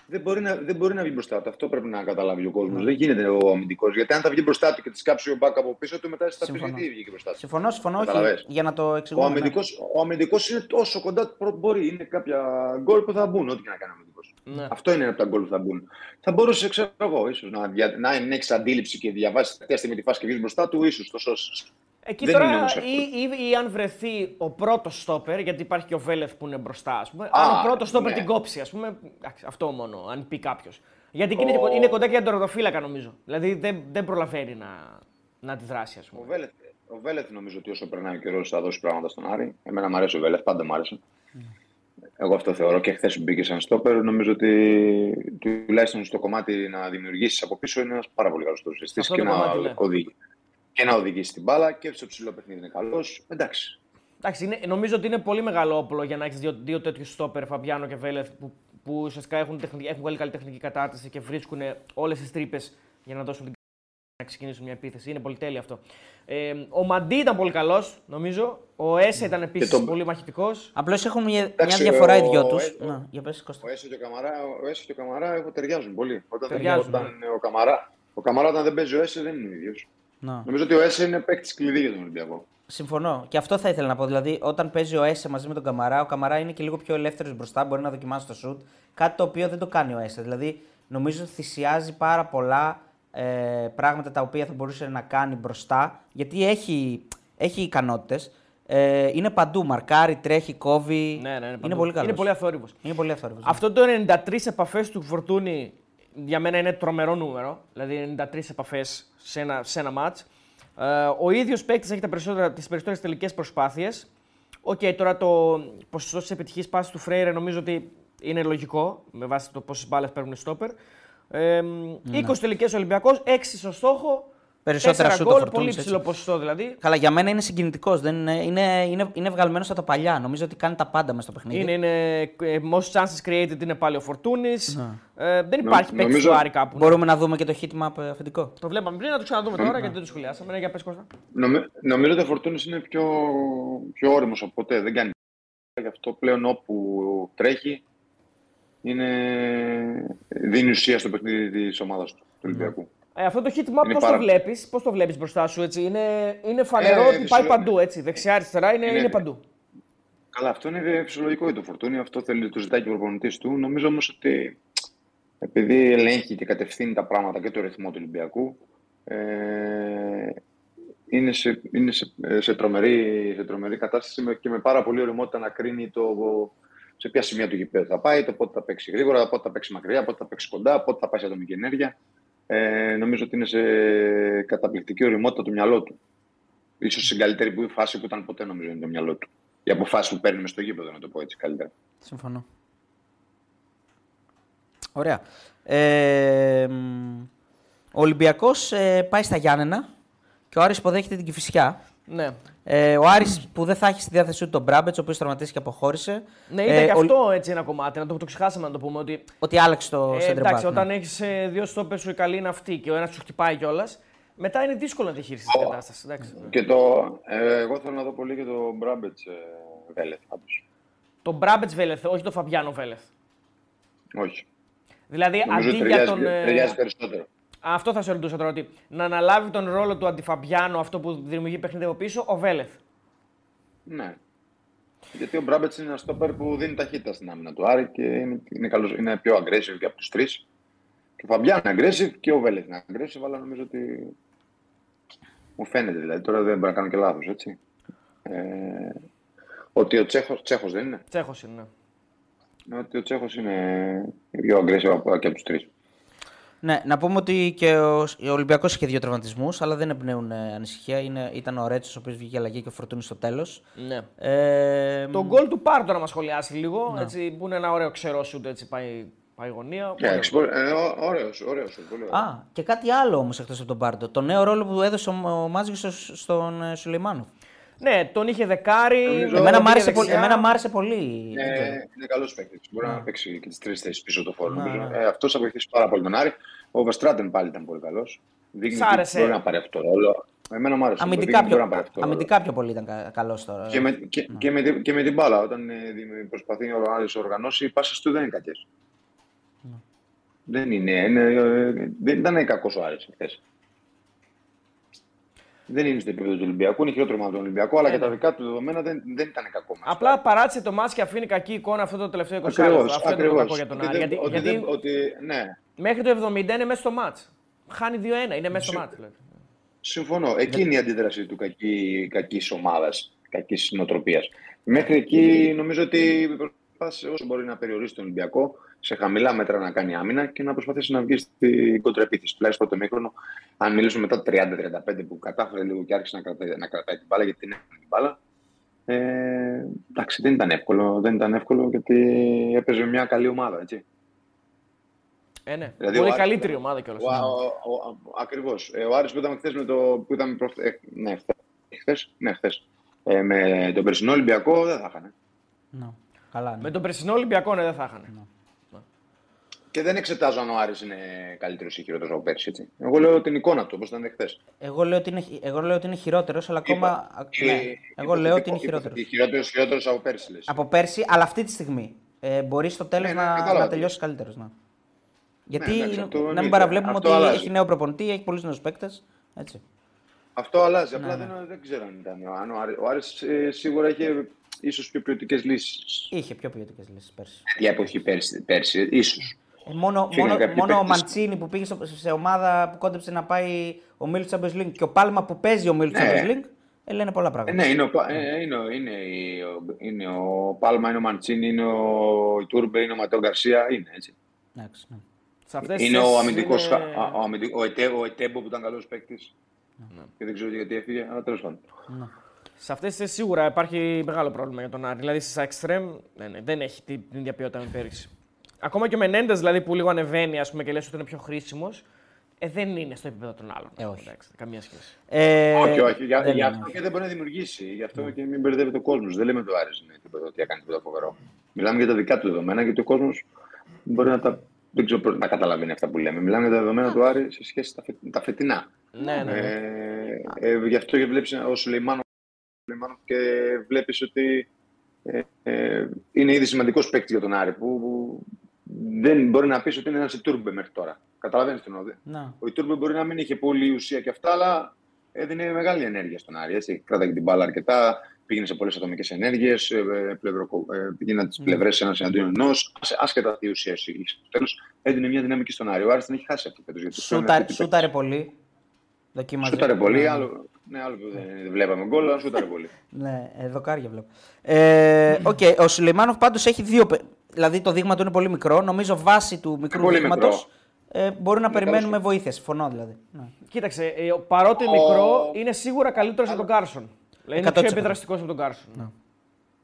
Δεν μπορεί, να, δεν μπορεί να βγει μπροστά του. Αυτό πρέπει να καταλάβει ο κόσμος. Δεν γίνεται ο αμυντικός. Γιατί αν θα βγει μπροστά του και της κάψει ο μπακ από πίσω του, μετά εσύ θα πει Συμφωνώ. γιατί βγήκε μπροστά του; Συμφωνώ, συμφωνώ. Όχι, Καταλαβες; για να το Ο εξηγούμε. ναι. αμυντικός, ο αμυντικός είναι τόσο κοντά που μπορεί. Είναι κάποια γκολ που θα μπουν, ό,τι και να κάνει ο αμυντικός. Ναι. Αυτό είναι από τα γκολ που θα μπουν. Θα μπορούσε, ξέρω εγώ, ίσως να, δια- να έχεις αντίληψη και διαβάσεις τελευταία στιγμή τη φάση και βγεις μπροστά του, ίσως το σώσεις. Εκεί Δεν τώρα, είναι όμως ή, εύκολο. ή, ή αν βρεθεί ο πρώτος στόπερ, γιατί υπάρχει και ο Βέλεθ που είναι μπροστά, ας πούμε. Α, αν ο πρώτος στόπερ ναι. την κόψει, ας πούμε. εντάξει, αυτό μόνο, αν πει κάποιος. Γιατί εκεί είναι, Ο- είναι κοντά και για τον ρωτοφύλακα, νομίζω. Δηλαδή δεν, δεν προλαβαίνει να, να αντιδράσει, ας Ο πούμε. Βέλεθ, ο Βέλεθ νομίζω ότι όσο περνάει ο καιρός θα δώσει πράγματα στον Άρη. Εμένα μου αρέσει ο Βέλεθ, πάντα μου άρεσε. Εγώ αυτό θεωρώ και χθες που μπήκε σαν στόπερ. Νομίζω ότι τουλάχιστον στο κομμάτι να δημιουργήσεις από πίσω είναι ένας πάρα πολύ καλός προσβεστή Αυτό και, το να κομμάτι, ναι. Οδηγεί. και να οδηγήσει την μπάλα και στο ψηλό παιχνίδι είναι καλός. Εντάξει. Εντάξει, είναι, νομίζω ότι είναι πολύ μεγάλο όπλο για να έχεις δύο, δύο τέτοιους στόπερ, Φαμπιάνο και Βέλεθ, που, που ουσιαστικά έχουν, τεχνική, έχουν πολύ καλή τεχνική κατάρτιση και βρίσκουν όλες τις τρύπες για να δώσουν την να ξεκινήσουν μια επίθεση. Είναι πολυτέλειο αυτό. Ε, ο Μαντί ήταν πολύ καλός, νομίζω. Ο Έσε ήταν επίσης το- πολύ μαχητικός. Απλώς έχουν μια, μια Εντάξει, διαφορά οι ο- δυο τους. ο- Ναι, για πες, Κώστα. Ο Έσο και ο Καμαρά, ο Έσο και ο Καμαρά εγώ, ταιριάζουν πολύ. Όταν, δεν- Ταιριάζουν, όταν ο, Καμαρά, ο Καμαρά όταν δεν παίζει ο Έσε δεν είναι ο ίδιος. Ναι. Νομίζω ότι ο Έσε είναι παίκτης κλειδί για τον Ολυμπιακό. Συμφωνώ. Και αυτό θα ήθελα να πω. Δηλαδή, όταν παίζει ο Έσε μαζί με τον Καμαρά, ο Καμαρά είναι και λίγο πιο ελεύθερος μπροστά, μπορεί να δοκιμάσει το σουτ. Κάτι το οποίο δεν το κάνει ο Έσε. Δηλαδή, νομίζω ότι θυσιάζει πάρα πολλά ε, πράγματα τα οποία θα μπορούσε να κάνει μπροστά, γιατί έχει, έχει ικανότητες. Ε, είναι παντού. Μαρκάρει, τρέχει, κόβει. Ναι, ναι, είναι, είναι παντού. πολύ καλός. Είναι πολύ αθόρυβος. Είναι πολύ αθόρυβος. Αυτό το 93 επαφές του Φορτούνη για μένα είναι τρομερό νούμερο. Δηλαδή 93 επαφές σε ένα, σε ένα μάτς. Ε, ο ίδιος παίκτης έχει τα περισσότερα, τις περισσότερες τελικές προσπάθειες. Οκ, τώρα το ποσοστό της επιτυχής πάσης του Φρέιρε νομίζω ότι είναι λογικό με βάση το πόσες μπάλες παίρνουν οι στόπερ. Ε, 20 τελικές Ολυμπιακός, 6 στο στόχο. Περισσότερα 4 σουτ ο γκολ, Φορτούνης, πολύ έτσι. ψηλό ποσοστό δηλαδή. Καλά, για μένα είναι συγκινητικός. Είναι, είναι, είναι, είναι βγαλμένος από τα παλιά. Νομίζω ότι κάνει τα πάντα μες στο παιχνίδι. Είναι, είναι ε, most chances created είναι πάλι ο Φορτούνης. Ναι. Ε, δεν υπάρχει παίκτης νομίζω- του Άρη κάπου. Μπορούμε να δούμε και το heat map ε, αφεντικό. Το βλέπαμε πριν, να το ξαναδούμε τώρα γιατί δεν το σχολιάσαμε. Ναι, για πες Κώστα. Νομι, νομίζω ότι ο Φορτούνης είναι πιο, πιο όριμος από ποτέ. Δεν κάνει γι' αυτό πλέον όπου τρέχει είναι, δίνει ουσία στο παιχνίδι της ομάδας του, του Ολυμπιακού. Ε, αυτό το heat map Είναι πώς πάρα- το βλέπεις, πώς το βλέπεις μπροστά σου έτσι; Είναι, είναι φανερό Ε, ότι πάει φυσιολογικό. παντού έτσι. Δεξιά-αριστερά είναι, είναι, Είναι- παντού. Καλά, αυτό είναι φυσιολογικό για το Φορτούνη, αυτό θέλει, το ζητάει και ο προπονητής του. Νομίζω όμως ότι επειδή ελέγχει και κατευθύνει τα πράγματα και το ρυθμό του Ολυμπιακού, ε, είναι, σε, είναι σε, σε, τρομερή, σε τρομερή κατάσταση με- και με πάρα πολύ ωριμότητα να κρίνει το, σε ποια σημεία του γηπέδου θα πάει, το πότε θα παίξει γρήγορα, πότε θα παίξει μακριά, πότε θα παίξει κοντά, πότε θα πάει σε ατομική ενέργεια. Ε, νομίζω ότι είναι σε καταπληκτική ωριμότητα του μυαλό του. Ίσως στην καλύτερη που- φάση που ήταν ποτέ νομίζω είναι το μυαλό του. Οι αποφάσει που παίρνει μες στο γήπεδο, να το πω έτσι καλύτερα. Συμφωνώ. Ωραία. Ε, μ, ο Ολυμπιακός ε, πάει στα Γιάννενα και ο Άρης υποδέχεται την Κηφισιά. Ναι. Ε, ο Άρης που δεν θα έχει στη διάθεσή του τον Μπράμπετς, ο οποίος τραυματίστηκε και αποχώρησε. Ναι, ήταν Ε, και ο- αυτό έτσι ένα κομμάτι, να το, το ξεχάσαμε να το πούμε. Ότι, Ότι άλλαξε το ε, center εντάξει, back, όταν ναι. έχεις δύο στόπερς σου η καλή είναι αυτή και ο ένας σου χτυπάει κιόλας, μετά είναι δύσκολο να διαχειριστεί την κατάσταση. Εντάξει. Και το, ε, εγώ θέλω να δω πολύ και το Μπράμπετς ε, Βέλεθ πάντως. Το Μπράμπετς Βέλεθ, όχι το Φαμπιάνο Βέλεθ. Όχι. Δηλαδή Νομίζω αντί ότι για ταιριάζει, τον. ε, ταιριάζει περισσότερο. Αυτό θα σε ρωτούσα τώρα. Ότι να αναλάβει τον ρόλο του αντιφαμπιάνο, αυτό που δημιουργεί παιχνίδι από πίσω, ο Βέλεθ. Ναι. Γιατί ο Μπράμπετς είναι ένα στόπερ που δίνει ταχύτητα στην άμυνα του Άρη και είναι, είναι, καλός, είναι πιο aggressive και από τους τρεις. Και ο Φαμπιάν είναι aggressive και ο Βέλεθ είναι aggressive, αλλά νομίζω ότι. Μου φαίνεται δηλαδή, τώρα δεν μπορεί να κάνω και λάθος, έτσι. Ε, ότι ο Τσέχος, Τσέχος δεν είναι. Τσέχος είναι. ναι. Ότι ο Τσέχος είναι πιο aggressive από, και από τους τρεις. Ναι, να πούμε ότι και ο, ο Ολυμπιακός είχε δύο τραυματισμούς, αλλά δεν εμπνέουν ε, ανησυχία. Είναι, ήταν ο Ρέτσος, ο οποίος βγήκε αλλαγή και ο Φορτούνης στο τέλος. ναι. Ε, Το γκολ του Πάρντο να μας σχολιάσει λίγο. Ναι. Έτσι, που είναι ένα ωραίο ξερό σουτ, έτσι πάει, πάει γωνία. Ωραίο. Εντάξει, πολύ- ε, ω- ωραίος, ωραίος, πολύ ωραίος. Α, και κάτι άλλο όμως εκτός από τον Πάρντο. Το νέο ρόλο που έδωσε ο, ο Μάντζιος στο- στον ε, Σουλεϊμάνοφ. Ναι, τον είχε δεκάρι. Νομίζω- τον Εμένα, μ' πήγε άρεσε πολύ, δεξιά. εμένα μ' άρεσε πολύ. Είναι, είναι καλός παίκτης. Μπορεί να παίξει και τις τρεις θέσεις πίσω το φόρο. Ναι, νομίζω. ναι. Ε, Αυτός θα βοηθήσει πάρα πολύ τον Άρη. Ο Βεστράτεν πάλι ήταν πολύ καλός. Δείχνει Σ' ότι άρεσε; μπορεί να πάρει αυτό το ρόλο. Εμένα μου άρεσε. Αμυντικά Δείχνει ότι πιο, μπορεί να πάρει αυτό το ρόλο. αμυντικά πιο πολύ ήταν καλός τώρα. Και με, και, και, με, την- και με την μπάλα, όταν ε, δι- προσπαθεί ο Άρης να οργανώσει, οι πάσες του δεν είναι κακές. Δεν είναι, είναι, ε, δεν ήταν κακός ο Άρης χθες. Δεν είναι στο επίπεδο του Ολυμπιακού, είναι χειρότερο από τον Ολυμπιακό, αλλά Ναι, και τα ναι. δικά του δεδομένα δεν, δεν ήταν κακό μας. Απλά παράτησε το μάτς και αφήνει κακή εικόνα αυτό το τελευταίο 20 λεπτό. Ακριβώς, Αυτό είναι το ακριβώς. κακό για τον Ότι Άρη. δεν- Γιατί, ότι γιατί δεν- ότι, ναι, μέχρι το 70 είναι μέσα στο μάτς. Χάνει 2-1, είναι μέσα στο Συ- μάτς. δηλαδή. Συμφωνώ. Εκεί είναι η αντίδραση του κακή, κακής ομάδας, κακής νοοτροπίας. Μέχρι εκεί νομίζω ότι προσπάθησε όσο μπορεί να περιορίσει τον Ολυμπιακό σε χαμηλά μέτρα να κάνει άμυνα και να προσπαθήσει να βγει στην κοντραεπίθεση. Τουλάχιστον πρώτο μήχρονο, αν μιλήσουμε μετά το 30-35 που κατάφερε λίγο και άρχισε να κρατάει, να κρατάει την μπάλα, γιατί την έκανε την μπάλα. Ε, εντάξει, δεν ήταν εύκολο. Δεν ήταν εύκολο γιατί έπαιζε μια καλή ομάδα. Έτσι. Ε, ναι. Δηλαδή, Πολύ ο Άρης- καλύτερη ομάδα κιόλας. Ο, ο, ο, ο, ακριβώς. Ε, ο Άρης που ήταν χθες με το... Που ήταν προχ... ε, ναι, χθες. χθες, ναι, χθες. Ε, με τον περσινό Ολυμπιακό δεν θα είχαν. Ναι. Καλά. Ναι. Με τον περσινό Ολυμπιακό ναι, δεν θα είχαν. Και δεν εξετάζω αν ο Άρης είναι καλύτερος ή χειρότερος από πέρσι. Έτσι. Εγώ λέω την εικόνα του, όπως ήταν χθες. Εγώ λέω ότι είναι, εγώ λέω ότι είναι χειρότερος, αλλά ακόμα. Είπα- ναι, ε, εγώ λέω ότι είναι υποθετικό- χειρότερος. Χειρότερος, χειρότερος από πέρσι, λες. Από πέρσι, αλλά αυτή τη στιγμή. Ε, μπορείς στο τέλος Ναι, ναι, να, κατάλαβα. να τελειώσεις καλύτερος. Ναι. Γιατί εντάξει, αυτό να εννοείται. μην παραβλέπουμε Αυτό ότι αλλάζει. έχει νέο προπονητή, έχει πολλούς νέους παίκτες. Έτσι. Αυτό αλλάζει. Ναι, Απλά δεν, δεν ξέρω αν ήταν. Αν ο, Άρη, ο Άρης ε, σίγουρα είχε ίσως πιο ποιοτικές λύσεις. Είχε πιο ποιοτικές λύσεις πέρσι. Για εποχή πέρσι, πέρσι ίσως. Ε, μόνο Φύγανε μόνο, κάποιοι μόνο ο παίκτες. Μαντσίνη που πήγε στο- σε ομάδα που κόντεψε να πάει ο Μίλου Champions League και ο Πάλμα που παίζει ο Μίλου Ναι. Champions League, ε, λένε πολλά Ε, πράγματα. ναι, είναι ο, Πα- ε, είναι, ο- είναι, η- ο, είναι ο Πάλμα, είναι ο Μαντσίνη, είναι ο Ιτούρμπε, είναι ο Ματέο Γκαρσία. Είναι έτσι. Εντάξει, ναι. Σε αυτές τις Είναι ο θέσεις αμυντικός. είναι- Ο, αμυντικ- ο, Ετέ, ο Ετέμπο που ήταν καλός παίκτης. Και δεν ξέρω γιατί έφυγε, αλλά τέλος πάντων. Σε αυτές τι σίγουρα υπάρχει μεγάλο πρόβλημα για τον Άρη. Δηλαδή στα extreme ναι, ναι, δεν έχει την την ίδια ποιότητα με πέρυσι. Ακόμα και ο Μενέντες δηλαδή, που λίγο ανεβαίνει ας πούμε, και λες ότι είναι πιο χρήσιμος, ε, δεν είναι στο επίπεδο των άλλων. Ε, όχι. Εντάξει, καμία σχέση. Ε, όχι, όχι. Για, δεν γι' είναι. αυτό και δεν μπορεί να δημιουργήσει. Γι' αυτό και μην μπερδεύεται ο κόσμος. Δεν λέμε το Άρης είναι τίποτα ότι έκανε τίποτα φοβερό. Μιλάμε για τα δικά του δεδομένα γιατί ο κόσμος μπορεί να τα. Δεν ξέρω πώς να καταλαβαίνει αυτά που λέμε. Μιλάμε για τα δεδομένα του Άρη σε σχέση με τα, φε- τα φετινά. Ναι, ναι. ναι. Ε, ε, γι' αυτό και βλέπεις ο Σουλεϊμάνο και βλέπεις ότι ε, ε, είναι ήδη σημαντικός παίκτης για τον Άρη που, που δεν μπορεί να πεις ότι είναι ένας Ιτούρμπε μέχρι τώρα. Καταλαβαίνεις την οδή. Να. Ο Ιτούρμπε μπορεί να μην είχε πολύ ουσία και αυτά, αλλά έδινε μεγάλη ενέργεια στον Άρη. Έτσι. Κράταγε την μπάλα αρκετά, πήγαινε σε πολλές ατομικές ενέργειες, πήγαινε τις πλευρέ ένας εναντίον ενός. Άσχετα τι ουσία είχε στο τέλος, έδινε μια δυναμική στον Άρη. Ο Άρης την έχει χάσει αυτή φέτος, γιατί πλέον Σούταρε, αυτή σούταρε πολύ. Δοκίμαζε. Σούταρε πολύ, Ναι. άλλο, ναι, άλλο που δεν βλέπαμε γκολ, αλλά σούταρε πολύ. Ναι, ε, δοκάρια βλέπω. Ε, οκ, ο Σουλεϊμάνοφ πάντως έχει δύο. Παι- Δηλαδή το δείγμα του είναι πολύ μικρό. Νομίζω βάση του μικρού Πολύ δείγματος μικρό. ε, μπορεί να Είναι περιμένουμε καλός. βοήθεια. Συμφωνώ δηλαδή. Ναι. Κοίταξε, ε, παρότι Ο- μικρό, είναι σίγουρα καλύτερος από τον Κάρσον. Δηλαδή είναι πιο 100%. επιδραστικός από τον Κάρσον.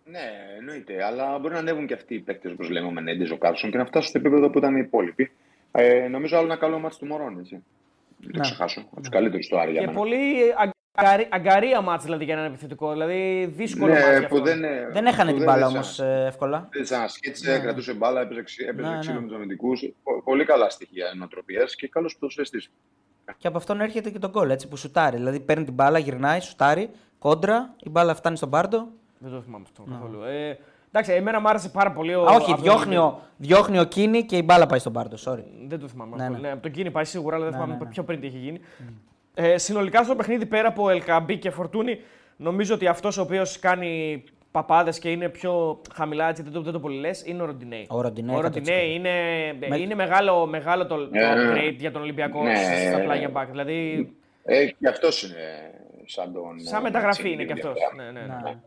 Ναι, εννοείται. Αλλά μπορεί να ανέβουν και αυτοί οι παίκτες, όπως λέμε, ο Μενέντεζ, ο Κάρσον και να φτάσουν στο επίπεδο που ήταν οι υπόλοιποι. Ε, νομίζω άλλο ένα καλό μάτι του Μωρόν, έτσι. Δεν το Ναι. ξεχάσω. Από τους καλύτερους του Άρη για Και μένα. πολύ αγκαρί- αγκαρία μάτς δηλαδή για έναν επιθετικό. Δηλαδή δύσκολο μάτς Ναι, για που αυτόν. δεν, ε, Δεν έχανε που την δεν μπάλα έδειξαν. όμως εύκολα. Δεν ξανασκέτσε, Ναι. κρατούσε μπάλα, έπαιζε, ξύ- έπαιζε Ναι, ξύλο ναι. με τους αμυντικούς. Πολύ καλά στοιχεία νοοτροπία και καλός ποδοσφαιριστή. Και από αυτόν έρχεται και το γκολ έτσι που σουτάρει. Δηλαδή παίρνει την μπάλα, γυρνάει, σουτάρει, κόντρα, η μπάλα φτάνει στον πάρτο. Δεν το θυμάμαι αυτό καθόλου. Ε, εντάξει, εμένα μου άρεσε πάρα πολύ ο. Α, όχι, από τον διώχνει Ολυμπιακό. ο, διώχνει ο Κίνη και η μπάλα πάει στον πάρτο. Sorry. Δεν το θυμάμαι. Ναι, αυτό. ναι. Ναι, από τον Κίνη πάει σίγουρα, αλλά δεν Ναι, θυμάμαι ναι, ναι. πιο πριν τι έχει γίνει. Ε, συνολικά στο παιχνίδι πέρα από Ελκαμπή και Φορτούνη, νομίζω ότι αυτός ο οποίος κάνει παπάδες και είναι πιο χαμηλά, έτσι, δεν το, δεν το πολύ λες, είναι ο Ροντινέη. Ο Ροντινέη, Ο 100%. Ροντινέη είναι, Με- είναι μεγάλο, μεγάλο το, το Ε, upgrade για τον Ολυμπιακό ναι. στα πλάγια back. Δηλαδή, Ε, και αυτός είναι σαν τον. σαν ε, μεταγραφή Μαντσίνη, είναι και αυτός. διαφορά. Ναι, ναι, ναι.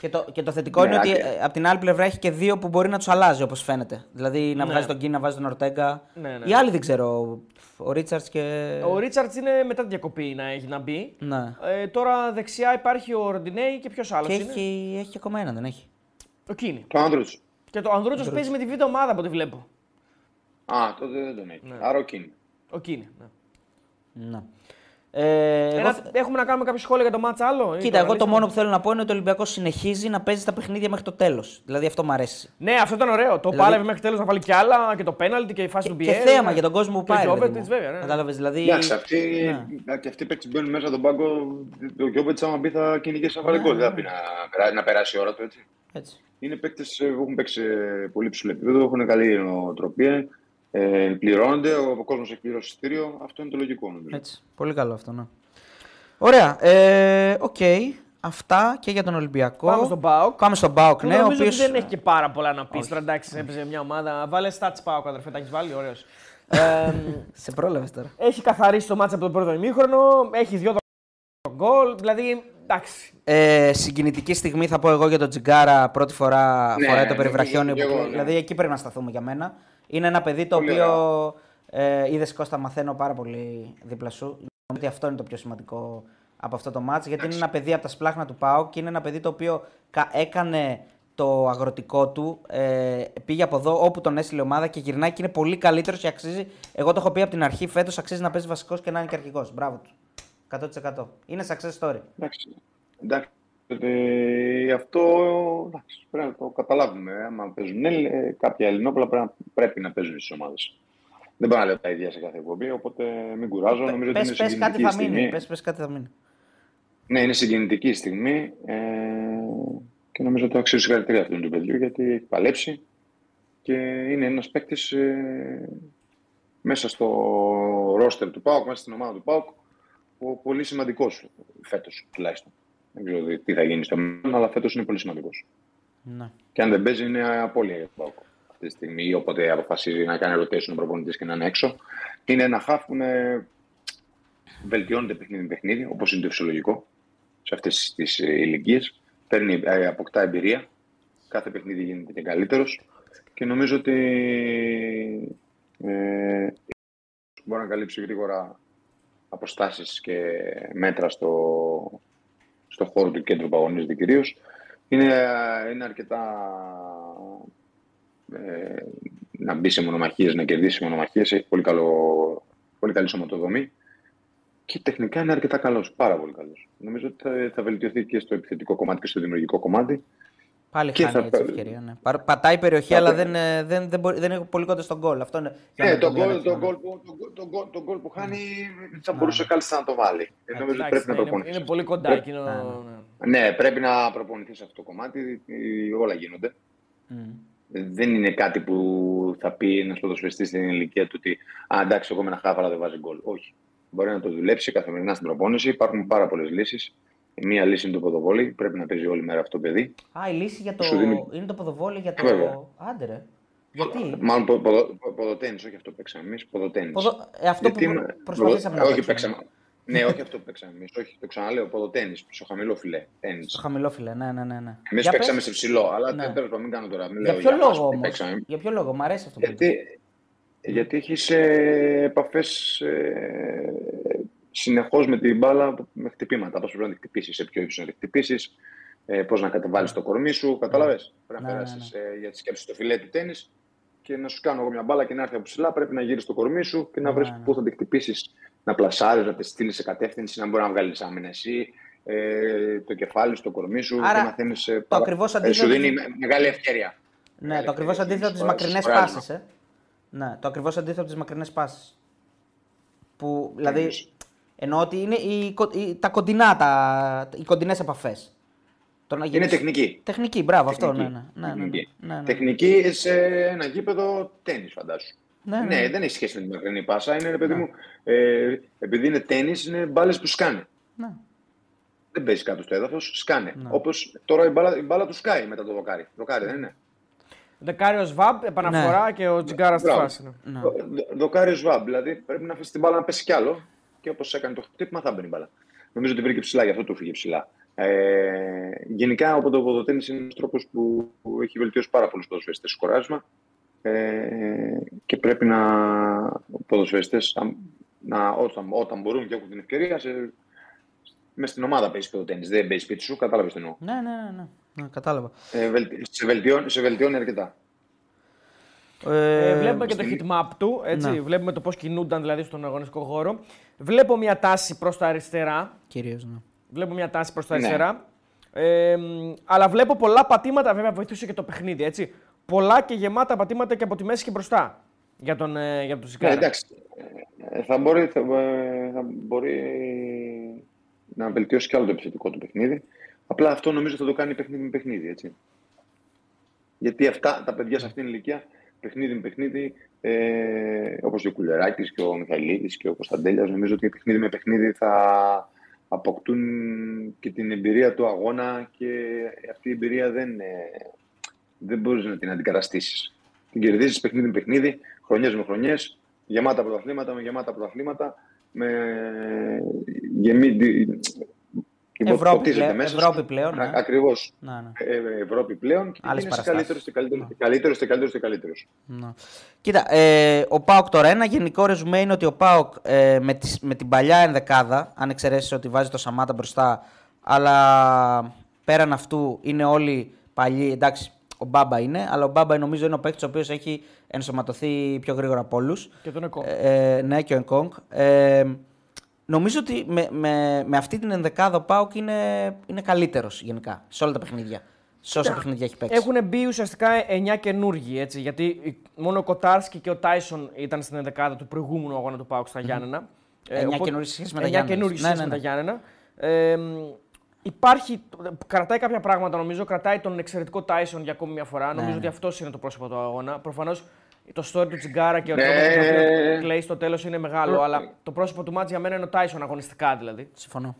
Ναι. Και το, και το θετικό Ναι, είναι ότι άκρη. ε, από την άλλη πλευρά έχει και δύο που μπορεί να τους αλλάζει όπως φαίνεται. Δηλαδή να Ναι. βγάζει τον Κίνη, να βάζει τον Ορτέγκα. Ναι, ναι. Οι άλλοι δεν ξέρω. Ο Ρίτσαρτς και. Ο Ρίτσαρτς είναι μετά τη διακοπή να έχει να μπει. Ναι. Ε, τώρα δεξιά υπάρχει ο Ροντινέη και ποιος άλλος Και είναι; έχει, έχει και ακόμα έναν, δεν έχει. Ο Κίνη. Το άνδρο του. Και το Ανδρούτσο παίζει με τη β' ομάδα από ό,τι βλέπω. Α, τότε δεν τον έχει. Ναι. Άρα ο Κιν. Ο Κίνη. Ναι. Ναι. Ε, εγώ Ένα- θε- Έχουμε να κάνουμε κάποιο σχόλιο για το μάτσα άλλο. ή Κοίτα, εγώ το αναλύσαμε; μόνο που θέλω να πω είναι ότι ο Ολυμπιακός συνεχίζει να παίζει τα παιχνίδια μέχρι το τέλος. Δηλαδή αυτό μου αρέσει. Ναι, αυτό ήταν ωραίο. Το Δηλαδή- πάλευε μέχρι τέλος να βάλει κι άλλα και το πέναλτι και η φάση Και, του και Μπιέλ. θέαμα για τον κόσμο που Και ο πάει. ρε παιδί Jovetic, μου. βέβαια. Ναι. Κατάλαβες, δηλαδή. Εντάξει, αυτοί, Ναι. και αυτοί οι παίκτες μπαίνουν μέσα στον πάγκο. Ο Γιώβετς, άμα μπει, θα κυνηγήσει να βάλει γκολ. Δεν θα πει να, περά- να περάσει η ώρα του έτσι. Έτσι. Είναι παίκτες που έχουν παίξει σε πολύ ψηλό επίπεδο, έχουν καλή νοοτροπία, ε, πληρώνονται, ο κόσμος έχει πληρώσει εισιτήριο. Αυτό είναι το λογικό νομίζω. Έτσι. Πολύ καλό αυτό, ναι. Ωραία. Ε, Οκ. Αυτά και για τον Ολυμπιακό. Πάμε στον ΠΑΟΚ. Πάμε στον ΠΑΟΚ, Που ναι. Ο νομίζω οποίος... ότι δεν έχει και πάρα πολλά να πεις. Τώρα εντάξει, έπαιζε μια ομάδα. Βάλε stats πάω, αδερφέ, τα έχεις βάλει, ωραίος. ε, Σε πρόλαβες τώρα. έχει καθαρίσει το ματς από τον πρώτο ημίχρονο. Έχει δύο γκολ. Δηλαδή, εντάξει. Ε, συγκινητική στιγμή θα πω εγώ για τον Τσιγγάρα. Πρώτη φορά Ναι, φοράει το ναι, περιβραχιόνιο. και που- εγώ, ναι. Δηλαδή εκεί πρέπει να σταθούμε για μένα. Είναι ένα παιδί το Πολύ οποίο. Ε, Είδες Κώστα, μαθαίνω πάρα πολύ δίπλα σου. Νομίζω ότι αυτό είναι το πιο σημαντικό από αυτό το μάτς, γιατί είναι ένα παιδί από τα σπλάχνα του ΠΑΟΚ και είναι ένα παιδί το οποίο κα- έκανε το αγροτικό του, ε, πήγε από εδώ όπου τον έστειλε η ομάδα και γυρνάει και είναι πολύ καλύτερος και αξίζει. Εγώ το έχω πει από την αρχή, φέτος αξίζει να παίζει βασικός και να είναι και αρχικό. Μπράβο τους. 100%. Είναι success story. Εντάξει. εντάξει. Ε, αυτό εντάξει, πρέπει να το καταλάβουμε. Άμα παίζουν Έλλη- κάποια Ελληνόπουλα πρέπει να, πρέπει να παίζουν στις ομάδες. Δεν μπορώ να λέω τα ίδια σε κάθε εκπομπή, οπότε μην κουράζω. Νομίζω ότι Πες, είναι πες κάτι συγκινητική θα στιγμή. μείνει. Πες, πες κάτι θα μείνει. Ναι, είναι συγκινητική η στιγμή ε, και νομίζω ότι αξίζει συγχαρητήρια αυτού του παιδιού γιατί έχει παλέψει και είναι ένας παίκτης ε, μέσα στο ρόστερ του ΠΑΟΚ, μέσα στην ομάδα του ΠΑΟΚ, ο πολύ σημαντικός φέτος τουλάχιστον. Δεν ξέρω τι θα γίνει στο μέλλον, αλλά φέτος είναι πολύ σημαντικός. Ναι. Και αν δεν παίζει είναι απώλεια για τον ΠΑΟΚ αυτή τη στιγμή ή όποτε αποφασίζει να κάνει rotation ο προπονητής και να είναι έξω. Είναι ένα χαφ που είναι... βελτιώνεται παιχνίδι με παιχνίδι, όπως είναι το φυσιολογικό σε αυτές τις ε, ηλικίες. Παίρνει, ε, αποκτά εμπειρία. Κάθε παιχνίδι γίνεται και καλύτερος. Και νομίζω ότι ε, μπορεί να καλύψει γρήγορα αποστάσεις και μέτρα στο, στο χώρο του κέντρου που αγωνίζεται κυρίως. Είναι, είναι αρκετά ε, να μπει σε μονομαχίες, να κερδίσει μονομαχίες. Έχει πολύ, καλό, πολύ καλή σωματοδομή. Και τεχνικά είναι αρκετά καλός, πάρα πολύ καλός. Νομίζω ότι θα, θα βελτιωθεί και στο επιθετικό κομμάτι και στο δημιουργικό κομμάτι. Πάλι Και χάνει θα- έτσι ευκαιρία. Ναι. Πα- Πατάει περιοχή, Θα- αλλά δεν, ε, δεν, δεν, μπορεί, δεν είναι πολύ κοντά στον γκολ. Αυτό είναι. για Ναι, μένα το το γκολ, μειονέκτημα, το, ναι. γκολ που, το, γκολ- το, γκολ- το γκολ που χάνει θα μπορούσε κάλλιστα να το βάλει. Ε, νομίζω ότι Εντάξει, πρέπει να ναι, είναι, προπονηθεί. είναι πολύ κοντά Πρέπει- εκείνο. ναι. Ναι, πρέπει να προπονηθεί σε αυτό το κομμάτι. ε, Όλα γίνονται. Μμ. Δεν είναι κάτι που θα πει ένας ποδοσφαιριστής στην ηλικία του ότι Α, εντάξει, εγώ με ένα χάφαλα δεν βάζει γκολ. Όχι. Μπορεί να το δουλέψει καθημερινά στην προπόνηση. Υπάρχουν πάρα πολλές λύσεις. Μία λύση είναι το ποδοβόλι. Πρέπει να παίζει όλη μέρα αυτό το παιδί. Α, η λύση για το. Σου δίνει- Είναι το ποδοβόλι για το. Βέβαια. Άντε ρε. Γιατί; Μάλλον πο, ποδο, ποδοτέννη, όχι αυτό που παίξαμε εμείς. Ποδοτέννη. Ποδο... Ε, αυτό που Γιατί- προ- προσπαθήσαμε να Όχι, παίξουμε. παίξαμε. ναι, όχι αυτό που παίξαμε εμείς. Όχι, το ξαναλέω. Ποδοτέννη, στο χαμηλό φιλέ. Τέννη. Στο χαμηλό φιλέ, ναι, ναι, ναι. ναι. Εμείς Για παίξαμε πες. σε ψηλό, αλλά Ναι. τέλος πάντων μην κάνω τώρα. Μην Για λέω ποιο μας λόγο τι όμως; παίξαμε. Για ποιο λόγο, μου αρέσει αυτό που είπες; Γιατί, γιατί έχει επαφές ε, συνεχώς με την μπάλα με χτυπήματα. Πώ πρέπει να τη χτυπήσεις, σε ποιο ύψος να τη χτυπήσεις, ε, πώς να κατεβάλει το κορμί σου. Κατάλαβε. Πρέπει να Ναι, ναι, περάσεις για τη σκέψη στο φιλέ του τέννη και να σου κάνω εγώ μια μπάλα και να έρθει από ψηλά. Πρέπει να γύρει το κορμί σου και να Ναι, βρεις ναι. πού θα τη χτυπήσεις. Να πλασάρεις, να τη στείλεις σε κατεύθυνση, να μπορεί να βγάλεις άμυνα εσύ. Ε, το κεφάλι σου, το κορμί σου Άρα, και να θέλεις, ε, το παρα- ακριβώς ε, Σου αντίθετο- δίνει με- μεγάλη ευκαιρία. Ναι, Μεγάλη το ακριβώς ευκαιρία. αντίθετο από τι Σκοράρεις, μακρινές σκοράρεις. πάσει. Ε. Ναι, το ακριβώς αντίθετο από τι μακρινές πάσει. Που δηλαδή. Εννοείς; Εννοώ ότι είναι οι, κο- οι- τα κοντινά, τα, οι κοντινές επαφές. Είναι τεχνική. Τεχνική, μπράβο, αυτό. Ναι, Τεχνική. ναι, ναι, ναι, ναι, Τεχνική. ναι, ναι. Τεχνική σε ένα γήπεδο τέννη, φαντάσου. Ναι, Ναι, ναι. Ναι. δεν έχει σχέση με την μακρινή πάσα. Είναι, ρε παιδί μου, ε, επειδή είναι τέννη, είναι μπάλες που σκάνε. Ναι. Δεν παίζει κάτω στο έδαφος, σκάνε. Ναι. Όπως τώρα η μπάλα, η μπάλα του σκάει μετά το δοκάρι. Δοκάρι δεν είναι; Δεκάριο Βαμπ, επαναφορά και ο Τζιγκάρα στη Μπράβο. φάση. ναι. Ναι. Δο- δο- Δοκάρι σβάμπ. Δηλαδή πρέπει να αφήσει την μπάλα να πέσει κι άλλο και όπως έκανε το χτύπημα θα μπαίνει η μπάλα. Νομίζω ότι βρήκε ψηλά, γι' αυτό του φύγε ψηλά. Ε, γενικά, ο ποδοτέννη είναι ένας τρόπος που, που έχει βελτιώσει πάρα πολλούς ποδοσφαιριστές στο κοράσμα ε, και πρέπει να οι ποδοσφαιριστές να, να, όταν, όταν μπορούν και έχουν την ευκαιρία σε, μες στην ομάδα παίζεις ποδοτέννη. Δεν παίζεις σπίτι σου, κατάλαβες τι εννοώ. Ναι, ναι, ναι, ναι. ναι κατάλαβα. Ε, βελτι- σε, βελτιώνει, σε βελτιώνει αρκετά. Ε, Ε, βλέπουμε και το heat map του, έτσι, Ναι. βλέπουμε το πώς κινούνταν δηλαδή στον αγωνιστικό χώρο. Βλέπω μια τάση προς τα αριστερά, Κυρίως, ναι. βλέπω μια τάση προς τα Ναι. αριστερά. Ε, μ, αλλά βλέπω πολλά πατήματα, βέβαια βοηθούσε και το παιχνίδι, έτσι. Πολλά και γεμάτα πατήματα και από τη μέση και μπροστά για τον, ε, για τον Ναι, Σικάρα. εντάξει. Ε, Θα μπορεί, θα, ε, θα μπορεί να βελτιώσει κι άλλο το επιθετικό του παιχνίδι. Απλά αυτό νομίζω θα το κάνει παιχνίδι με παιχνίδι. Έτσι. Γιατί αυτά τα παιδιά σε αυτήν την ηλικία, παιχνίδι με παιχνίδι, ε, όπως και ο Κουλεράκη και ο Μιχαηλίδης και ο Κωνσταντέλιας, νομίζω ότι παιχνίδι με παιχνίδι θα αποκτούν και την εμπειρία του αγώνα και αυτή η εμπειρία δεν, ε, δεν μπορείς να την αντικαταστήσεις. Την κερδίζεις παιχνίδι με παιχνίδι, χρονιές με χρονιές, γεμάτα πρωταθλήματα με γεμάτα πρωταθλήματα, με γεμίτη. Ευρώπη πλέον, Ευρώπη πλέον, ναι. Ακριβώς. Ναι, ναι. Ε, Ευρώπη πλέον και Άλλες είναι παραστάσεις. καλύτερο και καλύτερο και καλύτερο και καλύτερο και καλύτερο. Ναι. Κοίτα, ε, ο Πάοκ τώρα ένα γενικό ρεζουμέ είναι ότι ο Πάοκ ε, με, τις- με την παλιά ενδεκάδα, αν εξαιρέσεις ότι βάζει το Σαμάτα μπροστά, αλλά πέραν αυτού είναι όλοι παλιοί. Εντάξει, ο Μπάμπα είναι, αλλά ο Μπάμπα νομίζω είναι ο παίκτης ο οποίος έχει ενσωματωθεί πιο γρήγορα από όλους. Και τον Εκόνγκ. Ε, ναι, και ο Ενκόγκ. Ε, νομίζω ότι με, με, με αυτή την ενδεκάδα ο Πάοκ είναι, είναι καλύτερος γενικά σε όλα τα παιχνίδια. Σε όσα παιχνίδια έχει παίξει. Έχουν μπει ουσιαστικά 9 καινούργοι, έτσι, γιατί μόνο ο Κοτάρσκι και ο Τάισον ήταν στην ενδεκάδα του προηγούμενου αγώνα του Πάουκ στα Γιάννενα. Εννιά καινούργοι σε σχέση με τα εννιά Γιάννενα. καινούργοι σε Ναι, σχέση ναι, με τα ναι. Γιάννενα. Ε, μ, υπάρχει, κρατάει κάποια πράγματα νομίζω, κρατάει τον εξαιρετικό Τάισον για ακόμη μια φορά. νομίζω ναι. ότι αυτός είναι το πρόσωπο του αγώνα. Προφανώς το story του Τσιγκάρα και ο Ναι. τρόπο που κλαίει στο τέλος είναι μεγάλο, αλλά το πρόσωπο του μάτς για μένα είναι ο Τάισον αγωνιστικά δηλαδή. Συμφωνώ.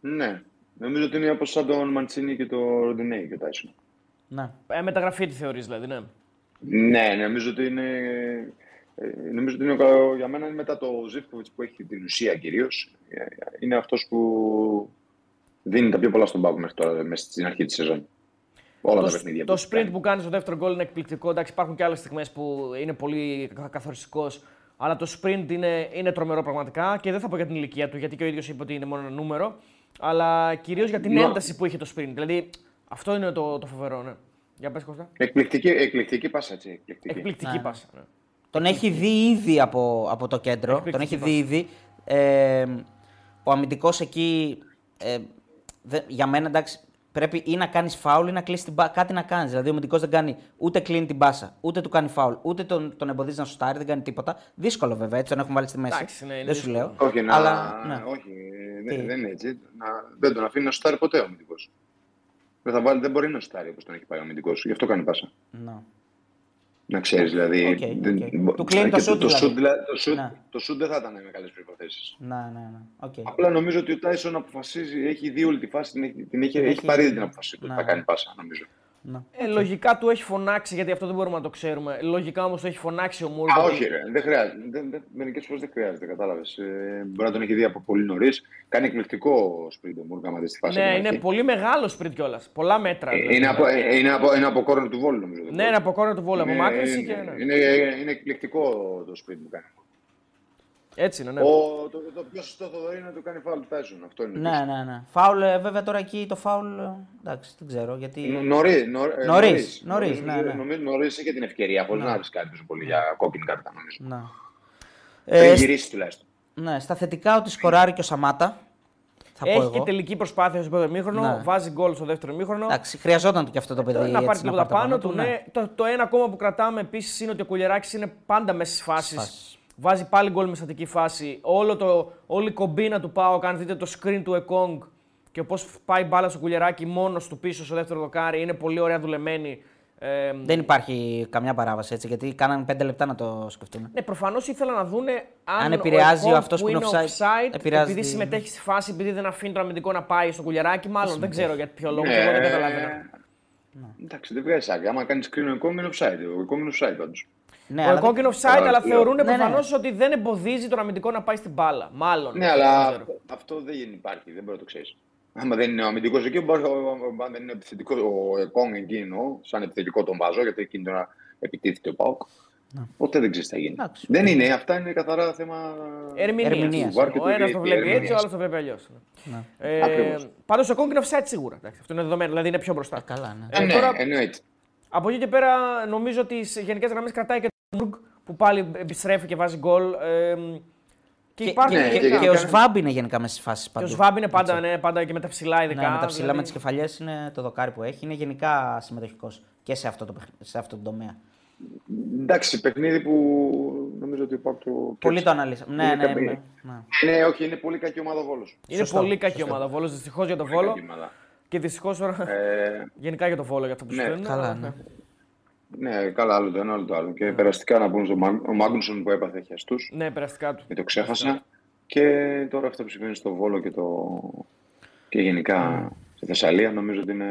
Ναι. Νομίζω ότι είναι όπως σαν τον Μαντσίνη και τον Ροντινέη και ο Τάισον. Ναι. Ε, μεταγραφή τη θεωρείς δηλαδή, ναι. Ναι, νομίζω ότι είναι. ε, Νομίζω ότι είναι ο- για μένα είναι μετά το Ζήφκοβιτς που έχει την ουσία κυρίως. Είναι αυτός που δίνει τα πιο πολλά στον Πάκο μέχρι τώρα, μέσα στην αρχή της σεζόν. Όλα τα Το, παιχνίδια. το έχει sprint κάνει. που κάνεις στο δεύτερο γκολ είναι εκπληκτικό. Εντάξει, υπάρχουν και άλλες στιγμές που είναι πολύ καθοριστικός. Αλλά το sprint είναι, είναι τρομερό πραγματικά και δεν θα πω για την ηλικία του, γιατί και ο ίδιος είπε ότι είναι μόνο ένα νούμερο. Αλλά κυρίως για την Ναι. ένταση που είχε το sprint. Δηλαδή αυτό είναι το, το φοβερό, ναι. Για πες Κώστα. Εκπληκτική, εκπληκτική πάσα, έτσι. Εκπληκτική. Εκπληκτική Ναι. πάσα. Ναι. Τον έχει δει ήδη από, από το κέντρο. Τον Εκπληκτική έχει δει ήδη. Ε, ο αμυντικός εκεί. Ε, δεν- για μένα εντάξει, πρέπει ή να κάνεις φάουλ ή να κλείσει την μπάσα. Κάτι να κάνεις. Δηλαδή ο αμυντικό δεν κάνει ούτε κλείνει την μπάσα, ούτε του κάνει φάουλ, ούτε τον, τον εμποδίζει να σουτάρει, δεν κάνει τίποτα. Δύσκολο βέβαια, έτσι τον έχουν βάλει στη μέση. Εντάξει, ναι, είναι δεν σου δύσκολο. λέω. Όχι, να... Αλλά, ναι. όχι Τι; δεν, δεν είναι έτσι. Να... Δεν τον αφήνει να σουτάρει ποτέ ο αμυντικός. Δεν, θα βάλει, δεν μπορεί να σουτάρει όπως τον έχει πάει ο αμυντικός. Γι' αυτό κάνει πάσα. Ναι. Να ξέρεις, δηλαδή. Οκ, δεν- οκ. μπο- Του κλείνει και το σουτ, Το δηλαδή. σουτ, δηλαδή, το σουτ, Ναι. το σουτ δεν θα ήταν με καλές προϋποθέσεις. Ναι, ναι, ναι. Οκ. Απλά νομίζω ότι ο Τάισον αποφασίζει, έχει δει όλη τη φάση, την έχει, την έχει, Την έχει έχει- πάρει ήδη την απόφασή του. Ναι. ότι Θα κάνει πάσα, νομίζω. Ναι. Ε, λογικά του έχει φωνάξει, γιατί αυτό δεν μπορούμε να το ξέρουμε. Λογικά όμως το έχει φωνάξει ο Μουργκ. Α, γιατί- όχι, ρε, δεν χρειάζεται. Δεν, δεν, Μερικές φορές δεν χρειάζεται, κατάλαβες. Ε, μπορεί να τον έχει δει από πολύ νωρίς. Κάνει εκπληκτικό σπίτι ο Μούρ, άμα δεις τη φάση. Ναι, από την είναι αρχή. πολύ μεγάλο sprint κιόλας. Πολλά μέτρα. Ε, δηλαδή. είναι, από, ε, είναι, από, είναι από κόρνο του Βόλου, νομίζω. το Ναι, Βόλου. είναι από κόρνο του βόλου, από Είναι- μάκρυνση και. είναι, ναι. είναι, είναι εκπληκτικό το sprint που κάνει. Έτσι είναι, ναι. Ο, το, το πιο σωστό Θοδωρή είναι να του κάνει φάουλ του Τάισον. Αυτό είναι. Ναι, ναι, ναι. Φάουλ, ε, βέβαια τώρα εκεί το φάουλ. ε, Εντάξει, δεν ξέρω γιατί. Νωρί, Νωρίς, νωρίς, ναι, ναι. Νομίζω νωρίς είχε την ευκαιρία, χωρί να ρισκάρει τόσο πολύ για κόκκινη κάρτα, νομίζω. Ναι. Πριν Ε, γυρίσεις τουλάχιστον. ναι, στα θετικά ότι σκοράρει και ο Σαμάτα. Θα πω Έχει εγώ. και τελική προσπάθεια στο πρώτο ημίχρονο, Ναι. βάζει γκολ στο δεύτερο ημίχρονο. Εντάξει, χρειαζόταν του και αυτό το παιδί. να έτσι, πάρει τίποτα πάρει τα πάνω του. Ναι. Το, το ένα ακόμα που κρατάμε επίσης είναι ότι ο Κουλιεράκη είναι πάντα μέσα στι φάσει. Φάσεις. Βάζει πάλι γκολ με στατική φάση. Όλο το, όλη η κομπίνα του Πάου, αν δείτε το screen του Εκόνγκ και πώς πάει μπάλα στο Κουλιεράκη μόνος του πίσω στο δεύτερο δοκάρι, είναι πολύ ωραία δουλεμένη. Ε, Δεν υπάρχει καμιά παράβαση έτσι, γιατί κάνανε πέντε λεπτά να το σκεφτούν. Ναι, προφανώς ήθελα να δούνε αν, Αν επηρεάζει ο Εκόνγκ αυτός που είναι offside, offside, επειδή επηρεάζει τη- συμμετέχει στη φάση, επειδή δεν αφήνει τον αμυντικό να πάει στο κουλιαράκι. Μάλλον δεν ξέρω για ποιο λόγο, Ναι. και εγώ δεν καταλαβαίνω. Εντάξει, δεν βγάζει άκρη. Άμα κάνεις screen ο Εκόνγκ είναι offside. Ο Εκόνγκ είναι offside πάντως. Ναι, Ο αλλά Εκόνγκ είναι offside, αλλά λέω. θεωρούν Ναι, ναι. προφανώς ότι δεν εμποδίζει τον αμυντικό να πάει στην μπάλα. Μάλλον. Ναι, αλλά Δεν ξέρω. αυτό, αυτό δεν υπάρχει, δεν μπορεί να το ξέρεις. Άμα δεν είναι ο αμυντικός εκεί, μπορεί, ο- ο- αν δεν είναι επιθετικό, ο Εκόνγκ εκείνο, σαν επιθετικό τον βάζω, γιατί εκείνη τώρα επιτίθεται ο Πάουκ. Ποτέ δεν ξέρεις τι θα γίνει. Εντάξει. Δεν είναι, αυτά είναι καθαρά θέμα. Ερμηνείας. Ερμηνείας. Βάρ και Ο του ένα το διαιτητή, βλέπει έτσι, ο ερμηνείας. άλλος το βλέπει αλλιώς. Ναι. Ε, Ακριβώς. Πάντως ο Εκόνγκ είναι offside σίγουρα. Εντάξει, αυτό είναι δεδομένο, δηλαδή είναι πιο μπροστά. καλά, ναι. Ε, Ε, ναι, τώρα- εννοείται. Από εκεί και πέρα νομίζω ότι σε γενικές γραμμές κρατάει και το Νουργκ που πάλι επιστρέφει και βάζει γκολ. Ε, και, Και, υπάρχει και, Ναι, και, και- και και- ο Σβάμπ είναι γενικά μέσα στις φάσεις και παντού. ο Σβάμπ είναι πάντα, ναι, πάντα και με τα ψηλά ειδικά. Ναι, με τα ψηλά, δηλαδή- με τις κεφαλιές είναι το δοκάρι που έχει. Είναι γενικά συμμετοχικός και σε αυτό το, παιχν- σε αυτό το τομέα. Εντάξει, παιχνίδι που νομίζω ότι ο Πάουκ το. Πολύ το αναλύσαμε. Ναι, Είναι ναι, καμία- ναι, ναι. Ναι, όχι, είναι πολύ κακή ομάδα ο Βόλος. Είναι Σωστό, πολύ κακή σωστό. ομάδα ο Βόλος. Δυστυχώς για τον Πολύ Βόλο. κακή ομάδα. Και δυστυχώς τώρα. Ε, Γενικά για τον Βόλο για αυτό που Ναι, συμβαίνει. καλά, αλλά, ναι. Ναι, καλά, άλλο το ένα, άλλο το άλλο. Και περαστικά να πούμε στον Μάγ- ο Μάγκουνσον που έπαθε χιαστού. Ναι, περαστικά του. Και το ξέχασα. Και τώρα αυτό που συμβαίνει στο Βόλο και, το... και γενικά στη Θεσσαλία νομίζω ότι είναι.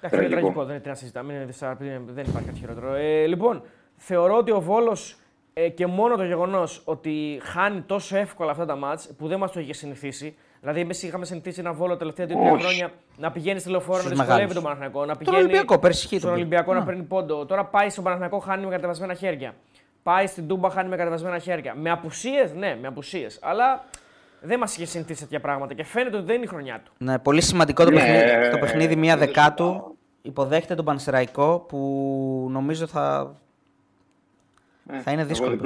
Εντάξει, είναι Τραγικό. τραγικό, δεν είναι τι να συζητάμε. Είναι δυσάρ- είναι- δεν υπάρχει κάτι χειρότερο. Ε, λοιπόν, θεωρώ ότι ο Βόλος ε, και μόνο το γεγονός ότι χάνει τόσο εύκολα αυτά τα μάτς που δεν μας το είχε συνηθίσει. Δηλαδή, εμείς είχαμε συνηθίσει ένα Βόλο τα τελευταία δύο-τρία Όχι. χρόνια να πηγαίνει στη λεωφόρο να Στους δυσκολεύει μεγάλους. τον Παναθηναϊκό. Να Τον πηγαίνει Ολυμπιακό, πέρσι είχε στον τον Ολυμπιακό να Ναι. παίρνει πόντο. Τώρα πάει στον Παναθηναϊκό, χάνει με κατεβασμένα χέρια. Πάει στην Τούμπα, χάνει με κατεβασμένα χέρια. Με απουσίες, ναι, με απουσίες. Αλλά δεν μας είχε συνηθίσει τέτοια πράγματα και φαίνεται ότι δεν είναι η χρονιά του. Ναι, πολύ σημαντικό το, Ναι, παιχνίδι, το παιχνίδι μία δεν δεκάτου. συζητάω. Υποδέχεται τον Πανσεραϊκό που νομίζω θα, Ε, θα είναι εγώ δύσκολο.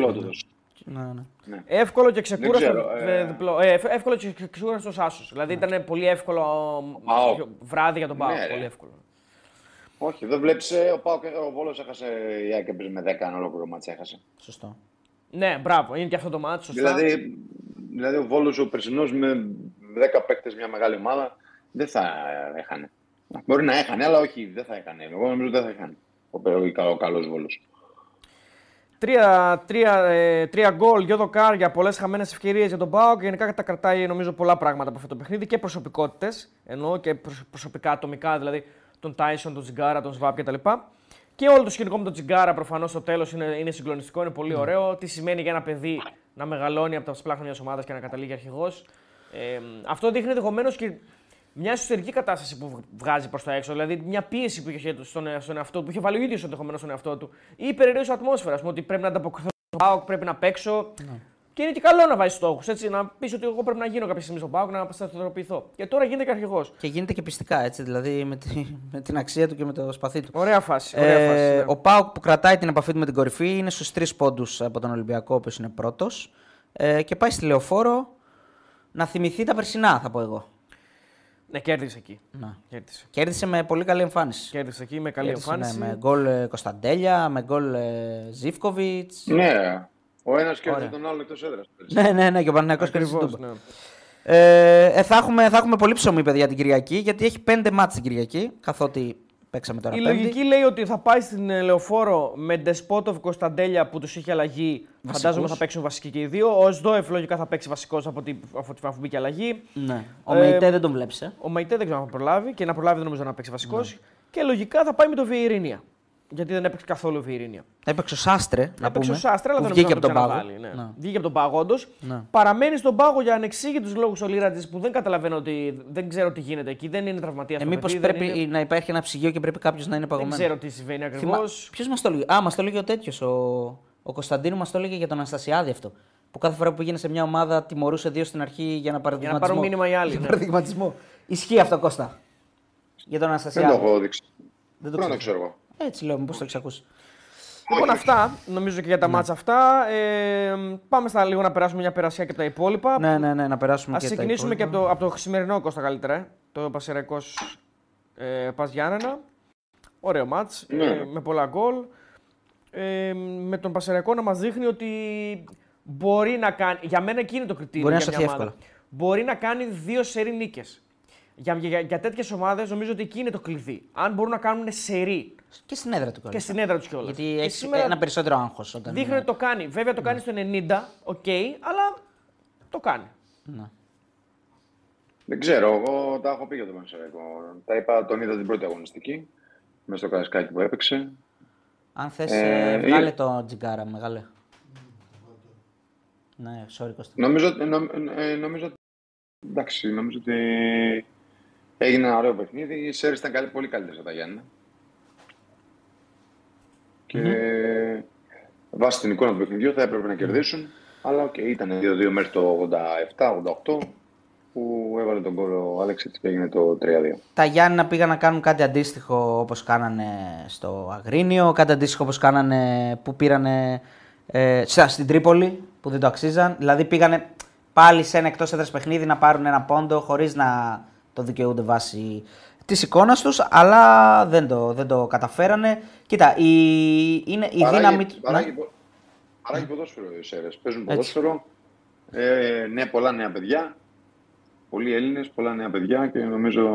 Διπλό παιχνίδι. το δώσω. Ναι, ναι. Εύκολο και ξεκούραστο. ξέρω, ε. ε, διπλό. Ε, ευ- εύκολο και ξεκούραστος άσος. Δηλαδή ήταν πολύ εύκολο Πάοκ. ε, βράδυ για τον Πάο. Ναι, ρε. πολύ εύκολο. Όχι, δεν βλέπεις. Ο, Πάοκ- ο Βόλος έχασε. Η ΑΕΚ έπαιζε με 10 ένα ολόκληρο μάτς έχασε. Σωστό. Ναι, μπράβο, είναι και αυτό το μάτι. Σωστά. Δηλαδή, δηλαδή ο Βόλος ο περσινός με 10 παίκτες μια μεγάλη ομάδα δεν θα έχανε. Μπορεί να έχανε, αλλά όχι, δεν θα έχανε. Εγώ νομίζω δεν θα έχανε. Ο, ο, ο καλός Βόλος. Τρία, τρία, ε, τρία γκολ, δυο δοκάρια, πολλές χαμένες ευκαιρίες για τον Πάοκ. Γενικά τα κρατάει νομίζω πολλά πράγματα από αυτό το παιχνίδι και προσωπικότητες. Εννοώ και προσ- προσωπικά, ατομικά, δηλαδή τον Τάισον, τον Τζιγκάρα, τον Σβάπ κτλ. Και όλο το σκηνικό με τον Τζιγκάρα προφανώς στο τέλος είναι, είναι συγκλονιστικό, είναι πολύ ωραίο. Τι σημαίνει για ένα παιδί να μεγαλώνει από τα σπλάχνα μιας ομάδας και να καταλήγει αρχηγός. Ε, αυτό δείχνει ενδεχομένως και μια εσωτερική κατάσταση που βγάζει προς τα έξω. Δηλαδή μια πίεση που είχε στον, ε- στον εαυτό του, που είχε βάλει ο ίδιος ενδεχομένως στον εαυτό του. Ή η περιραίωση ατμόσφαιρα. ας πούμε, Ότι πρέπει να ανταποκριθώ στον Πάοκ, πρέπει να παίξω. Και είναι και καλό να βάζεις στόχους. Να πεις ότι εγώ πρέπει να γίνω κάποια στιγμή στον Πάοκ, να σταθεροποιηθώ. Και τώρα γίνεται και αρχηγός. Και γίνεται και πιστικά έτσι, δηλαδή με, τη, με την αξία του και με το σπαθί του. Ωραία φάση. Ωραία Ε, φάση ναι. Ο Πάουκ που κρατάει την επαφή του με την κορυφή είναι στους τρεις πόντους από τον Ολυμπιακό, ο οποίος είναι πρώτος. Ε, και πάει στη λεωφόρο να θυμηθεί τα περσινά, θα πω εγώ. Ναι, κέρδισε εκεί. Να. Κέρδισε. Κέρδισε με πολύ καλή εμφάνιση. Κέρδισε εκεί με καλή Κέρδισε, εμφάνιση. Ναι, με γκολ ε, Κωνσταντέλια, με γκολ ε, Ζήφκοβιτς. Ναι, ο ένας κέρδισε Ωραία. τον άλλον εκτός έδρας. Ναι, ναι, ναι, και ο Παναγιακό κέρδισε την Ακριβώς, Τούμπα. ναι. Ε, ε, θα, έχουμε, θα έχουμε πολύ ψωμί, παιδιά, την Κυριακή, γιατί έχει πέντε μάτς την Κυριακή, καθότι παίξαμε τώρα Η πέμπτη. λογική λέει ότι θα πάει στην ε, λεωφόρο με Ντεσπότοβ Κωνσταντέλια που τους είχε αλλαγή. Φαντάζομαι θα παίξουν βασικοί και οι δύο. Ο Σδόεφ λογικά θα παίξει βασικός από ότι αφού, αφού μπήκε αλλαγή. Ναι. Ο Ε, Μεϊτέ δεν τον βλέπεις, ε. Ο Μαϊτέ δεν ξέρω αν θα προλάβει και να προλάβει δεν νομίζω να παίξει βασικός. Και λογικά θα πάει με το Βιερίνια. Γιατί δεν έπαιξε καθόλου ο Βιερίνια. Έπαιξε ο Σάστρε, να Έπαιξε πούμε. ο Σάστρα, αλλά που δεν βγήκε νομίζω από να τον το πάγο. ξαναβάλει. Ναι. Ναι. Βγήκε από τον πάγο, όντως. Ναι. Παραμένει στον πάγο για ανεξήγητους λόγους ο Λίρατζη που δεν καταλαβαίνω ότι δεν ξέρω τι γίνεται εκεί. Δεν είναι τραυματίας Ε, μήπως πρέπει να υπάρχει ένα ψυγείο και πρέπει κάποιος να είναι Δεν παγωμένο. ξέρω τι συμβαίνει ακριβώς. Ποιος μας το έλεγε; Α, μας το έλεγε ο τέτοιος. Ο, ο Κωνσταντίνου μας το έλεγε για τον Αναστασιάδη αυτό. Που κάθε φορά που πήγαινε σε μια ομάδα τιμωρούσε δύο στην αρχή για να παραδειγματισμό. πάρουν μήνυμα οι άλλοι, Για ναι. παραδειγματισμό. Ισχύει αυτό, Κώστα. Για τον Δεν Αναστασιάδη. το έχω δείξει. Δεν το Πρέπει να το ξέρω. Ξέρω εγώ. Έτσι λέω, μήπω το έχεις ακούσει. Λοιπόν, αυτά νομίζω και για τα μάτσα αυτά. Ε, πάμε στα λίγο να περάσουμε μια περασιά και από τα υπόλοιπα. Ναι, ναι, ναι, να περάσουμε Α και τα ξεκινήσουμε και υπόλοιπα. από το, από το σημερινό Κώστα καλύτερα. ε. Το Πασεραϊκός ε, Πας Γιάννενα. Ωραίο μάτς, Ναι. ε, με πολλά γκολ. Ε, με τον Πασεραϊκό να μας δείχνει ότι μπορεί να κάνει. Για μένα εκεί είναι το κριτήριο. Μπορεί να για σταθεί μια ομάδα. Μπορεί να κάνει δύο σερή νίκες. Για, για, για τέτοιες ομάδες νομίζω ότι εκεί είναι το κλειδί. Αν μπορούν να κάνουν σερή Και στην έδρα του και κιόλας. στην έδρα τους κιόλας. Γιατί έχει ένα περισσότερο άγχος όταν. Δείχνει ότι το κάνει. Βέβαια το κάνει στο 90, οκ, αλλά το κάνει. Ναι. Δεν ξέρω, εγώ τα έχω πει για τον Πανσερραϊκό. Τα είπα, τον είδα την πρώτη αγωνιστική. Μέσα στο Καραϊσκάκη που έπαιξε. Αν θες, Ε, βγάλε ε, το Τσιγγάρα, μεγάλε. Ναι, sorry Κώστα. Νομίζω, ότι- νο, ε, νομίζω, ότι- εντάξει, νομίζω ότι έγινε ένα ωραίο παιχνίδι. Οι Σέρες ήταν καλοί, πολύ καλύτερες από τα Γιάννενα. Και βάσει την εικόνα του παιχνιδιού θα έπρεπε να κερδίσουν. Αλλά οκ, ήταν 2-2 μέχρι το 87-88. που έβαλε το γκολ ο Αλέξιτς και έγινε το 3-2. Τα Γιάννηνα πήγαν να κάνουν κάτι αντίστοιχο όπως κάνανε στο Αγρίνιο, κάτι αντίστοιχο όπως κάνανε που πήρανε ε, στα- στην Τρίπολη που δεν το αξίζαν. Δηλαδή πήγανε πάλι σε ένα εκτός έδρας παιχνίδι να πάρουν ένα πόντο χωρίς να το δικαιούνται βάσει της εικόνας τους, αλλά δεν το, δεν το καταφέρανε. Κοίτα, η, είναι η Παράγει- δύναμη του. Παράγει, Ναι. πο- παράγει ποδόσφαιρο οι Σέρες. Παίζουν Έτσι. ποδόσφαιρο. Ε, ναι, πολλά νέα παιδιά. Πολλοί Έλληνες, πολλά νέα παιδιά και νομίζω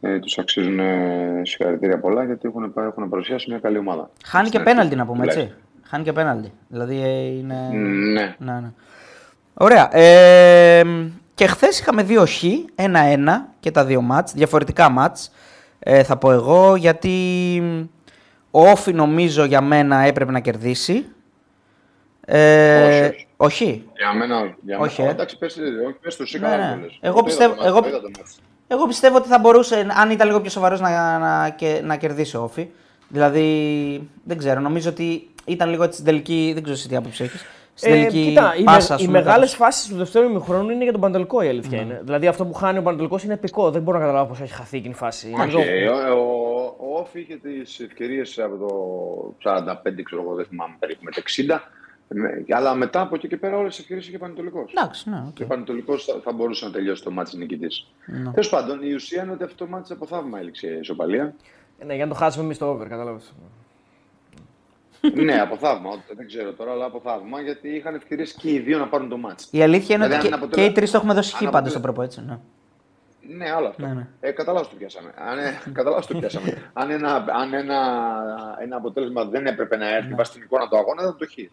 ε, τους αξίζουν ε, συγχαρητήρια πολλά γιατί έχουν, πα- έχουν παρουσιάσει μια καλή ομάδα. Χάνει και Στην αρχή, πέναλτι να πούμε έτσι. τουλάχιστον. Χάνει και πέναλτι. Δηλαδή ε, είναι. Ναι. Ναι, ναι. Ωραία. Ε, και χθες είχαμε δύο χ, ένα-ένα και τα δύο μάτς, διαφορετικά μάτς. Ε, θα πω εγώ γιατί ο Όφη νομίζω για μένα έπρεπε να κερδίσει. Ε, Όχι, όχι. όχι. Για μένα, όχι. Για Όχι, μένα. ε. Εντάξει, πες, όχι, πες το εσύ Ναι, καλά ναι. το λες. Εγώ το είδα πιστεύω- το μάτς, εγώ- το είδα το μάτς. Εγώ πιστεύω ότι θα μπορούσε, αν ήταν λίγο πιο σοβαρός, να, να, και- να κερδίσει ο Όφη. Δηλαδή, δεν ξέρω, νομίζω ότι ήταν λίγο έτσι στην τελική, δεν ξέρω εσύ τι άποψη έχεις. Στην Ε, τελική κοίτα, οι, πάσα, με, ας οι πούμε, μεγάλες κάπως. φάσεις του δεύτερου ημιχρόνου είναι για τον Παναιτωλικό η αλήθεια Ναι. είναι. Δηλαδή αυτό που χάνει ο Παναιτωλικός είναι επικό. Δεν μπορώ να καταλάβω πώς έχει χαθεί εκείνη η φάση. Όχι, Νομίζω- ο, ο, ο ΟΦΗ είχε τις ευκαιρίες από το 45, ξέρω εγώ, δεν θυμάμαι περίπου με το 60. Με- Αλλά μετά από εκεί και πέρα όλες τις ευκαιρίες είχε Παναιτωλικός. Εντάξει, ναι, οκ. Και ο Παναιτωλικός θα, θα μπορούσε να τελειώσει το ματς νικητής. Ναι. Τέλος πάντων, η ουσία είναι ότι αυτό το ματς από θαύμα έληξε ισοπαλία. Ναι, για να το χάσουμε εμείς το over, κατάλαβες. Ναι, από θαύμα. Δεν ξέρω τώρα, αλλά από θαύμα γιατί είχαν ευκαιρίες και οι δύο να πάρουν το μάτι. Η αλήθεια είναι Δηλαδή, ότι αν και, αποτελε- και οι τρεις το έχουμε δώσει χ αν πάντω αποτελε- στο προπό, έτσι. Ναι. Ναι, άλλο αυτό. Ναι, ναι. Ε, κατά λάθος το πιάσαμε. Αν, ε, κατά λάθος το πιάσαμε. αν ένα, αν ένα, ένα αποτέλεσμα δεν έπρεπε να έρθει βάσει την εικόνα του αγώνα, θα το χει.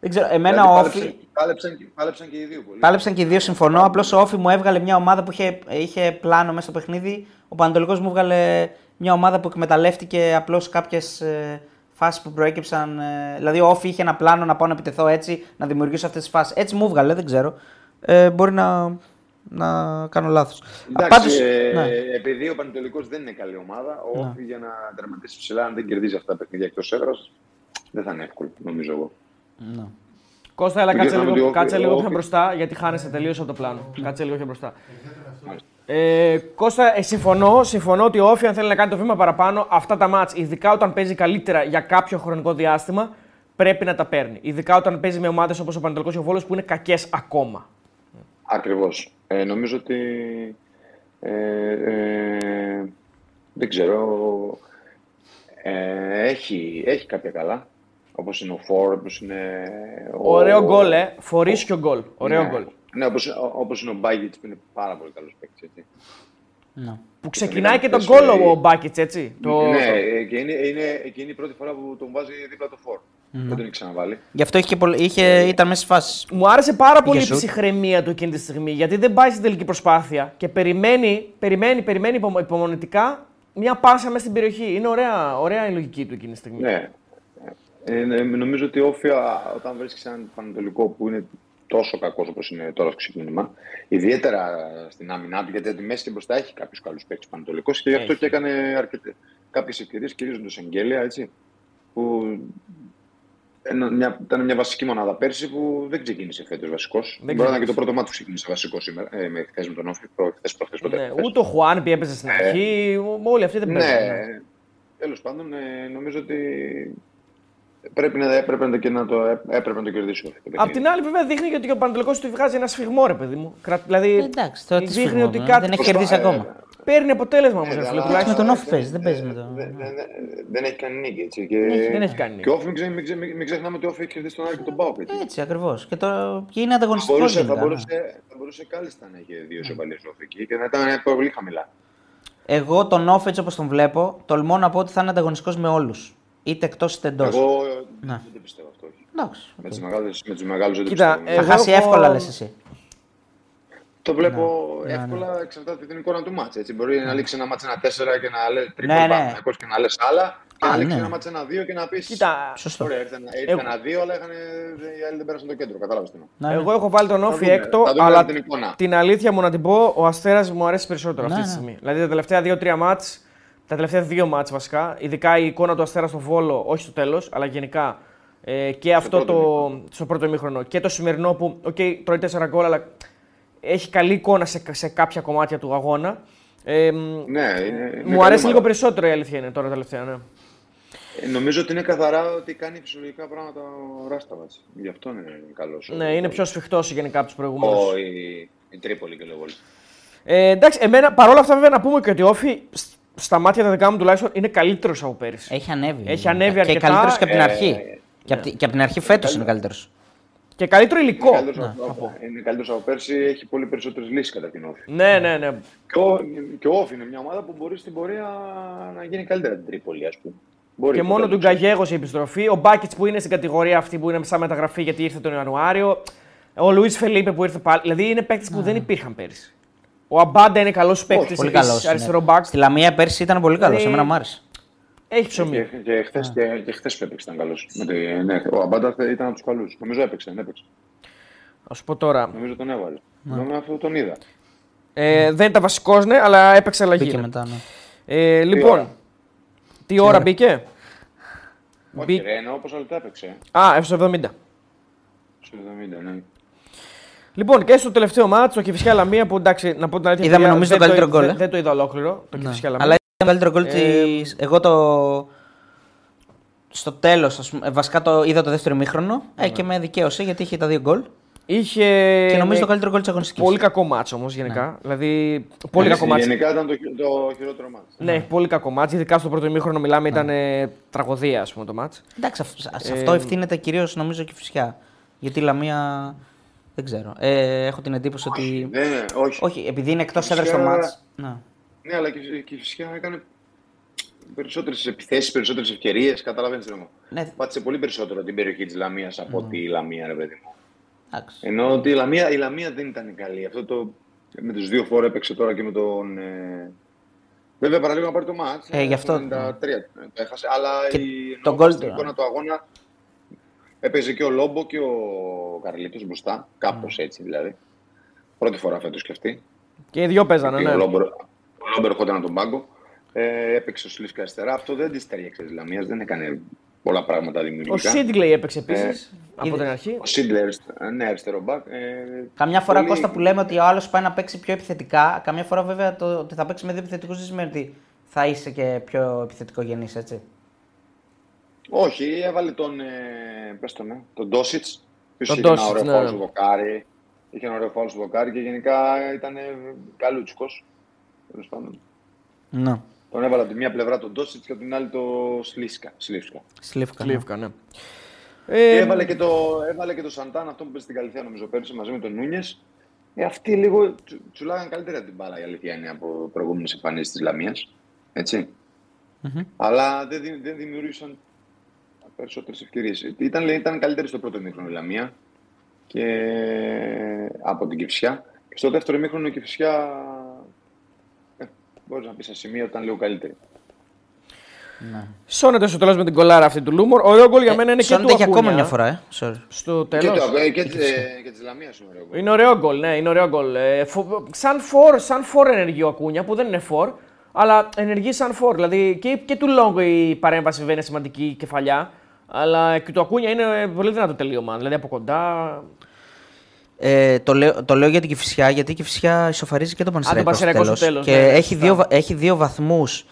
Δεν ξέρω, εμένα Δηλαδή, ο πάλεψαν- Όφη. Πάλεψαν, και- πάλεψαν και οι δύο πολύ. Πάλεψαν και οι δύο, συμφωνώ. Απλώς ο Όφη μου έβγαλε μια ομάδα που είχε, είχε πλάνο μέσα στο παιχνίδι. Ο Πανατολικός μου έβγαλε μια ομάδα που εκμεταλλεύτηκε απλώς κάποιες ε, φάσεις που προέκυψαν. Ε, δηλαδή, ο Όφη είχε ένα πλάνο να πάω να επιτεθώ έτσι, να δημιουργήσω αυτές τις φάσεις. Έτσι μου έβγαλε, δεν ξέρω. Ε, μπορεί να, να κάνω λάθος. Εντάξει, ε, ναι. επειδή ο Πανετολικός δεν είναι καλή ομάδα, ο Όφη για να τερματίσει ψηλά, αν δεν κερδίζει αυτά τα παιχνίδια εκτός έδρας, δεν θα είναι εύκολο, νομίζω εγώ. ναι. Κώστα, έλα Δεν κάτσε ξέρω, λίγο, ότι ο- κάτσε λίγο ο- πιο μπροστά, γιατί χάνεσαι τελείως από το πλάνο. Κάτσε λίγο πιο μπροστά. Ε, Κώστα, ε, συμφωνώ, συμφωνώ ότι ο Όφη αν θέλει να κάνει το βήμα παραπάνω, αυτά τα μάτς, ειδικά όταν παίζει καλύτερα για κάποιο χρονικό διάστημα, πρέπει να τα παίρνει. Ειδικά όταν παίζει με ομάδες όπως ο Πανετολικός και ο Βόλος που είναι κακές ακόμα. Ακριβώς. Ε, νομίζω ότι. Ε, ε, δεν ξέρω. Ε, έχει, έχει κάποια καλά. Όπως είναι ο Φόρ, όπως είναι. ο- Ωραίο γκολ, ε. Φορίσιο γκολ. Ωραίο ναι. γκολ. Ναι, όπως, όπως είναι ο Μπάγκητς που είναι πάρα πολύ καλός παίκτης, έτσι. ναι. Που ξεκινάει και ήταν τον χθες, γκολ ε, ο Μπάκετς, έτσι. Το... Ναι, ε, και είναι, είναι, και είναι η πρώτη φορά που τον βάζει δίπλα το Φόρ. Δεν τον έχει ξαναβάλει. Γι' αυτό είχε και πολλ- είχε, ήταν μέσα στι φάσεις. Μου άρεσε πάρα πολύ η σουτ. ψυχραιμία του εκείνη τη στιγμή γιατί δεν πάει στην τελική προσπάθεια και περιμένει, περιμένει, περιμένει υπομο- υπομονετικά μια πάσα μέσα στην περιοχή. Είναι ωραία, ωραία η λογική του εκείνη τη στιγμή. Ναι. Ε, ναι, νομίζω ότι όφια όταν βρίσκεις έναν πανετολικό που είναι τόσο κακός όπως είναι τώρα στο ξεκίνημα, ιδιαίτερα στην άμυνά του, γιατί από τη μέση και μπροστά έχει κάποιους καλούς παίκτες πανετολικό και γι' αυτό Έχει. και έκανε κάποιες ευκαιρίες, κυρίως τον Σεγγέλια, έτσι. Που ένα- μια, ήταν μια βασική μονάδα πέρσι που δεν ξεκίνησε φέτος βασικός. Μπορεί να ήταν και το πρώτο μάτι που ξεκίνησε βασικός σήμερα, ε, με χθες με τον Όφη, χθες προχθές ποτέ. Ναι, χθες. ούτε ο Χουάνπι έπαιζε στην αρχή, όλοι αυτοί δεν παίζουν. Ναι, τέλος πάντων, ε, νομίζω ότι πρέπει να, έπρεπε να, και να το, έπρεπε να το κερδίσει. το Απ' παιχνίδι. την άλλη, βέβαια, δείχνει και ότι ο Πανατολικό του βγάζει ένα σφιγμό, ρε παιδί μου. Κρα- Δηλαδή, Εντάξει, τώρα τι δείχνει σφιγμό, ότι ε, κάτι δεν έχει προσπα- κερδίσει ε, ακόμα. παίρνει αποτέλεσμα όμως. Ε, φίλε, αλλά- τουλάχιστον. με τον Όφη ε, παίζει, δεν ε, παίζει με ε, τον- δεν- δεν- Δεν έχει κάνει νίκη. Έτσι, και... έχει- δεν έχει κάνει νίκη. Και ο Όφη, μην, ξε- μην, ξε- μην ξεχνάμε ότι ο Όφη έχει κερδίσει τον Άρη και τον Πάοκ. έτσι. Έτσι ακριβώς. Και, το... και είναι Θα ανταγωνιστικό. μπορούσε, θα, γενικά, ναι. μπορούσε, θα μπορούσε κάλλιστα να έχει δύο ισοπαλίε ο Όφη εκεί και να ήταν πολύ χαμηλά. Εγώ τον Όφη έτσι όπως τον βλέπω, τολμώ να πω ότι θα είναι ανταγωνιστικός με όλους. Είτε εκτός είτε εντός. Εγώ Ναι. δεν το πιστεύω αυτό. όχι. Εντάξει. Με τους μεγάλους, με τους μεγάλους δεν το Κοίτα, πιστεύω. Θα Εγώ χάσει έχω- εύκολα, λες εσύ. Το βλέπω Ναι, ναι, εύκολα εξαρτάται από την εικόνα του μάτσα. Έτσι. Μπορεί να λήξει ένα μάτσα ένα 4 και να λες τρίπον Ναι, ναι. Παναθηναϊκός και να λες άλλα. Και Α, να λήξει ναι. ένα μάτσα ένα 2 και να πεις. Κοίτα, Σωστό. Ωραία, ήρθε ένα- ήρθε Εγώ- ένα 2, αλλά είχαν, οι άλλοι δεν πέρασαν το κέντρο. Κατάλαβες τι εννοώ. Ναι, ναι. Εγώ έχω βάλει τον Όφη δούμε, έκτο, θα δούμε αλλά την εικόνα. την αλήθεια μου να την πω, ο Αστέρας μου αρέσει περισσότερο Ναι, αυτή τη ναι. στιγμή. Δηλαδή τα τελευταία 2-3 μάτς, τα τελευταία δύο μάτς βασικά, ειδικά η εικόνα του Αστέρα στο Βόλο, όχι στο τέλος, αλλά γενικά ε, και αυτό πρώτο το. στο πρώτο ημίχρονο και το σημερινό που, οκ, τρώει 4 γκολ, αλλά έχει καλή εικόνα σε, σε κάποια κομμάτια του αγώνα. Ε, μ, Ναι, είναι, είναι μου καλή αρέσει λίγο ομάδα. περισσότερο η αλήθεια είναι τώρα τελευταία. Ναι. Ε, Νομίζω ότι είναι καθαρά ότι κάνει φυσιολογικά πράγματα ο Ράσταβατς. Γι' αυτό είναι καλός. ναι, είναι πιο σφιχτός γενικά από τους προηγούμενους. Ο, η, η Τρίπολη και λόγω. Ε, εντάξει, εμένα παρόλα αυτά βέβαια να πούμε και ότι ο Όφη σ- στα μάτια τα δικά μου τουλάχιστον είναι καλύτερος από πέρυσι. Έχει ανέβει. Έχει ανέβει Και αρκετά, καλύτερος και από την ε, αρχή. ε, Και από τη- και από την αρχή φέτος είναι καλύτερος. Και καλύτερο υλικό. Είναι καλύτερος από, είναι καλύτερος από πέρσι, έχει πολύ περισσότερες λύσεις κατά την Όφη. Ναι, ναι, ναι. Και ο, και ο Όφη είναι μια ομάδα που μπορεί στην πορεία να γίνει καλύτερα την Τρίπολη, ας πούμε. Μπορεί Και το μόνο του τέλος. Γκαγέγος η επιστροφή. Ο Μπάκετ που είναι στην κατηγορία αυτή που είναι σαν μεταγραφή γιατί ήρθε τον Ιανουάριο. Ο Λουίς Φελίπε που ήρθε πάλι. Δηλαδή είναι παίκτες που δεν υπήρχαν πέρυσι. Ο Αμπάντα είναι καλός παίκτης Πολύ καλός. αριστερό μπακ. Στη Λαμία πέρσι ήταν πολύ καλός. Δηλαδή- Εμένα μου άρεσε. Έχει ψωμί. Και, και, χθες, και, και χθες που έπαιξε ήταν καλός. Με τη, ναι, ο Αμπάντα ήταν από τους καλούς. Νομίζω έπαιξε, δεν έπαιξε. Α σου πω τώρα. Νομίζω τον έβαλε. Νομίζω αυτό τον είδα. Ε, δεν ήταν βασικός, ναι, αλλά έπαιξε αλλαγή. Μπήκε ναι. μετά. Ναι. Ε, λοιπόν, ώρα; τι ώρα μπήκε; Όχι Μπή- ρε, εννοώ πόσα λεπτά έπαιξε. Α, F70. Στο 70, ναι. Λοιπόν, και στο τελευταίο μάτσο, και φυσικά Λαμία που εντάξει, να πω την αλήθεια. Είδαμε, παιδιά, νομίζω, δεν το καλύτερο δεν- γκολ, ε. Δεν το είδα ολόκληρο. Το Κηφισιά Λαμία. Αλλά ήταν το καλύτερο γκολ Ε, της... Εγώ το. Στο τέλος, βασικά το είδα το δεύτερο ημίχρονο ε, και με δικαίωσε γιατί είχε τα δύο γκολ. Είχε. Και νομίζω ναι, το καλύτερο γκολ της αγωνιστικής. Πολύ κακό μάτσο όμως γενικά. Δηλαδή, πολύ κακό μάτσο. Γενικά ήταν το, χει- το χειρότερο μάτι. Ναι, πολύ κακό μάτσο. Ειδικά στο πρώτο ημίχρονο μιλάμε, ήταν ε, τραγωδία ας πούμε, το μάτσο. Εντάξει, αυ- σε Ε, αυτό ευθύνεται κυρίως νομίζω και η φυσιά. Γιατί η Λαμία. Δεν ξέρω. Ε, έχω την εντύπωση ότι. Ναι, ναι, όχι. Όχι, επειδή είναι εκτός Φυσικά- έδρας στο μάτς. Ναι. Ναι, αλλά και, και φυσικά έκανε περισσότερες επιθέσεις, περισσότερες ευκαιρίες. Καταλαβαίνεις τι εννοώ. Ναι, Πάτησε πολύ περισσότερο την περιοχή της Λαμίας από ότι η Λαμία, ρε παιδί μου. εντάξει. Ενώ ότι η Λαμία, η Λαμία δεν ήταν καλή. Αυτό το. Με τους δύο φόρου έπαιξε τώρα και με τον. Ε... Βέβαια παραλίγο να πάρει το μάτς. Ε, γι' αυτό. 93 το έχασε. Αλλά Και η, τον ενώ γκολ στην του, εικόνα του αγώνα έπαιζε και ο Λόμπο και ο Καρλίτος μπροστά. Κάπως έτσι δηλαδή. Πρώτη φορά φέτος και αυτή. Και οι δυο παίζανε, Και Ο ναι. Λόμπερ, ο Λόμπερ ερχόταν από τον πάγκο. Ε, έπαιξε ο Σλίφκα αριστερά. Αυτό δεν της ταιριάξε της Λαμίας. Δεν έκανε πολλά πράγματα Ο δημιουργικά. Σίτγκλεϊ έπαιξε επίσης Ε, από είδε- την αρχή. Ο Σίντλερ, ναι, αριστερό μπακ. Ε, Καμιά φορά πολύ- Κώστα που λέμε ότι ο άλλος πάει να παίξει πιο επιθετικά, καμιά φορά βέβαια το ότι θα παίξει με δύο επιθετικούς δεν σημαίνει ότι θα είσαι και πιο επιθετικό γενή, έτσι. Όχι, έβαλε τον. Ε, πες τον, ε, τον Ντόσιτς. Ποιο Τον είχε ένα Ντόσιτς, ωραίο ναι, φάουλ ναι. στο δοκάρι. Είχε ένα ωραίο φάουλ στο δοκάρι και γενικά ήταν καλούτσικος. Τέλος πάντων. Ναι. Τον έβαλε από τη μία πλευρά τον Ντόσιτς και από την άλλη το Σλίσκα. Σλίσκα. Σλίφκα. ναι. Κλείφκα, ναι. Και Ε, έβαλε, και το, έβαλε και το Σαντάν, αυτό που πήρε στην Καλυθέα νομίζω πέρυσι μαζί με τον Νούνιες. Ε, αυτοί λίγο τσου, τσουλάγαν καλύτερα την μπάλα η αλήθεια είναι από προηγούμενες εμφανίσεις της Λαμίας. Έτσι. Αλλά δεν, δη- δεν δημιούργησαν περισσότερες ευκαιρίες. Ήταν, λέει, ήταν καλύτερη στο πρώτο μήχρονο η Λαμία και από την Κυφσιά. Και στο δεύτερο μήχρονο η Κυφσιά. Ε, Μπορείς να πεις σε σημείο ότι ήταν λίγο καλύτερη. Σώνεται στο τέλος με την κολάρα αυτή του Λούμορ. Ωραίο γκολ για μένα είναι και Σώνεται του για ακόμα Ακούνια. μια φορά, ε. Sorry. Στο Και, τέλος. το, ε, και, της- ε, και της Λαμίας είναι ωραίο. γκολ. Είναι ωραίο γκολ, ναι, είναι ωραίο γκολ. Ε, φο- σαν φορ, σαν φορ ενεργεί ο Ακούνια, που δεν είναι φορ, αλλά ενεργεί σαν φορ. Δηλαδή και, και του Λόγκο η παρέμβαση βέβαια είναι σημαντική κεφαλιά, αλλά και του Ακούνια είναι πολύ δυνατό τελείωμα. Δηλαδή από κοντά. Ε, το, λέω, το λέω για την Κηφισιά, γιατί η Κηφισιά ισοφαρίζει και τον Πανσεραϊκό, Πανσεραϊκό στο στο τέλος, τέλος. ναι, Και ναι, έχει, σωστά. δύο, βα- έχει δύο βαθμούς.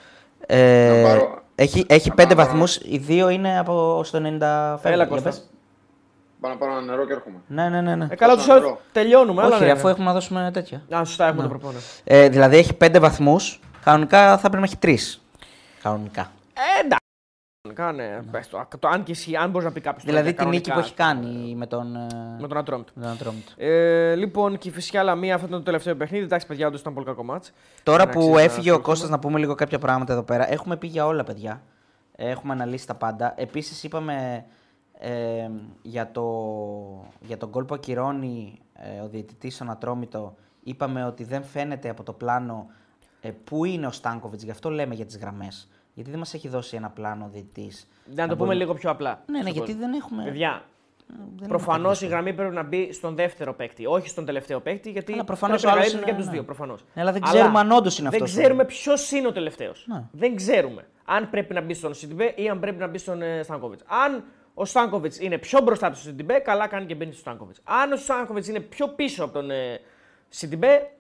Ε, Να πάρω- έχει έχει να πέντε πάρω- βαθμούς, οι δύο είναι από στο 90 φεύγουν. Έλα, Για Κώστα. πες. Πάω να πάρω ένα νερό και έρχομαι. Ναι, ναι, ναι. ναι. Ε, καλά, Πόσο του άλλου νερό. τελειώνουμε. Όχι, αλλά ρε, ναι, αφού ναι. έχουμε να δώσουμε τέτοια. Α, σωστά, έχουμε το προπόνο. Ε, δηλαδή έχει πέντε βαθμούς, κανονικά θα πρέπει να έχει τρεις. Κανονικά. Ε, εντάξει. Κάνε, πες το, το, αν και εσύ, αν μπορείς να πει κάποιος. Δηλαδή την νίκη που έχει κάνει με τον. ε, Με τον Ατρόμητο. με τον Ατρόμητο. Ε, λοιπόν, και η φυσικά Λαμία, αυτό ήταν το τελευταίο παιχνίδι. Εντάξει, παιδιά, όντως ήταν πολύ κακό μάτς. Τώρα Δεν που αξίζει να έφυγε ο ασχοληθούμε. Κώστας να πούμε λίγο κάποια πράγματα εδώ πέρα. Έχουμε πει για όλα, παιδιά. Έχουμε αναλύσει τα πάντα. Επίσης είπαμε ε, για, το, για τον γκολ που ακυρώνει ε, ο διαιτητής στον Ατρόμητο. Είπαμε ότι δεν φαίνεται από το πλάνο ε, πού είναι ο Στάνκοβιτς. Γι' αυτό λέμε για τις γραμμές. Γιατί δεν μας έχει δώσει ένα πλάνο ο διαιτητής. Να το πούμε λίγο πιο απλά. Ναι, ναι, στον γιατί κόσμο. δεν έχουμε... Παιδιά, δεν Προφανώς έχουμε η γραμμή πρέπει να μπει στον δεύτερο παίκτη, όχι στον τελευταίο παίκτη. Γιατί Αλλά προφανώς πρέπει ο να άλλος καλύπτει και είναι- τους ναι. δύο. Προφανώς. Ναι, αλλά δεν ξέρουμε αν όντως είναι Δεν αυτός ο- ξέρουμε ποιος είναι ο τελευταίος. Ναι. Δεν ξέρουμε αν πρέπει να μπει στον Σιντιμπέ ή αν πρέπει να μπει στον ε, Στάνκοβιτς. Αν ο Στάνκοβιτς είναι πιο μπροστά από τον Σιντιμπέ, καλά κάνει και μπαίνει στον Στάνκοβιτς. Αν ο Στάνκοβιτς είναι πιο πίσω από τον ε, Σιντιμπέ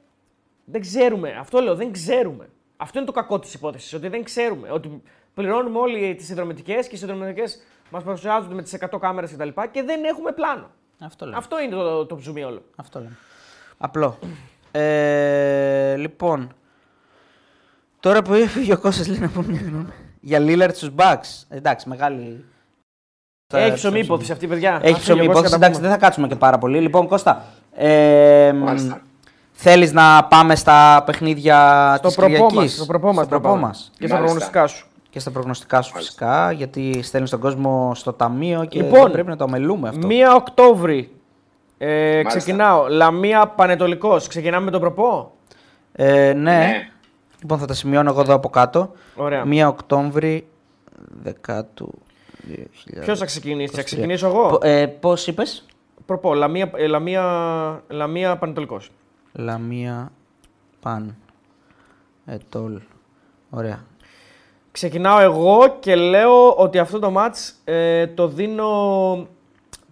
δεν ξέρουμε. Αυτό λέω, δεν ξέρουμε. Αυτό είναι το κακό της υπόθεσης. Ότι δεν ξέρουμε. Ότι πληρώνουμε όλοι τις συνδρομητικές και οι συνδρομητικές μας παρουσιάζονται με τις 100 κάμερες κτλ. Και, και δεν έχουμε πλάνο. Αυτό λέμε. Αυτό είναι το, το ψουμί όλο. Αυτό λέμε. Απλό. Ε, λοιπόν. Τώρα που έφυγε ο Κώστας λέει να πω μια γνώμη. Για Λίλαρτ στους Bucks. Εντάξει, μεγάλη... Έχει ψωμί υπόθεση αυτή, παιδιά. Έχει Ας ψωμί φύγει, υπόθεση. πώς Εντάξει, δεν θα κάτσουμε και πάρα πολύ. Λοιπόν, Κώστα, ε, Μάλιστα. Θέλεις να πάμε στα παιχνίδια Στο της προπό μας, Κυριακής. στο προπό μας Στο προπό πάμε. μας. Και στα Μάλιστα. προγνωστικά σου. Και στα προγνωστικά σου φυσικά, γιατί στέλνεις τον κόσμο στο ταμείο και Λοιπόν, δεν πρέπει να το αμελούμε αυτό. 1 Οκτώβρη. Ε, Μάλιστα. ξεκινάω. Λαμία Πανετολικός. Ξεκινάμε με τον προπό; Ε, ναι. Ναι. Λοιπόν, θα τα σημειώνω εγώ εδώ από κάτω. Ωραία. 1 Οκτώβρη, δεκάτου. 2000. Ποιος θα ξεκινήσει, θα 23. ξεκινήσω εγώ; Πο- Ε, Πώς είπες, Προπό. Λαμία, ε, Λαμία, Λαμία Πανετολικός. Λαμία Παν. Ετόλ. Ωραία. Ξεκινάω εγώ και λέω ότι αυτό το μάτς ε, το δίνω,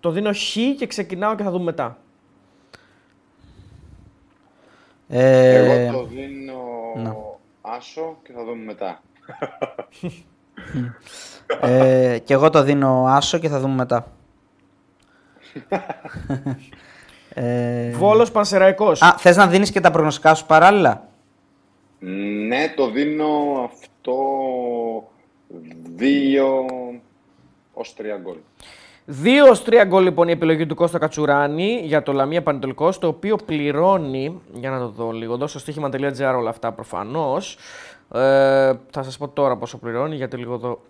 το δίνω χ και ξεκινάω και θα δούμε μετά. Ε, Εγώ το δίνω ναι. άσο και θα δούμε μετά. ε, και εγώ το δίνω άσο και θα δούμε μετά. ε, Βόλος Πανσεραϊκός. α, θες να δίνεις και τα προγνωστικά σου παράλληλα; Ναι, το δίνω αυτό δύο ως τρία γκολ. 2 ως 3 γκολ λοιπόν η επιλογή του Κώστα Κατσουράνη για το Λαμία Πανετολικός, το οποίο πληρώνει, για να το δω λίγο, εδώ στο στοίχημα.gr όλα αυτά προφανώς. Ε, θα σας πω τώρα πόσο πληρώνει, γιατί λίγο εδώ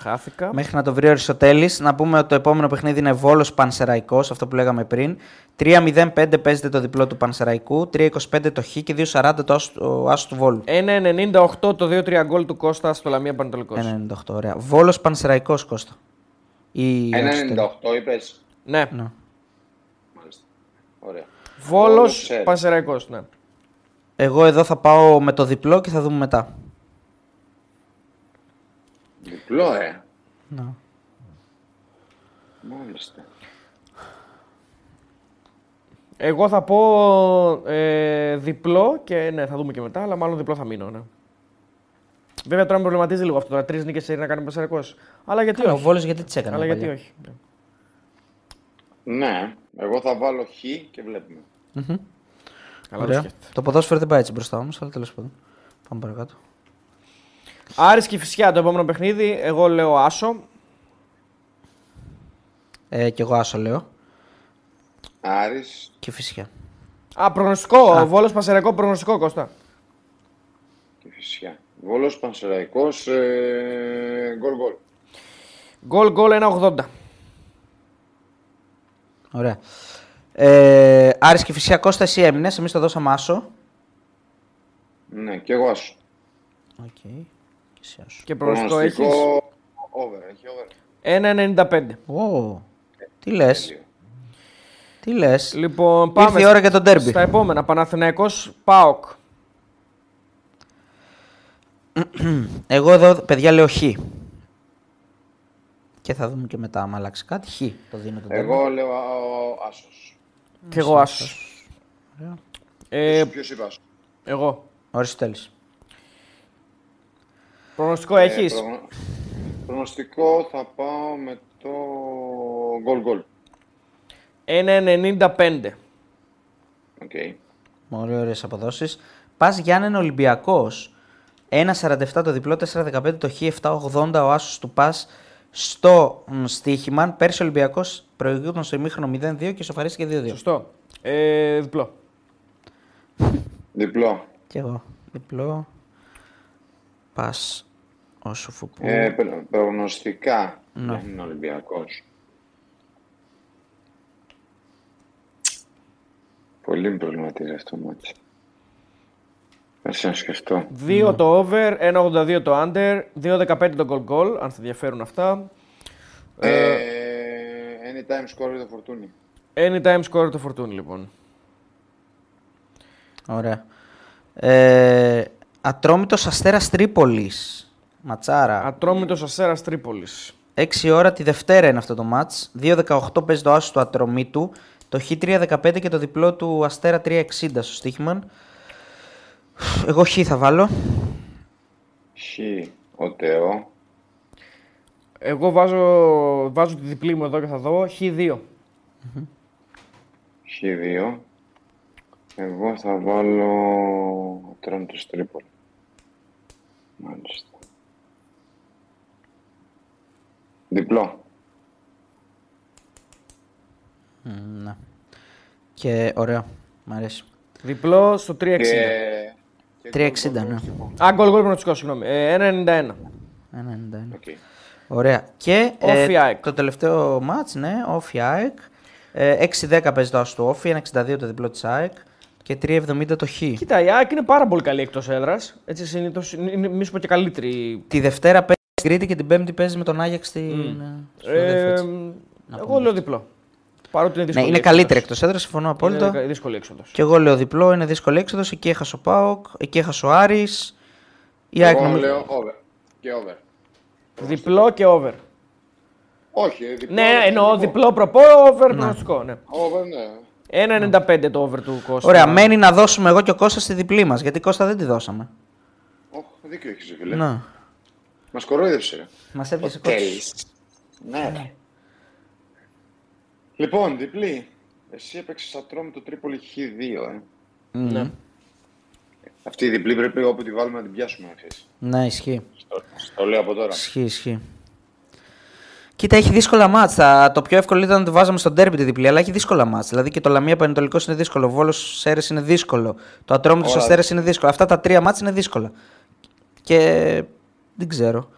χάθηκα. Μέχρι να το βρει ο Αριστοτέλης, να πούμε ότι το επόμενο παιχνίδι είναι Βόλος Πανσεραϊκός, αυτό που λέγαμε πριν. 3-0-5 παίζεται το διπλό του Πανσεραϊκού, 3-25 το Χ και 2-40 το άσο, το άσο του Βόλου. 1,98 το 2-3 γκολ του Κώστα στο Λαμία Πανετολικός. 1-98, ωραία. Βόλος Πανσεραϊκός, Κώστα. Ή Αριστοτέλη. 1,98 είπες; Ναι. Ναι. Μάλιστα. Ωραία. Βόλος Βόλος, ξέρεις. Πανσεραϊκός, ναι. Εγώ εδώ θα πάω με το διπλό και θα δούμε μετά. Διπλό, ε. Ναι. Μάλιστα. Εγώ θα πω ε, διπλό και ναι, θα δούμε και μετά, αλλά μάλλον διπλό θα μείνω. Ναι. Βέβαια τώρα με προβληματίζει λίγο αυτό. Τώρα τρεις νίκες σε να κάνει πασαρικός. Αλλά γιατί Καλά, ο όχι. Βόλος γιατί τις έκανε Αλλά γιατί παλιά; όχι. Ναι. Ναι, εγώ θα βάλω χ και βλέπουμε. Καλά το Ωραία. σκέφτεται. Το ποδόσφαιρο δεν πάει έτσι μπροστά όμως, αλλά τέλος πάντων. Πάμε παρακάτω. Άρης και φυσικά το επόμενο παιχνίδι. Εγώ λέω Άσο. Ε, και εγώ άσο λέω. Άρης Και φυσικά. Α, προγνωστικό. Ο Βόλος Πανσεραϊκός προγνωστικό Κώστα. και φυσικά. Βόλος Πανσεραϊκός, ε, γκολ γκολ. Γκολ γκολ 1,80. Ωραία. Ε, Άρης και φυσικά Κώστα, εσύ έμεινες, εμείς το δώσαμε άσο. Ναι, και εγώ άσο. Οκ. Και εσύ άσο. Και προγνωστικό έχεις; Προγνωστικό over, έχει over. 1,95. Ω, τι λες, Τέλειο. τι λες; Λοιπόν, πάμε Ήρθε η ώρα για το ντέρμπι. στα επόμενα. Παναθηναϊκός ΠΑΟΚ. Εγώ εδώ, παιδιά, λέω χ. Και θα δούμε και μετά, άμα αλλάξει κάτι. Χ το δίνω το ντέρμπι. Εγώ λέω α, άσος. Και εγώ Άσος. Ε, Ποιος είπε άσος; εγώ. Ο Αριστοτέλης. Προγνωστικό Ε, έχεις; προγνω- Προγνωστικό θα πάω με το γκολ γκολ. 1,95. Οκ. Πολύ ωραίες αποδόσεις. Πας Γιάννενα Ολυμπιακός. 1,47 το διπλό, 4,15 το χ, 7,80 ο άσος του πας στο μ, στοίχημα. Πέρσι ο Ολυμπιακός προηγούμενο στο ημίχρονο 0-2 και ισοφαρίστηκε 2-2. Σωστό. Ε, διπλό. Διπλό. Και εγώ. Διπλό. Πας όσο φουπού. Ε, προ- προγνωστικά Ναι. δεν είναι Ολυμπιακός. Πολύ με προβληματίζει αυτό το μάτι. Ας να σκεφτώ. 2 το over, 1,82 το under, 2,15 το goal goal, αν θα ενδιαφέρουν αυτά. Ε, anytime score το φορτούνι. Anytime score το φορτούνι λοιπόν. Ωραία. Ε, Ατρόμητος Αστέρας Τρίπολης. Ματσάρα. Ατρόμητος Αστέρας Τρίπολης. 6 ώρα τη Δευτέρα είναι αυτό το μάτς. 2-18 παίζει το άσο του Ατρομήτου. Το Χ315 και το διπλό του Αστέρα 360 στο Στίχημαν. Εγώ Χ θα βάλω. Χ, ο Τεό. Εγώ βάζω, βάζω τη διπλή μου εδώ και θα δω. Χ2. Χ2. Εγώ θα βάλω Τρόντος Τρίπολη. Μάλιστα. Διπλό. Μ, Ναι. Και ωραίο. Μ' αρέσει. Διπλό στο 360. Και... 360, ναι. Α, γκολ γκολ προγνωστικό, συγγνώμη. Ε, 1,91. 1,91. Οκ. Ωραία. Και ΟΦΗ ΑΕΚ. το τελευταίο ματς, ναι, ΟΦΗ ΑΕΚ. Ε, 6-10 παίζει το άσο του ΟΦΗ, 1,62 το διπλό της ΑΕΚ και 3,70 το Χ. Κοίτα, η ΑΕΚ είναι πάρα πολύ καλή εκτός έδρας. Έτσι συνήθως είναι, μη σου πω και καλύτερη. Τη Δευτέρα παίζει στην Κρήτη και την Πέμπτη παίζεις με τον Άγιαξ στην. στο Ε, Δεφέτς. εγώ λέω διπλό. Παρότι είναι Ναι, δύσκολη. είναι έξοδος. καλύτερη εκτός έδρας, συμφωνώ απόλυτα. Είναι δύσκολη έξοδος. Και εγώ λέω διπλό, είναι δύσκολη έξοδος. Εκεί έχασε ο ΠΑΟΚ, εκεί έχασε ο Άρης. Η ΑΕΚ Εγώ νομίζω- λέω over. Και over. Διπλό και over. Όχι, ε, διπλό. Ναι, αλλά εννοώ θετικό. διπλό προπό, over πρωτοσικό. Ναι. Over, ναι. 1,95 το over του Κώστα. Ωραία, μένει να δώσουμε εγώ και ο Κώστας τη διπλή μας. Γιατί Κώστα δεν τη δώσαμε. Οχ, δίκιο έχεις, φίλε. Να. Μας κορόιδεψε. ρε. Μας έπιασε Κώστα. Τέλεις. Ναι. ρε. Λοιπόν, διπλή. Εσύ έπαιξες ατρόμητο το Τρίπολη Χ2, ε. Ναι. Αυτή η διπλή πρέπει όπου τη βάλουμε να την πιάσουμε, ξέρεις. Ναι, ισχύει. Στο, στο λέω από τώρα. Ισχύει, ισχύει. Κοίτα, έχει δύσκολα μάτς. Θα- Το πιο εύκολο ήταν να το βάζαμε στον τέρμπι τη διπλή, αλλά έχει δύσκολα μάτς. Δηλαδή και το Λαμία Πανετολικός είναι δύσκολο, ο Βόλος Σέρες είναι δύσκολο, το Ατρόμητος Όλα. Αστέρα είναι δύσκολο. Αυτά τα τρία μάτς είναι δύσκολα. Και δεν ξέρω.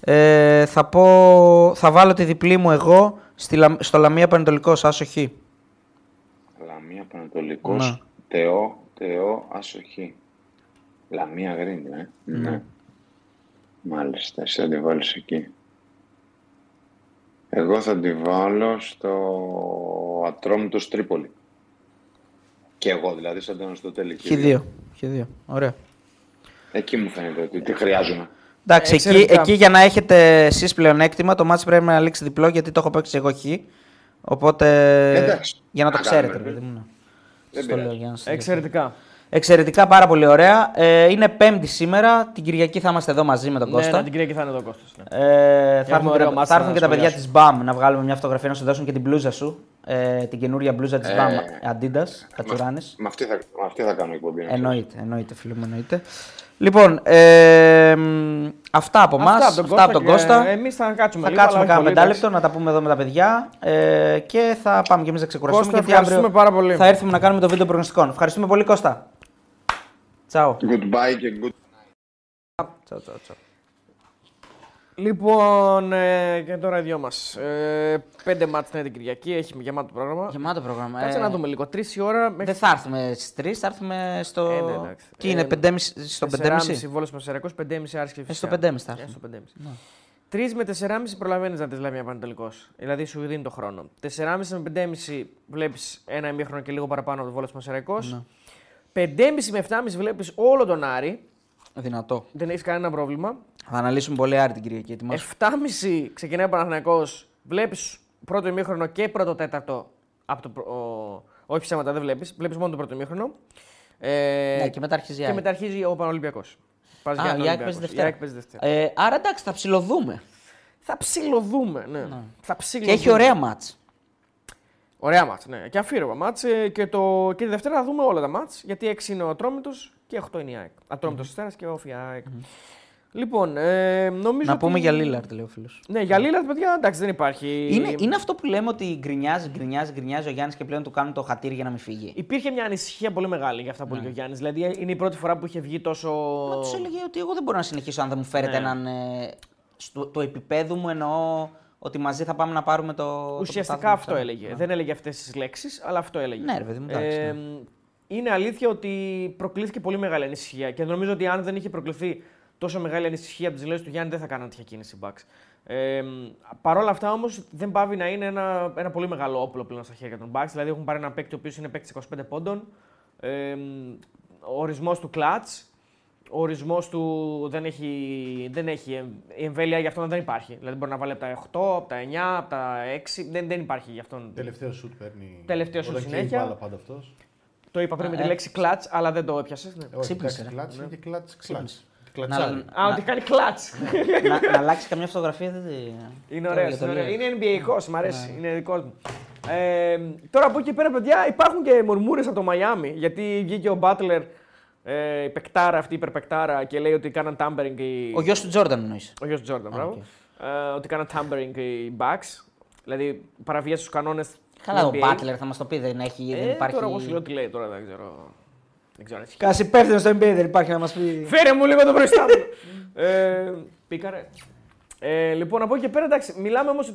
Ε, θα πω. Θα βάλω τη διπλή μου εγώ στη, Λα- στο Λαμία Πανετολικός, άσο χ. Λαμία Πανατολικός, Ναι. Τεό, Τεό, Ασοχή. Λαμία Γκριν, ε. Ναι. Μάλιστα, εσύ θα τη βάλεις εκεί. Εγώ θα τη βάλω στο Ατρόμητος Τρίπολη. Και εγώ δηλαδή, σαν τον Αριστοτέλη. Χ2. Χ2. Ωραία. Εκεί μου φαίνεται ότι τη χρειάζομαι. Εντάξει, εκεί, Εξαιρετικά. εκεί για να έχετε εσείς πλεονέκτημα, το μάτς πρέπει να λήξει διπλό γιατί το έχω παίξει εγώ χ. Οπότε. Εντάξει. Για να το Να ξέρετε, κάνουμε, ρε παιδί μου. ναι. Δεν Στο λέω πειράζει. για να σας Εξαιρετικά. Εξαιρετικά, πάρα πολύ ωραία. Ε, είναι Πέμπτη σήμερα. Την Κυριακή θα είμαστε εδώ μαζί με τον Ναι, Κώστα. ναι, την Κυριακή θα είναι εδώ ο Κώστας. Ναι. Ε, θα έρθουν, και ωραίο τα, μάτς θα έρθουν να και τα παιδιά της σχολιάσουμε. BAM να βγάλουμε μια φωτογραφία να σου δώσουν και την μπλούζα σου. Ε, την καινούρια μπλούζα της Ε, BAM Adidas, Κατσουράνης. Με αυτή θα, με αυτή θα κάνω εκπομπή. να ξέρεις. Εννοείται, εννοείται, φίλε μου, εννοείται. Λοιπόν, ε, μ, αυτά από εμά. Αυτά από τον Αυτά από τον Κώστα. Εμείς θα κάτσουμε Θα λίγο, κάτσουμε αλλά κάνα όχι πολύ, πεντάλεπτο να τα πούμε εδώ με τα παιδιά ε, και θα πάμε κι εμείς να ξεκουραστούμε. Κώστα, γιατί ευχαριστούμε αύριο πάρα πολύ. Θα έρθουμε να κάνουμε το βίντεο προγνωστικών. Ευχαριστούμε πολύ, Κώστα. Τσαου. Goodbye και good Τσαου, τσαου, τσαου. Λοιπόν, ε, και τώρα οι δυο μας. Ε, πέντε μάτς την Κυριακή, έχει γεμάτο πρόγραμμα. Γεμάτο πρόγραμμα. Κάτσε ε, να δούμε λίγο. Τρεις η ώρα μέχρι Δεν θα έρθουμε στις 3, θα έρθουμε στο. Ε, ναι, εντάξει. Τι είναι, Ε, 5,5 στο 5,5. Βόλος Πασαρακό, 5,5 άρση και Ε, στο φυσικά. 5,5 θα Ε, έρθουμε. στο 5,5. 3 με 4,5 προλαβαίνεις να τη λέει μια πανετολικός. Δηλαδή σου δίνει το χρόνο. 4,5 με 5,5 βλέπεις ένα ημίχρονο και λίγο παραπάνω από το Βόλος Πασαρακό. Ναι. 5,5 με 7,5 βλέπεις όλο τον Άρη. Δυνατό. Δεν έχεις κανένα πρόβλημα. Θα αναλύσουμε πολύ άρη την Κυριακή. Ετοιμάσου. 7,5 ξεκινάει ο Παναθηναϊκός. Βλέπεις πρώτο ημίχρονο και πρώτο τέταρτο. Από το, προ- ο, όχι ψέματα, δεν βλέπεις. Βλέπεις μόνο το πρώτο ημίχρονο. Ε, Ναι, και μετά αρχίζει η και ΑΕΚ. μετά αρχίζει ο Πανολυμπιακός. Πας Α, για έναν η ΑΕΚ Ολυμπιακός. παίζει Η ΑΕΚ Δευτέρα. παίζει Δευτέρα. Ε, άρα εντάξει, θα ψηλοδούμε. Θα ψιλοδούμε, ναι. Θα Και ψιλοδούμε. έχει ωραία μάτς. Ωραία μάτς, ναι. Και αφήρωμα μάτς. ε, Και, το... και τη Δευτέρα θα δούμε όλα τα μάτς. Γιατί 6 είναι ο Ατρόμητος και 8 είναι η ΑΕΚ. Ατρόμητος Αστέρας και όφη ΑΕΚ. Λοιπόν, ε, νομίζω. Να πούμε ότι- για Λίλαρτ, λέει ο φίλος. Ναι, για Λίλαρτ, παιδιά, εντάξει, δεν υπάρχει. Είναι, είναι αυτό που λέμε ότι γκρινιάζει, γκρινιάζει, γκρινιάζει ο Γιάννης και πλέον του κάνουν το χατήρι για να μην φύγει. Υπήρχε μια ανησυχία πολύ μεγάλη για αυτά που έλεγε ο Γιάννης. Δηλαδή είναι η πρώτη φορά που είχε βγει τόσο. Μα τους έλεγε ότι εγώ δεν μπορώ να συνεχίσω αν δεν μου φέρετε Ναι. έναν. Ε, στο, το επίπεδο μου εννοώ ότι μαζί θα πάμε να πάρουμε το. το Ουσιαστικά πρωτάθλημα, αυτό ξέρω. έλεγε. Δεν έλεγε αυτές τις λέξεις, αλλά αυτό έλεγε. Ναι, ρε παιδί μου, εντάξει, ναι. Είναι αλήθεια ότι προκλήθηκε πολύ μεγάλη ανησυχία και νομίζω ότι αν δεν είχε προκληθεί τόσο μεγάλη ανησυχία από τις δηλώσει του Γιάννη, δεν θα κάνανε τέτοια κίνηση η Bucks. Ε, Παρ' όλα αυτά όμως δεν πάβει να είναι ένα, ένα πολύ μεγάλο όπλο πλέον στα χέρια των Bucks. Δηλαδή έχουν πάρει ένα παίκτη ο οποίος είναι παίκτης 25 πόντων. Ε, ο ορισμός του κλατ. ο ορισμός του δεν έχει, δεν έχει. Η εμβέλεια για αυτόν δεν υπάρχει. Δηλαδή μπορεί να βάλει από τα 8, από τα 9, από τα 6. Δεν, δεν υπάρχει για αυτόν. Τελευταίο σουτ παίρνει. Τελευταίο σουτ Όταν καίει συνέχεια. μπάλα πάντα αυτός. Το είπα πριν με τη ε. λέξη clutch, αλλά δεν το έπιασες. Ναι. Όχι, Ξύπνησε, εντάξει, ρε. κλάτς είναι και κλάτς κλάτς. Ξύπνησε. Κλατσάρι. Να- Α, ότι κάνει clutch. να, να αλλάξει καμιά φωτογραφία δεν τη- Είναι το- ωραίος. για το Είναι, ωραίος. λέω. είναι NBA μ' αρέσει. Είναι δικός μου. Ε, τώρα από εκεί πέρα, παιδιά, υπάρχουν και μουρμούρες από το Μαϊάμι. Γιατί βγήκε ο Butler, ε, η παικτάρα αυτή, η υπερπαικτάρα, και λέει ότι κάναν tampering οι. Ο γιος του Τζόρνταν εννοείς. Ο γιος του Jordan, μπράβο. οκ. Ε, ότι κάναν tampering οι Bucks. Δηλαδή παραβίασε τους κανόνες. Καλά, ο Μπάτλερ θα μας το πει, δεν, έχει, δεν Ε, υπάρχει. Τώρα εγώ σου λέω τι λέει, τώρα δεν ξέρω. Δεν ξέρω. αν έχει. Κάση υπεύθυνο στο NBA δεν υπάρχει να μας πει. Φέρε μου λίγο το μπροστά μου. ε, πήκαρε. Ε, λοιπόν, από εκεί και πέρα, εντάξει, μιλάμε όμως.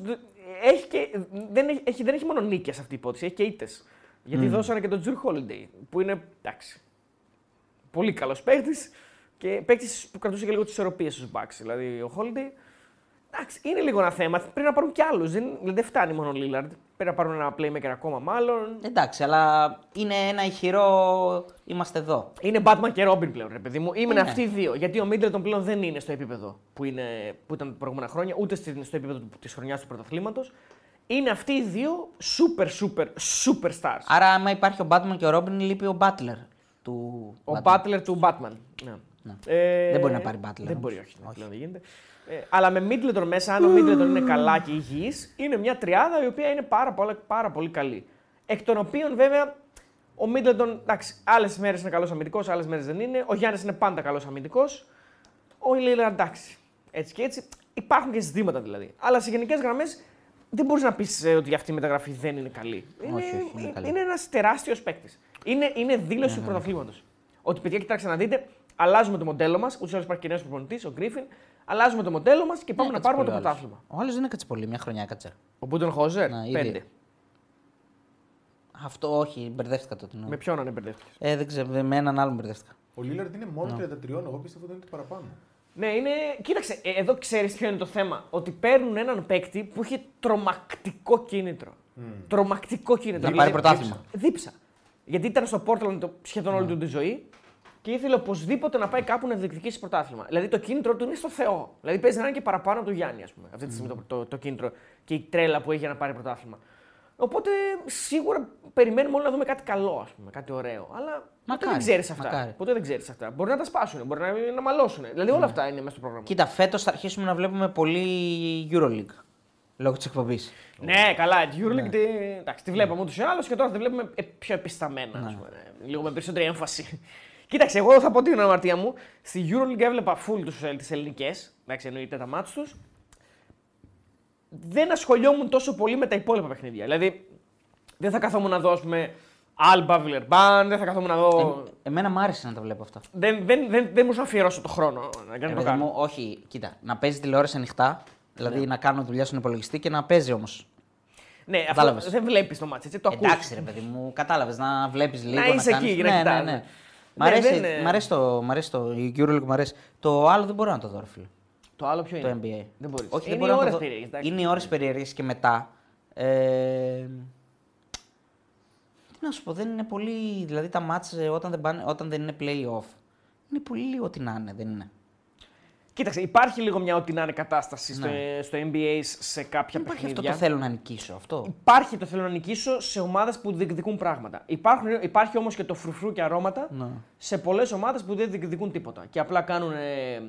Έχει και, δεν, έχει, έχει- δεν έχει μόνο νίκες αυτή η υπόθεση, έχει και ήττες. Γιατί δώσανε και τον Τζουρ Holiday, που είναι εντάξει. Πολύ καλός παίκτης και παίκτης που κρατούσε και λίγο τις ισορροπίες στους Bucks. Δηλαδή, ο Holiday. Εντάξει, είναι λίγο ένα θέμα. Πρέπει να πάρουν κι άλλους. Δεν, δηλαδή, δεν φτάνει μόνο ο Lillard. Πρέπει να πάρουν ένα playmaker ακόμα, μάλλον. Εντάξει, αλλά είναι ένα ηχηρό. Είμαστε εδώ. Είναι Batman και Robin πλέον, ρε παιδί μου. Είμαι Είναι. αυτοί οι δύο. Γιατί ο Middleton πλέον δεν είναι στο επίπεδο που, είναι, που ήταν τα προηγούμενα χρόνια, ούτε στην- στο επίπεδο της χρονιάς του πρωταθλήματος. Είναι αυτοί οι δύο super, super, super stars. Άρα, άμα υπάρχει ο Batman και ο Robin, λείπει ο Butler του. Ο Batman. Butler του Batman. Ναι. Ε, Δεν μπορεί να πάρει Butler, Δεν όμως. μπορεί, όχι. ναι, πλέον δεν γίνεται. Ε, αλλά με Middleton μέσα, αν ο Middleton είναι καλά και υγιής, είναι μια τριάδα η οποία είναι πάρα, πολύ, πάρα πολύ καλή. Εκ των οποίων βέβαια ο Middleton, εντάξει, άλλες μέρες είναι καλός αμυντικός, άλλες μέρες δεν είναι. Ο Γιάννης είναι πάντα καλός αμυντικός. Ο Lillard εντάξει. Έτσι και έτσι. Υπάρχουν και ζητήματα δηλαδή. Αλλά σε γενικές γραμμές δεν μπορείς να πεις ότι αυτή η μεταγραφή δεν είναι καλή. Είναι, όχι, είναι καλή. είναι ένας τεράστιος παίκτης. Είναι, είναι δήλωση του πρωταθλήματος. Ότι παιδιά, κοιτάξτε να δείτε, αλλάζουμε το μοντέλο μας. Ούτως ή άλλως υπάρχει και νέος προπονητής, ο Γκρίφιν. Αλλάζουμε το μοντέλο μας και πάμε να Έκατσε πάρουμε το πολύ ο άλλος. πρωτάθλημα. Ο άλλος δεν έκατσε πολύ, μια χρονιά έκατσε. Ο Μπούντον Χόζερ, Να, ήδη. πέντε. Αυτό όχι, μπερδεύτηκα τότε. ναι. Με ποιον ανεμπερδεύτηκε. Ε, δεν ξέρω, με έναν άλλον μπερδεύτηκα. Ο Λίλαρντ είναι μόνο 33, εγώ πίστευα ότι είναι και παραπάνω. Ναι, είναι. Κοίταξε, ε, εδώ ξέρεις ποιο είναι το θέμα. Ότι παίρνουν έναν παίκτη που έχει τρομακτικό κίνητρο. Τρομακτικό κίνητρο. Να πάρει Δηλαδή, πρωτάθλημα. Δίψα. Γιατί ήταν στο Portland το, σχεδόν όλη του τη ζωή και ήθελε οπωσδήποτε να πάει κάπου να διεκδικήσει πρωτάθλημα. Δηλαδή το κίνητρο του είναι στο Θεό. Δηλαδή παίζει να είναι και παραπάνω από του Γιάννη, ας πούμε. Αυτή τη στιγμή το, το, το κίνητρο και η τρέλα που έχει για να πάρει πρωτάθλημα. Οπότε σίγουρα περιμένουμε όλοι να δούμε κάτι καλό, ας πούμε, κάτι ωραίο. Αλλά ποτέ Μακάρι, δεν ξέρεις αυτά. μακάρι. Ποτέ δεν ξέρεις αυτά. Μπορεί να τα σπάσουν, μπορεί να, να μαλώσουν. Δηλαδή όλα αυτά είναι μέσα στο πρόγραμμα. Κοίτα, φέτος θα αρχίσουμε να βλέπουμε πολύ Euroleague. Λόγω της εκπομπής. Ναι, καλά, τη Euroleague τη, εντάξει, τη βλέπαμε ούτως ή άλλως και τώρα τη βλέπουμε ε, πιο επισταμένα. Ας πούμε, ναι. Λίγο με περισσότερη έμφαση. Κοίταξε, εγώ θα πω την αμαρτία μου. Στη Euroleague έβλεπα full τις ελληνικές. Εντάξει, εννοείται τα μάτια τους. Δεν ασχολιόμουν τόσο πολύ με τα υπόλοιπα παιχνίδια. Δηλαδή, δεν θα καθόμουν να δω, ας πούμε, Alba Villeurbanne, δεν θα καθόμουν να δω. Εμένα μου άρεσε να τα βλέπω αυτά. Δεν, δεν, δεν, δεν μπορούσα να αφιερώσω το χρόνο να Ε, κάνω το παιδί κάνω. μου, όχι, κοίτα, να παίζει τηλεόραση ανοιχτά, δηλαδή να κάνω δουλειά στον υπολογιστή και να παίζει όμως. Ναι, αυτό Κατάλαβες. δεν βλέπεις το μάτσο, έτσι, το ακούς. Εντάξει, ρε παιδί μου, κατάλαβες να βλέπεις λίγο. είσαι κάνεις- εκεί, να ναι, ναι, κοιτάς, ναι. ναι. Μ' Ναι, αρέσει, δεν- μ' αρέσει το, μ' αρέσει το, η Euroleague μου αρέσει. Το άλλο δεν μπορώ να το δω, ρε φίλε. Το άλλο ποιο Το είναι; NBA. Δεν μπορείς. Όχι, Είναι δεν μπορώ οι να ώρες το δω. περίεργες, εντάξει. Είναι οι ώρες περίεργε και μετά. Ε, τι να σου πω, δεν είναι πολύ. Δηλαδή τα μάτς ε, όταν δεν, πάνε, όταν δεν είναι play-off. Είναι πολύ λίγο τι να είναι, δεν είναι. Κοίταξε, υπάρχει λίγο μια ό,τι να είναι κατάσταση στο, Ναι. στο NBA σε κάποια Δεν υπάρχει αυτό παιχνίδια. το θέλω να νικήσω. Αυτό. Υπάρχει το θέλω να νικήσω σε ομάδες που διεκδικούν πράγματα. Υπάρχουν, υπάρχει όμως και το φρουφρού και αρώματα Ναι. σε πολλές ομάδες που δεν διεκδικούν τίποτα. Και απλά κάνουν ε,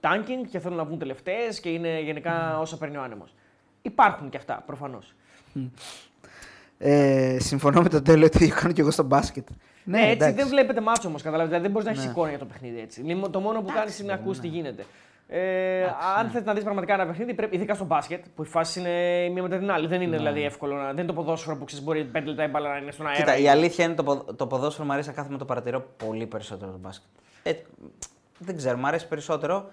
tanking και θέλουν να βγουν τελευταίες και είναι γενικά όσα παίρνει ο άνεμος. Υπάρχουν και αυτά προφανώς. Ε, συμφωνώ με τον τέλο ότι κάνω και εγώ στο μπάσκετ. Ναι, έτσι δεν βλέπετε μάτσο όμως, καταλαβαίνετε. Δηλαδή δεν μπορείς να έχεις εικόνα για το παιχνίδι έτσι. Λίμω- Το μόνο που κάνεις είναι να ακούς τι γίνεται. Ε, αν θες να δεις πραγματικά ένα παιχνίδι, πρέπει, ειδικά στο μπάσκετ, που οι φάσει είναι μία μετά την άλλη. Δεν είναι δηλαδή εύκολο να. Δεν είναι το ποδόσφαιρο που ξέρεις μπορεί 5 λεπτά η μπάλα να είναι στον αέρα. Κοίτα, ή- η αλήθεια είναι το, ποδ- το ποδόσφαιρο μου αρέσει να κάθομαι το παρατηρώ πολύ περισσότερο το μπάσκετ. Ε, δεν ξέρω, μου αρέσει περισσότερο.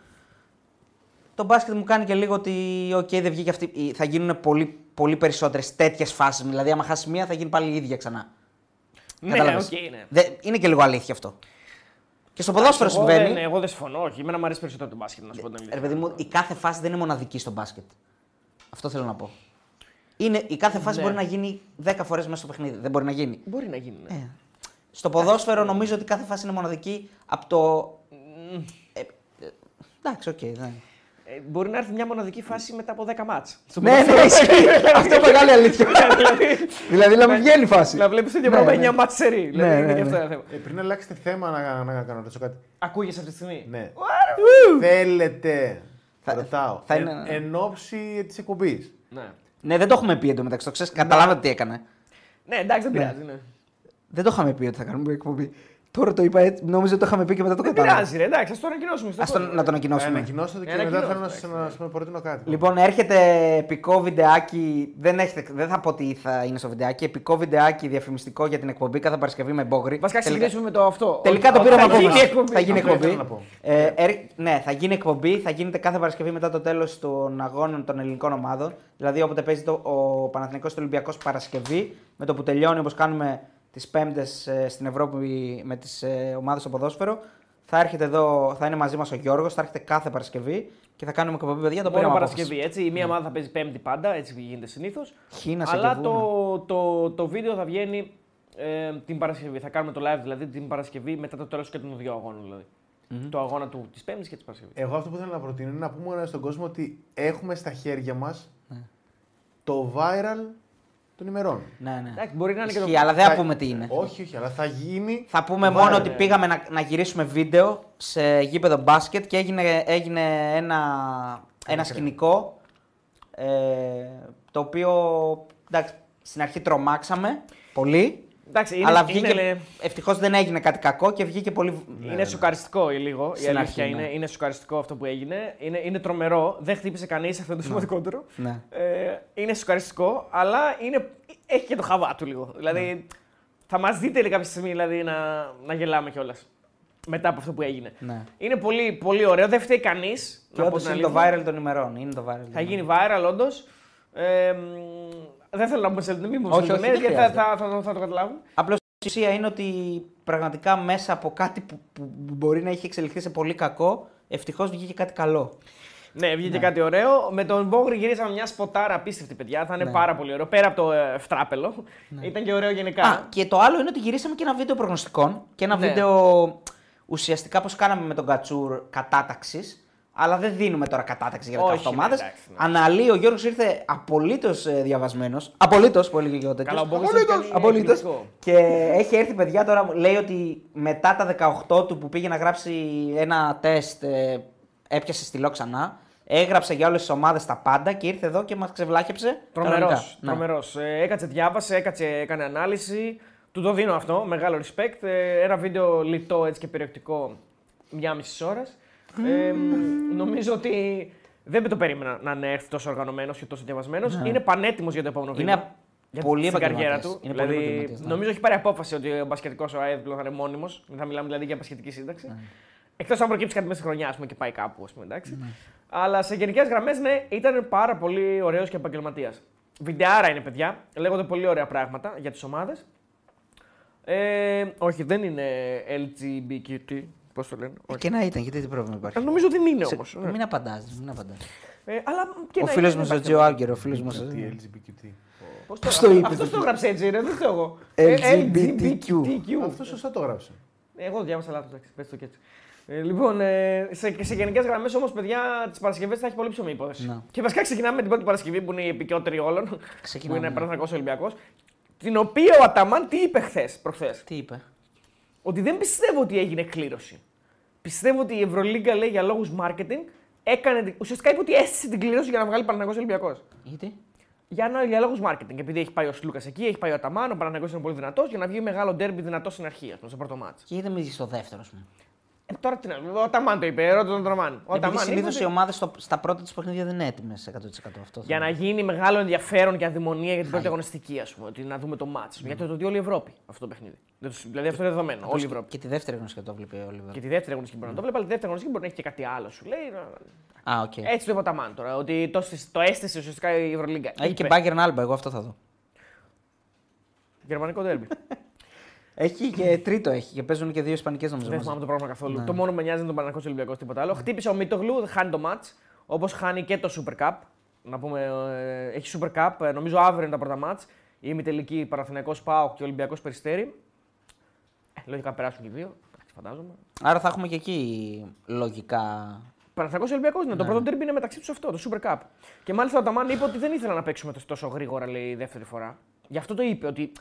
Το μπάσκετ μου κάνει και λίγο ότι οκ, δεν βγήκε αυτή. η- Θα γίνουν πολύ, πολύ περισσότερες τέτοιες φάσεις. Δηλαδή, άμα χάσεις μία, θα γίνει πάλι η ίδια ξανά. Ναι, Κατάλαβες. οκ, ναι. Δε- είναι και λίγο αλήθεια αυτό. Και στο ποδόσφαιρο Εγώ συμβαίνει. δεν, εγώ δεν συμφωνώ. Όχι, εμένα μου αρέσει περισσότερο το μπάσκετ, να σου πω την αλήθεια. Ρε παιδί μου, η κάθε φάση δεν είναι μοναδική στο μπάσκετ. Αυτό θέλω να πω. Είναι, η κάθε φάση Ναι. μπορεί να γίνει 10 φορές μέσα στο παιχνίδι. Δεν μπορεί να γίνει. Μπορεί να γίνει. Ναι. Στο ποδόσφαιρο νομίζω ότι κάθε φάση είναι μοναδική από το Ε, εντάξει, οκ. δεν. Ε, μπορεί να έρθει μια μοναδική φάση μετά από 10 ματς. Στο Ναι, ναι, ισχύει. Αυτό είναι μεγάλη αλήθεια. δηλαδή να μην βγαίνει η φάση. Να βλέπεις το ίδιο Ναι, πράγμα ναι. 9 ματς σερί. Δηλαδή Ναι, είναι ναι, και αυτό ναι. ένα θέμα. Ε, πριν αλλάξετε θέμα να, να, να κάνω ρωτήσω κάτι. Ακούγεσαι αυτή τη στιγμή; Ναι. Ουάρου. Θέλετε. Θα- ρωτάω. θα εν, είναι- εν όψει της εκπομπής; Ναι. Ναι, δεν το έχουμε πει εντωμεταξύ. Το ξέρεις, καταλάβατε τι έκανε. ναι, εντάξει, δεν πειράζει. Ναι. Δεν το είχαμε πει ότι θα κάνουμε εκπομπή. Τώρα το είπα έτσι, νόμιζα ότι το είχαμε πει και μετά το Δεν κατάλαβα. πειράζει, ρε, εντάξει, ας το ανακοινώσουμε. στο Α φως. το, να το ανακοινώσουμε. Ανακοινώστε το και Ε, μετά θέλω να ανακοινώστε, σα να σας προτείνω κάτι. Λοιπόν, έρχεται επικό βιντεάκι. Δεν, έχετε, δεν θα πω τι θα είναι στο βιντεάκι. Επικό βιντεάκι διαφημιστικό για την εκπομπή κάθε Παρασκευή με μπόγρι. Βασικά, Τελικά- ξεκινήσουμε με το αυτό. Τελικά Ότι- το πήραμε ότι από θα εμάς. γίνει εκπομπή. Θα γίνει Αυτό εκπομπή. ήθελα να πω. Ε, έρ- ναι, θα γίνει εκπομπή. Θα γίνεται κάθε Παρασκευή μετά το τέλος των αγώνων των ελληνικών ομάδων. Δηλαδή, όποτε παίζει το, ο Παναθηναϊκός το Ολυμπιακός Παρασκευή, με το που τελειώνει όπως κάνουμε τις Πέμπτες στην Ευρώπη με τις ε, ομάδες στο ποδόσφαιρο. Θα έρχεται εδώ, θα είναι μαζί μας ο Γιώργος, θα έρχεται κάθε Παρασκευή και θα κάνουμε εκπομπή παιδιά. Το Μόνο πήραμε Παρασκευή, απόφασης. έτσι. Η μία ομάδα θα παίζει Πέμπτη πάντα, έτσι γίνεται συνήθως. Χι να σε Αλλά κεβούν. το, το, το βίντεο θα βγαίνει ε, την Παρασκευή. Θα κάνουμε το live δηλαδή την Παρασκευή μετά το τέλος και των δύο αγώνων. Δηλαδή. Το αγώνα του της Πέμπτης και της Παρασκευής. Εγώ αυτό που θέλω να προτείνω είναι να πούμε στον κόσμο ότι έχουμε στα χέρια μας Ναι. το viral των ημερών. Ναι, ναι. Εντάξει, μπορεί να είναι και το. Ισχύει, αλλά δεν θα Θα- πούμε τι είναι. Όχι, όχι, αλλά θα γίνει. Θα πούμε viral. μόνο ότι πήγαμε να, να γυρίσουμε βίντεο σε γήπεδο μπάσκετ και έγινε, έγινε ένα, ένα σκηνικό ε, το οποίο εντάξει, στην αρχή τρομάξαμε πολύ. Εντάξει, είναι, αλλά βγήκε, είναι, ευτυχώς δεν έγινε κάτι κακό και βγήκε πολύ... είναι σοκαριστικό λίγο. Η Στην αλήθεια αρχή, είναι, ναι. είναι σοκαριστικό αυτό που έγινε. Είναι, είναι τρομερό. Δεν χτύπησε κανείς, αυτό είναι το σημαντικότερο. Ναι. Ε, είναι σοκαριστικό, αλλά είναι, έχει και το χαβά του λίγο. Δηλαδή, Ναι. θα μας δείτε κάποια στιγμή δηλαδή, να, να γελάμε κιόλας. Μετά από αυτό που έγινε. Ναι. Είναι πολύ, πολύ ωραίο, δεν φταίει κανείς. Και όντως είναι το viral των ημερών. Είναι το viral των Θα ημερών. γίνει viral, όντως. Ε, μ, δεν θέλω να πούμε σε λεπτομέρειε, μην μου Όχι, σε όχι, λεπτομέρειες, δεν γιατί θα, χρειάζεται. θα, θα, θα το καταλάβουν. Απλώς η ουσία είναι ότι πραγματικά μέσα από κάτι που, που μπορεί να έχει εξελιχθεί σε πολύ κακό, ευτυχώς βγήκε κάτι καλό. Ναι, βγήκε κάτι ωραίο. Με τον Μπόγρι γυρίσαμε μια σποτάρα απίστευτη, παιδιά. Θα είναι Ναι. πάρα πολύ ωραίο. Πέρα από το ε, φτράπελο. Ήταν και ωραίο γενικά. Α, και το άλλο είναι ότι γυρίσαμε και ένα βίντεο προγνωστικών και ένα Ναι. βίντεο ουσιαστικά πώ κάναμε με τον Κατσούρ κατάταξης. Αλλά δεν δίνουμε τώρα κατάταξη για 18 Όχι, ναι, ομάδες. εντάξει, ναι. Αναλύει, ο Γιώργος ήρθε απολύτως διαβασμένος. Απολύτως, που έλεγε και ο τέτοιος. Καλά, ο Μπόγρις Απολύτως, έχει κάνει απολύτως. εκπληκτικό. Και έχει έρθει, παιδιά, τώρα λέει ότι μετά τα 18 του που πήγε να γράψει ένα τεστ, ε, έπιασε στυλό ξανά. Έγραψε για όλες τις ομάδες τα πάντα και ήρθε εδώ και μας ξεβλάχεψε. Τρομερός. κανονικά. Ναι. Τρομερός. Ε, έκατσε, διάβασε, έκατσε, έκανε ανάλυση. Του το δίνω αυτό, μεγάλο respect. Ε, ένα βίντεο λιτό έτσι και περιεκτικό, μία μισή ώρας. Ε, μ, νομίζω ότι δεν το περίμενα να είναι έρθει τόσο οργανωμένος και τόσο διαβασμένος. Είναι πανέτοιμος για το επόμενο Ναι. Είναι βήμα. Για πολύ την καριέρα επαγγελματίας. του. Είναι πολύ δηλαδή, επαγγελματίας, ναι. νομίζω έχει πάρει απόφαση ότι ο μπασκετικός ο ΑΕΔ πλέον θα είναι μόνιμος. Δεν θα μιλάμε δηλαδή για μπασκετική σύνταξη. Ναι. Εκτός αν προκύψει κάτι μέσα στη χρονιά ας πούμε, και πάει κάπου. Ας πούμε, εντάξει. Αλλά σε γενικές γραμμές, ναι, ήταν πάρα πολύ ωραίος και επαγγελματίας. Βιντεάρα είναι, παιδιά. Λέγονται πολύ ωραία πράγματα για τις ομάδες. Ε, όχι, δεν είναι LGBTQ. Πώς το λένε. Ε, Όχι. Και να ήταν, γιατί τι πρόβλημα υπάρχει. Ε, Νομίζω δεν είναι Σε- όμως. Μην απαντάς, μην απαντάς. Ε, αλλά και Ο να φίλος είναι, μας δεν ο υπάρχει Τζο θέμα. Άγκερ, ο φίλος μας. Τι LGBTQ. Πώς Πώς το το είπες. είπες, Αυτός το τι- έγραψε έτσι, ρε, δεν το εγώ. LGBTQ. Αυτός σωστά το γράψε. Εγώ το διάβασα λάθος, εντάξει, πες το και έτσι. Ε, λοιπόν, ε, σε, σε γενικές γραμμές όμως, παιδιά, τις Παρασκευές θα έχει πολύ ψωμί η υπόθεση. Να. Και βασικά ξεκινάμε με την πρώτη Παρασκευή που είναι η επικαιότερη όλων. Ξεκινάμε, Που είναι ναι. Παναθηναϊκός Ολυμπιακός. Την οποία ο Αταμάν τι είπε χθες, προχθές; Τι είπε; Ότι δεν πιστεύω ότι έγινε κλήρωση. Πιστεύω ότι η Ευρωλίγκα λέει για λόγους marketing έκανε. Ουσιαστικά είπε ότι έστησε την κλήρωση για να βγάλει Παναθηναϊκός Ολυμπιακός. Γιατί; Για, να- για λόγους marketing. Επειδή έχει πάει ο Σλούκα εκεί, έχει πάει ο Αταμάν, ο Παναθηναϊκός είναι πολύ δυνατός για να βγει μεγάλο ντέρμπι δυνατό στην αρχή, ας πούμε, στο πρώτο μάτσο. Και γιατί δεν μιλήσει στο δεύτερο, ας πούμε. Ε, τώρα τι να Ο Αταμάν το είπε, ρώτα τον Αταμάν. Ο Επειδή Αταμάν είπε συνήθως ότι οι ομάδες στα πρώτα της παιχνίδια δεν είναι έτοιμες 100% αυτό. Για να γίνει μεγάλο ενδιαφέρον και αδημονία για την πρώτη αγωνιστική, ας πούμε. Ότι να δούμε το ματς. Γιατί το δει όλη η Ευρώπη αυτό το παιχνίδι. Δεν το- Δηλαδή αυτό είναι δεδομένο. Όλη η Ευρώπη. Και τη δεύτερη αγωνιστική το βλέπει ο Όλιβερ. Και τη δεύτερη αγωνιστική μπορεί να το βλέπει, αλλά τη δεύτερη αγωνιστική μπορεί να έχει και κάτι άλλο. Σου λέει. να- Α, οκ. Έτσι το είπε ο Αταμάν τώρα. Ότι το, το έστησε ουσιαστικά η Ευρωλίγκα. Έχει και Είπε. Bayern Alba, εγώ αυτό θα δω. Γερμανικό ντέρμπι. Έχει και τρίτο έχει και παίζουν και δύο Ισπανικές νομίζω. Δεν μαζί. θυμάμαι το πρόγραμμα καθόλου. Ναι. Το μόνο που με νοιάζει είναι τον Παναγικό Ολυμπιακός, τίποτα άλλο. Χτύπησε ο Μίτογλου, χάνει το match. Όπως χάνει και το Super Cup. Να πούμε, ε, έχει Super Cup. ε, νομίζω αύριο είναι τα πρώτα match. Η ημιτελική Παναθηναϊκός ΠΑΟΚ και Ολυμπιακός Περιστέρη. Ε, λογικά περάσουν και οι δύο. φαντάζομαι. Άρα θα έχουμε και εκεί λογικά. Παναθυνακό Ολυμπιακός είναι. Το πρώτο τέρμπι είναι μεταξύ τους αυτό, το Super Cup. Και μάλιστα ο Ταμάν είπε ότι δεν ήθελα να παίξουμε τόσο γρήγορα, λέει η δεύτερη φορά. Γι' αυτό το είπε, ότι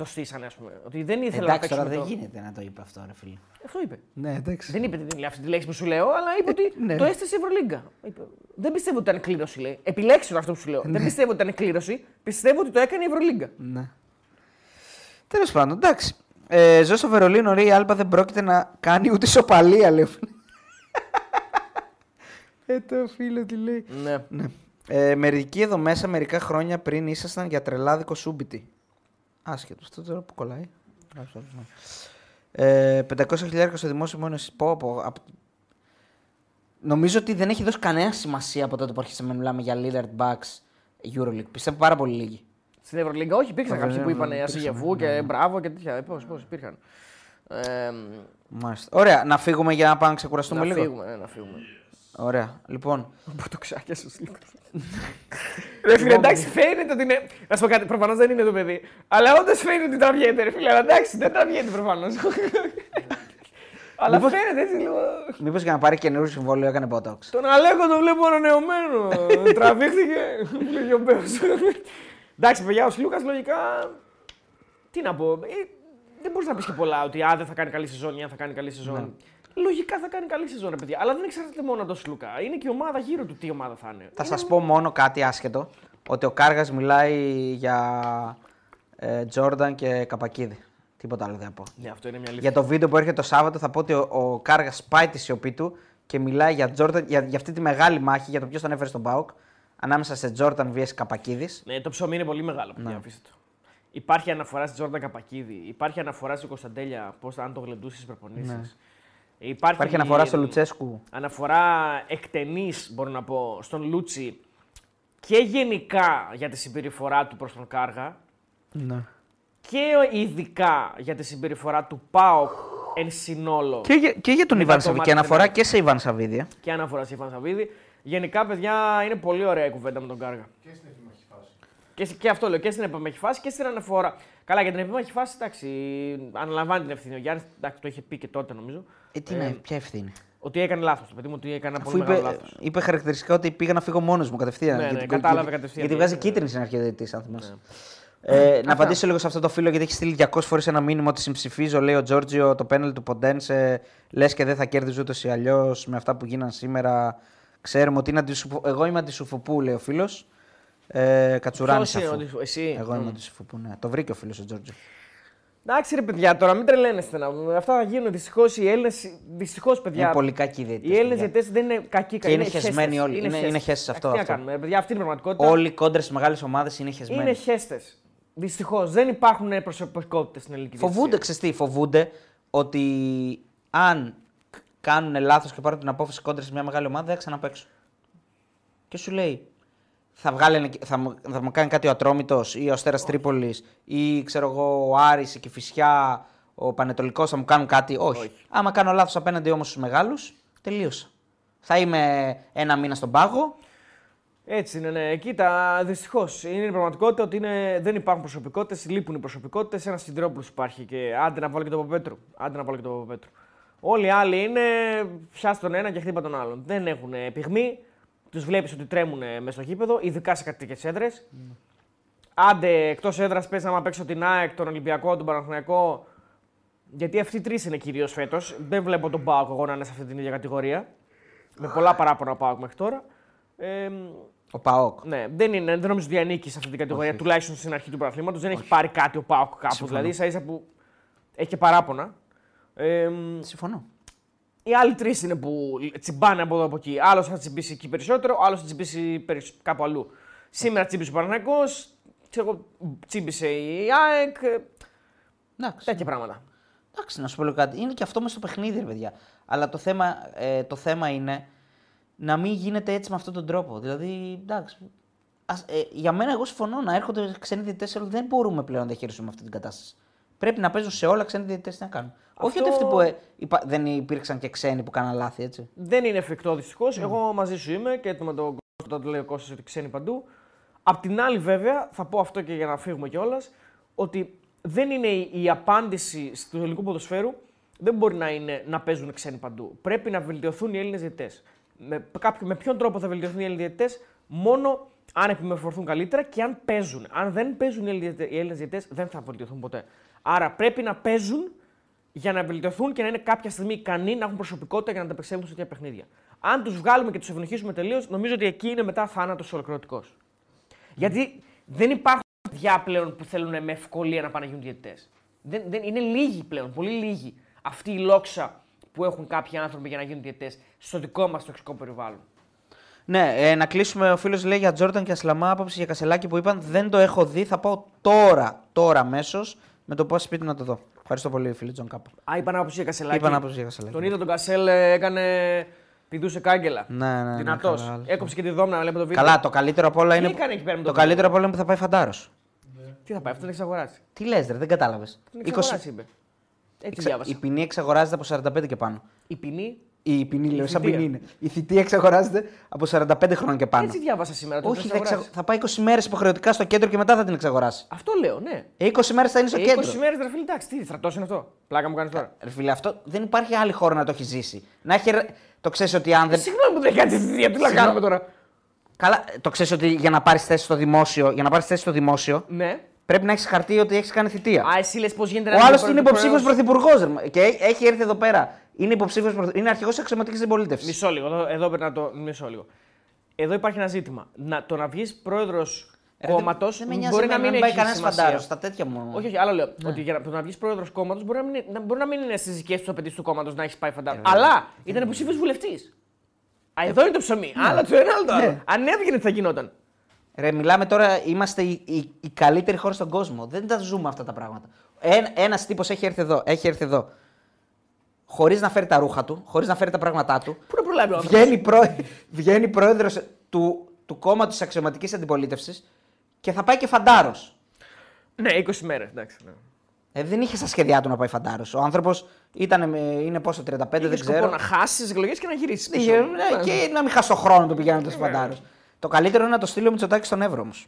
το στήσανε, ας πούμε. Ότι δεν ήθελα να Εντάξει, παίξουμε. τώρα δεν το... γίνεται να το είπε αυτό, ρε φίλε. Αυτό είπε. Ναι, εντάξει. Δεν είπε την, αυτή τη λέξη που σου λέω, αλλά είπε ότι ναι. το έστεσε η Ευρωλίγκα. Είπε, Δεν πιστεύω ότι ήταν κλήρωση, λέει. Επιλέξτε αυτό που σου λέω. Δεν πιστεύω ότι ήταν κλήρωση. Πιστεύω ότι το έκανε η Ευρωλίγκα. Ναι. Τέλος πάντων, εντάξει. Ε, ζω στο Βερολίνο, ρε, η Άλμπα δεν πρόκειται να κάνει ούτε σοπαλία, λέει. ο φίλος. ε, το φίλο τι λέει. Ναι. Ναι. Ε, μερικοί εδώ μέσα μερικά χρόνια πριν ήσασταν για τρελάδικο σούμπιτι. Άσχετο. Αυτό τώρα που κολλάει. Άσχετο, ναι. Ε, 500.000 στο δημόσιο μόνο εσύ. Πω, πω, απ- Νομίζω ότι δεν έχει δώσει κανένα σημασία από τότε που άρχισε να μιλάμε για Lillard Bucks Euroleague. Πιστεύω πάρα πολύ λίγοι. Στην Ευρωλίγκα, όχι, υπήρξαν Βέβαια, κάποιοι που είπαν υπήρξαν, Ασυγεβού και μπράβο και τέτοια. Πώς πώς υπήρχαν. Ε, Μάλιστα. Ωραία, να φύγουμε για να πάμε να ξεκουραστούμε να λίγο. φύγουμε, ναι, να φύγουμε. Ωραία. Λοιπόν, Από το ξάκια σου λίγο. Ρε φίλε, εντάξει, φαίνεται ότι είναι. Να σου πω κάτι, προφανώς δεν είναι το παιδί. Αλλά όντως φαίνεται ότι τραβιέται, ρε φίλε. Αλλά εντάξει, δεν τραβιέται προφανώς. Αλλά φαίνεται έτσι λίγο. μήπως για να πάρει καινούριο συμβόλαιο έκανε Botox. Τον Αλέκο τον βλέπω ανανεωμένο. Τραβήχθηκε. Λέγει ο Μπέος. Εντάξει, παιδιά, ο Σλούκας λογικά. Τι να πω. ε, δεν μπορείς να πεις και πολλά ότι α, δεν θα κάνει καλή σεζόν ή αν θα κάνει καλή σεζόν. Λογικά θα κάνει καλή σεζόν, ρε παιδιά. Αλλά δεν εξαρτάται μόνο από τον Σλούκα. Είναι και η ομάδα γύρω του τι ομάδα θα είναι. Θα σας πω μόνο κάτι άσχετο. Ότι ο Κάργας μιλάει για ε, Τζόρνταν και Καπακίδη. Τίποτα άλλο δεν θα πω. Ναι, αυτό είναι μια αλήθεια. Για το βίντεο που έρχεται το Σάββατο θα πω ότι ο, ο Κάργας σπάει τη σιωπή του και μιλάει για, Jordan, για, για αυτή τη μεγάλη μάχη για το ποιος τον έφερε στον Πάοκ ανάμεσα σε Τζόρνταν vs Καπακίδης. Ναι, το ψωμί είναι πολύ μεγάλο, παιδιά, αφήστε το. Υπάρχει αναφορά στη Τζόρνταν Καπακίδη, υπάρχει αναφορά στη Κωνσταντέλια, πώς αν το γλεντούσες στι προπονήσεις. Ναι. Υπάρχει, Υπάρχει αναφορά στο Λουτσέσκου. Αναφορά εκτενής, μπορώ να πω, στον Λούτσι και γενικά για τη συμπεριφορά του προς τον Κάργα Ναι. και ειδικά για τη συμπεριφορά του ΠΑΟΚ εν συνόλο Και, για- και για τον Μετά Ιβάν το Σαββίδη. μάτι Και αναφορά δεν και σε Ιβάν Σαββίδη. ε. και αναφορά σε Ιβάν Σαββίδη. Γενικά, παιδιά, είναι πολύ ωραία η κουβέντα με τον Κάργα. Και στην επιμαχή φάση. Και, σ- και αυτό λέω και στην επιμαχή φάση και στην αναφορά. Καλά, για την επιμαχή φάση, εντάξει, αναλαμβάνει την ευθύνη. Ο Γιάννης το είχε πει και τότε νομίζω. Ε, τι είναι, ποια ευθύνη; Ότι έκανε λάθος. Το παιδί μου ότι έκανε ένα Αφού πολύ είπε, μεγάλο λάθος. είπε χαρακτηριστικά ότι πήγα να φύγω μόνος μου κατευθείαν. Ναι, ναι, γιατί, κατάλαβε γιατί- κατευθείαν. Γιατί βγάζει Ναι. κίτρινη στην αρχή ο διαιτητής, αν θυμάσαι. Ε, να απαντήσω λίγο σε αυτό το φίλο γιατί έχει στείλει 200 φορές ένα μήνυμα ότι συμψηφίζω, λέει ο Τζόρτζιο, το πέναλ του Ποντένσε. Λες και δεν θα κέρδιζε ούτως ή αλλιώς με αυτά που γίναν σήμερα. Ξέρουμε ότι είναι αντισουφο... Εγώ είμαι αντισουφοπού, λέει ο φίλος. Ε, Κατσουράνης. Ποιος είναι ο αντισου- εσύ; Εγώ είμαι Μμ. αντισουφοπού, ναι. Το βρήκε ο φίλος ο Τζόρτζιο. Εντάξει, ρε παιδιά, τώρα μην τρελαίνεστε να Αυτά θα γίνουν δυστυχώς οι Έλληνες. Δυστυχώς, παιδιά. Είναι πολύ κακοί διαιτητές, Οι Έλληνες παιδιά. διαιτητές δεν είναι κακοί. Και είναι χεσμένοι όλοι. Είναι- είναι χέστες αυτό, Τι να αυτό. κάνουμε, ρε παιδιά, αυτή είναι η πραγματικότητα. Όλοι οι κόντρες στις μεγάλες ομάδες είναι χεσμένοι. Είναι χέστες. Δυστυχώς δεν υπάρχουν προσωπικότητες στην ελληνική Φοβούνται, διαιτησία. ξέρεις τι, φοβούνται ότι αν κάνουν λάθος και πάρουν την απόφαση κόντρα σε μια μεγάλη ομάδα, δεν θα ξαναπέξουν. Και σου λέει, θα, βγάλει, ένα- θα, μου- θα μου κάνει κάτι ο Ατρόμητος ή ο Αστέρας Τρίπολης ή ξέρω εγώ ο Άρης, η Κηφισιά, ο Πανετολικός θα μου κάνουν κάτι. Όχι. Όχι. Άμα κάνω λάθος απέναντι όμως στους μεγάλους, τελείωσα. Θα είμαι ένα μήνα στον πάγο. Έτσι είναι, ναι. Κοίτα, δυστυχώς είναι η πραγματικότητα ότι είναι, δεν υπάρχουν προσωπικότητες, λείπουν οι προσωπικότητες. Ένας Σιδηρόπουλος υπάρχει και άντε να βάλω και τον Παπαπέτρου. Άντε να βάλω και τον Παπαπέτρου. Όλοι οι άλλοι είναι πιάσει τον ένα και χτύπα τον άλλον. Δεν έχουν πυγμή. Τους βλέπεις ότι τρέμουν μέσα στο γήπεδο, ειδικά σε κατοικίες έδρες. Άντε εκτός έδρας πες άμα παίξω την ΑΕΚ, τον Ολυμπιακό, τον Παναθηναϊκό. Γιατί αυτοί οι τρεις είναι κυρίως φέτος. Δεν βλέπω τον Πάοκ εγώ να είναι σε αυτή την ίδια κατηγορία. Με πολλά παράπονα Πάοκ μέχρι τώρα. Ε, Ο Παόκ. ναι, δεν, είναι, δεν νομίζω ότι ανήκει σε αυτή την κατηγορία, τουλάχιστον στην αρχή του πρωταθλήματος. Δεν έχει πάρει κάτι ο Πάοκ κάπου. Δηλαδή, ίσα ίσα που έχει και παράπονα. Ε, μ, Συμφωνώ. Οι άλλοι τρεις είναι που τσιμπάνε από εδώ από εκεί. Άλλος θα τσιμπήσει εκεί περισσότερο, άλλος θα τσιμπήσει περισ- κάπου αλλού. Σήμερα τσίμπησε ο Παναγιακό, τσίμπησε η ΑΕΚ. ε, Εντάξει. Τέτοια πράγματα. Εντάξει, να σου πω λίγο κάτι. Είναι και αυτό μέσα στο παιχνίδι, ρε παιδιά. Αλλά το θέμα, ε, το θέμα είναι να μην γίνεται έτσι με αυτόν τον τρόπο. Δηλαδή, εντάξει. Ας, ε, για μένα, εγώ συμφωνώ να έρχονται ξένοι διαιτητές, αλλά δεν μπορούμε πλέον να διαχειριστούμε αυτή την κατάσταση. Πρέπει να παίζουν σε όλα ξένοι διαιτητέ τι να κάνουν. Όχι Αυτό- ότι αυτοί που ε, υπα- δεν υπήρξαν και ξένοι που κάναν λάθη, έτσι. Δεν είναι εφικτό δυστυχώς. Εγώ μαζί σου είμαι και με τον Κώστα το λέει ο Κώστας ότι ξένοι παντού. Απ' την άλλη, βέβαια, θα πω αυτό και για να φύγουμε κιόλας, ότι δεν είναι η, η απάντηση του ελληνικού ποδοσφαίρου δεν μπορεί να, είναι, να παίζουν ξένοι παντού. Πρέπει να βελτιωθούν οι Έλληνες διαιτητές. Με, κάποιο, με ποιον τρόπο θα βελτιωθούν οι Έλληνες διαιτητές, μόνο αν επιμορφωθούν καλύτερα και αν παίζουν. Αν δεν παίζουν οι Έλληνες διαιτητές, δεν θα βελτιωθούν ποτέ. Άρα πρέπει να παίζουν για να βελτιωθούν και να είναι κάποια στιγμή ικανοί να έχουν προσωπικότητα για να ανταπεξέλθουν σε τέτοια παιχνίδια. Αν τους βγάλουμε και τους ευνοχήσουμε τελείως, νομίζω ότι εκεί είναι μετά θάνατος ολοκληρωτικός. Γιατί δεν υπάρχουν παιδιά πλέον που θέλουν με ευκολία να πάνε να γίνουν διαιτητές. Δεν, δεν, είναι λίγοι πλέον, πολύ λίγοι αυτή η λόξα που έχουν κάποιοι άνθρωποι για να γίνουν διαιτητές στο δικό μας τοξικό περιβάλλον. Ναι, ε, να κλείσουμε. Ο φίλος λέει για Τζόρταν και Ασλαμά άποψη για Κασελάκη που είπαν δεν το έχω δει. Θα πάω τώρα, τώρα αμέσως με το πάω σπίτι να το δω. Ευχαριστώ πολύ, φίλε Τζον Κάπα. Α, είπαν άποψη για Κασελάκη. Είπαν άποψη για Κασελάκη. Τον είδα τον Κασέλ, ε, έκανε. Πηδούσε κάγκελα. Ναι, ναι, ναι, Δυνατός. καλά. Έκοψε και τη Δόμνα, λέμε το βίντεο. Καλά, το καλύτερο απ' όλα Τι είναι. έκανε εκεί πέρα με Το το καλύτερο απ' όλα είναι που θα πάει φαντάρος. Τι θα πάει, αυτό δεν εξαγοράσει. Τι λες, δεν κατάλαβες. Δεν εξαγοράσει, είπε. Έτσι διάβασα. Η ποινή εξαγοράζεται από 45 και πάνω. Η ποινή. Η ποινή, λέω, Η σαν θητεία. ποινή είναι. Η θητεία εξαγοράζεται από 45 χρόνια και πάνω. Έτσι διάβασα σήμερα. το Όχι, δεν θα, εξαγοράσει. εξα... θα πάει 20 μέρες υποχρεωτικά στο κέντρο και μετά θα την εξαγοράσει. Αυτό λέω, ναι. Ε, 20 μέρες θα είναι στο Ε, κέντρο. 20 μέρες ρε φίλε, εντάξει, τι στρατός είναι αυτό; Πλάκα μου κάνεις τώρα. Ρε φίλε, αυτό δεν υπάρχει άλλη χώρα να το έχει ζήσει. Να έχει... ρε- Το ξέρεις ότι αν Ε, δεν. Συγγνώμη που δεν κάνει τη θητεία, τι να Συγγνώμη. κάνουμε τώρα. Καλά, το ξέρεις ότι για να πάρεις θέση στο δημόσιο, για να πάρεις θέση στο δημόσιο Ναι. πρέπει να έχεις χαρτί ότι έχεις κάνει θητεία. Α, εσύ λες πώς γίνεται Ο να άλλος μην είναι πρόεδρος- υποψήφιος πρωθυπουργός και έ- έχει έρθει εδώ πέρα. Είναι υποψήφιος πρωθυπουργό. Είναι αρχηγός της αξιωματικής συμπολίτευσης. Μισό λίγο, εδώ, εδώ πρέπει να το. Μισό λίγο. Εδώ υπάρχει ένα ζήτημα. Να, το να βγεις πρόεδρος κόμματος Δεν με νοιάζει μπορεί να εμένα, μην πάει έχει κανένας σημασία. φαντάρος. Στα τέτοια μου. Όχι, όχι, άλλο λέω. Ναι. Ότι για να, το να βγεις πρόεδρος κόμματος μπορεί, να μην- να, μπορεί να μην είναι στις δικέ τους απαιτήσεις του κόμματος να έχεις πάει Ε, φαντάρο. Αλλά ήταν υποψήφιος βουλευτής. Α, εδώ είναι το ψωμί. Άλλο το ένα, άλλο το άλλο. Ναι. Αν έβγαινε, τι θα γινόταν. Ρε, μιλάμε τώρα, είμαστε η, η, η καλύτερη χώρα στον κόσμο. Δεν τα ζούμε αυτά τα πράγματα. Ένας τύπος έχει έρθει εδώ, έχει έρθει εδώ. Χωρίς να φέρει τα ρούχα του, χωρίς να φέρει τα πράγματά του. Πού να προλάβει ο άνθρωπος; Βγαίνει, πρό... βγαίνει πρόεδρος του, του κόμματος της αξιωματικής αντιπολίτευσης και θα πάει και φαντάρος. Ναι, 20 μέρες. Εντάξει. Ναι. Ε, δεν είχε στα σχέδιά του να πάει φαντάρος. Ο άνθρωπος είναι πόσο, 35, δεν Είχες ξέρω. σκοπό να χάσεις τις εκλογές και να γυρίσεις. Είχε, ναι, και να μην χάσει το χρόνο του πηγαίνοντας φαντάρος. Το καλύτερο είναι να το στείλει ο Μητσοτάκης στον Εύρο όμως.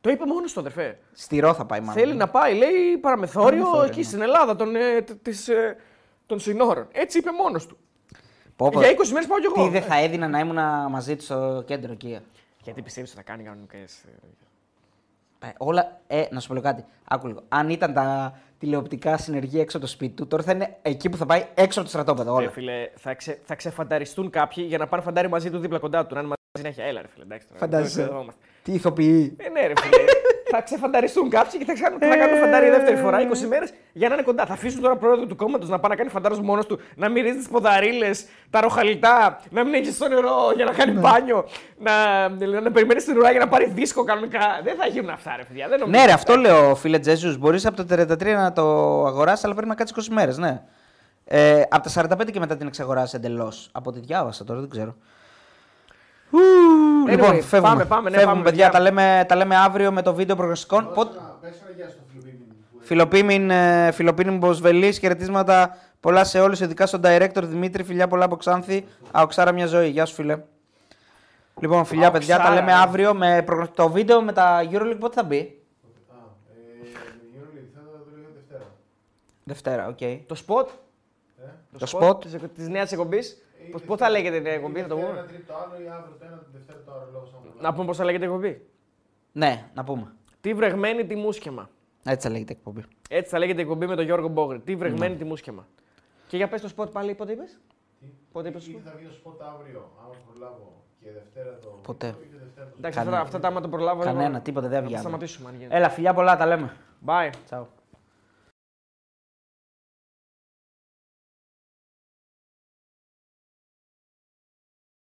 Το είπε μόνος του, αδερφέ. Στηρό θα πάει μάλλον. Θέλει να πάει, λέει, παραμεθόριο Παραμεθόριο, εκεί ναι. στην Ελλάδα των, ε, τ- της, ε, των συνόρων. Έτσι είπε μόνος του. Πω, πω. Για 20 μέρες πάω κι εγώ. Τι δεν θα έδινα να ήμουν μαζί του στο κέντρο εκεί; Γιατί πιστεύεις ότι θα κάνει κανονικές. Ε, όλα, ε, να σου πω λίγο κάτι. Άκου λίγο. Αν ήταν τα τηλεοπτικά συνεργεία έξω από το σπίτι του, τώρα θα είναι εκεί που θα πάει έξω από το στρατόπεδο. Όλα. Ρε φίλε, θα, ξε, θα ξεφανταριστούν κάποιοι για να πάνε φαντάρι μαζί του δίπλα κοντά του. Να είναι μαζί να έχει. Έλα, ρε φίλε, εντάξει. τώρα, Φαντάζεσαι. εδώ είμαστε. Τι ηθοποιεί. Ε, ναι, ρε φίλε. θα ξεφανταριστούν κάποιοι και θα, κάνουν, θα κάνουν φαντάρι δεύτερη φορά 20 μέρες για να είναι κοντά. Θα αφήσουν τώρα πρόεδρο του κόμματος να πάει να κάνει φαντάρος μόνος του, να μυρίζει τις ποδαρίλες, τα ροχαλιτά, να μην έχει στο νερό για να κάνει μπάνιο, να, να περιμένει την ουρά για να πάρει δίσκο κανονικά. Δεν θα γίνουν αυτά, ρε παιδιά. Δεν νομίζω. Ναι, ρε, αυτό λέω, φίλε Τζέζου. Μπορείς από το 33 να το αγοράσει, αλλά πρέπει να κάτσεις 20 μέρες, ναι. Ε, από τα 45 και μετά την εξαγοράσει εντελώς. Από ό,τι διάβασα τώρα, δεν ξέρω. Ου, Anyway, λοιπόν, φεύγουμε. πάμε, πάμε, ναι, φεύγουμε, πάμε, παιδιά. παιδιά. Τα λέμε, τα λέμε αύριο με το βίντεο προγνωστικών. Πότε... Πες ένα γεια στο Φιλιππίνι. που- Φιλοποίμην, ε, Φιλοποίμην Μποσβελής, χαιρετίσματα πολλά σε όλους, ειδικά στον director Δημήτρη. Φιλιά πολλά από Ξάνθη. ΑΟΞάρα μια ζωή. Γεια σου, φίλε. Λοιπόν, φιλιά, παιδιά, τα ΑΟΞάρα, λέμε ναι. αύριο με προγνω- το βίντεο με τα Euroleague πότε θα μπει; Α, ε, η Euroleague θα το λέω Δευτέρα. Δευτέρα, οκ. Το spot. Ε; Το spot. της, της νέας εκπομπής. Πώς, πώς θα λέγεται την εκπομπή, θα το Δευτέρα πούμε; ένα τρίτο άλλο ή αύριο το ένα, την Δευτέρα το άλλο λόγω σαν Να πούμε πώς θα λέγεται η εκπομπή; Ναι, να πούμε. Τι βρεγμένη τη μουσκεμα. Έτσι θα λέγεται η εκπομπή. Έτσι θα λέγεται η εκπομπή με τον Γιώργο Μπόγρη. Τι βρεγμένη Ναι. τη μουσκεμα. Και για πες το spot πάλι, πότε είπες; Πότε είπες το Ή spot; θα βγει το σποτ αύριο, άμα προλάβω και Δευτέρα το. Ποτέ. ή και Δευτέρα το Εντάξει, Κανένα. αυτά, αυτά τα άμα το προλάβω. Κανένα, θα- τίποτα δεν θα βγαίνει. σταματήσουμε αν γίνει. Έλα, φιλιά πολλά, τα λέμε. Bye. Ciao.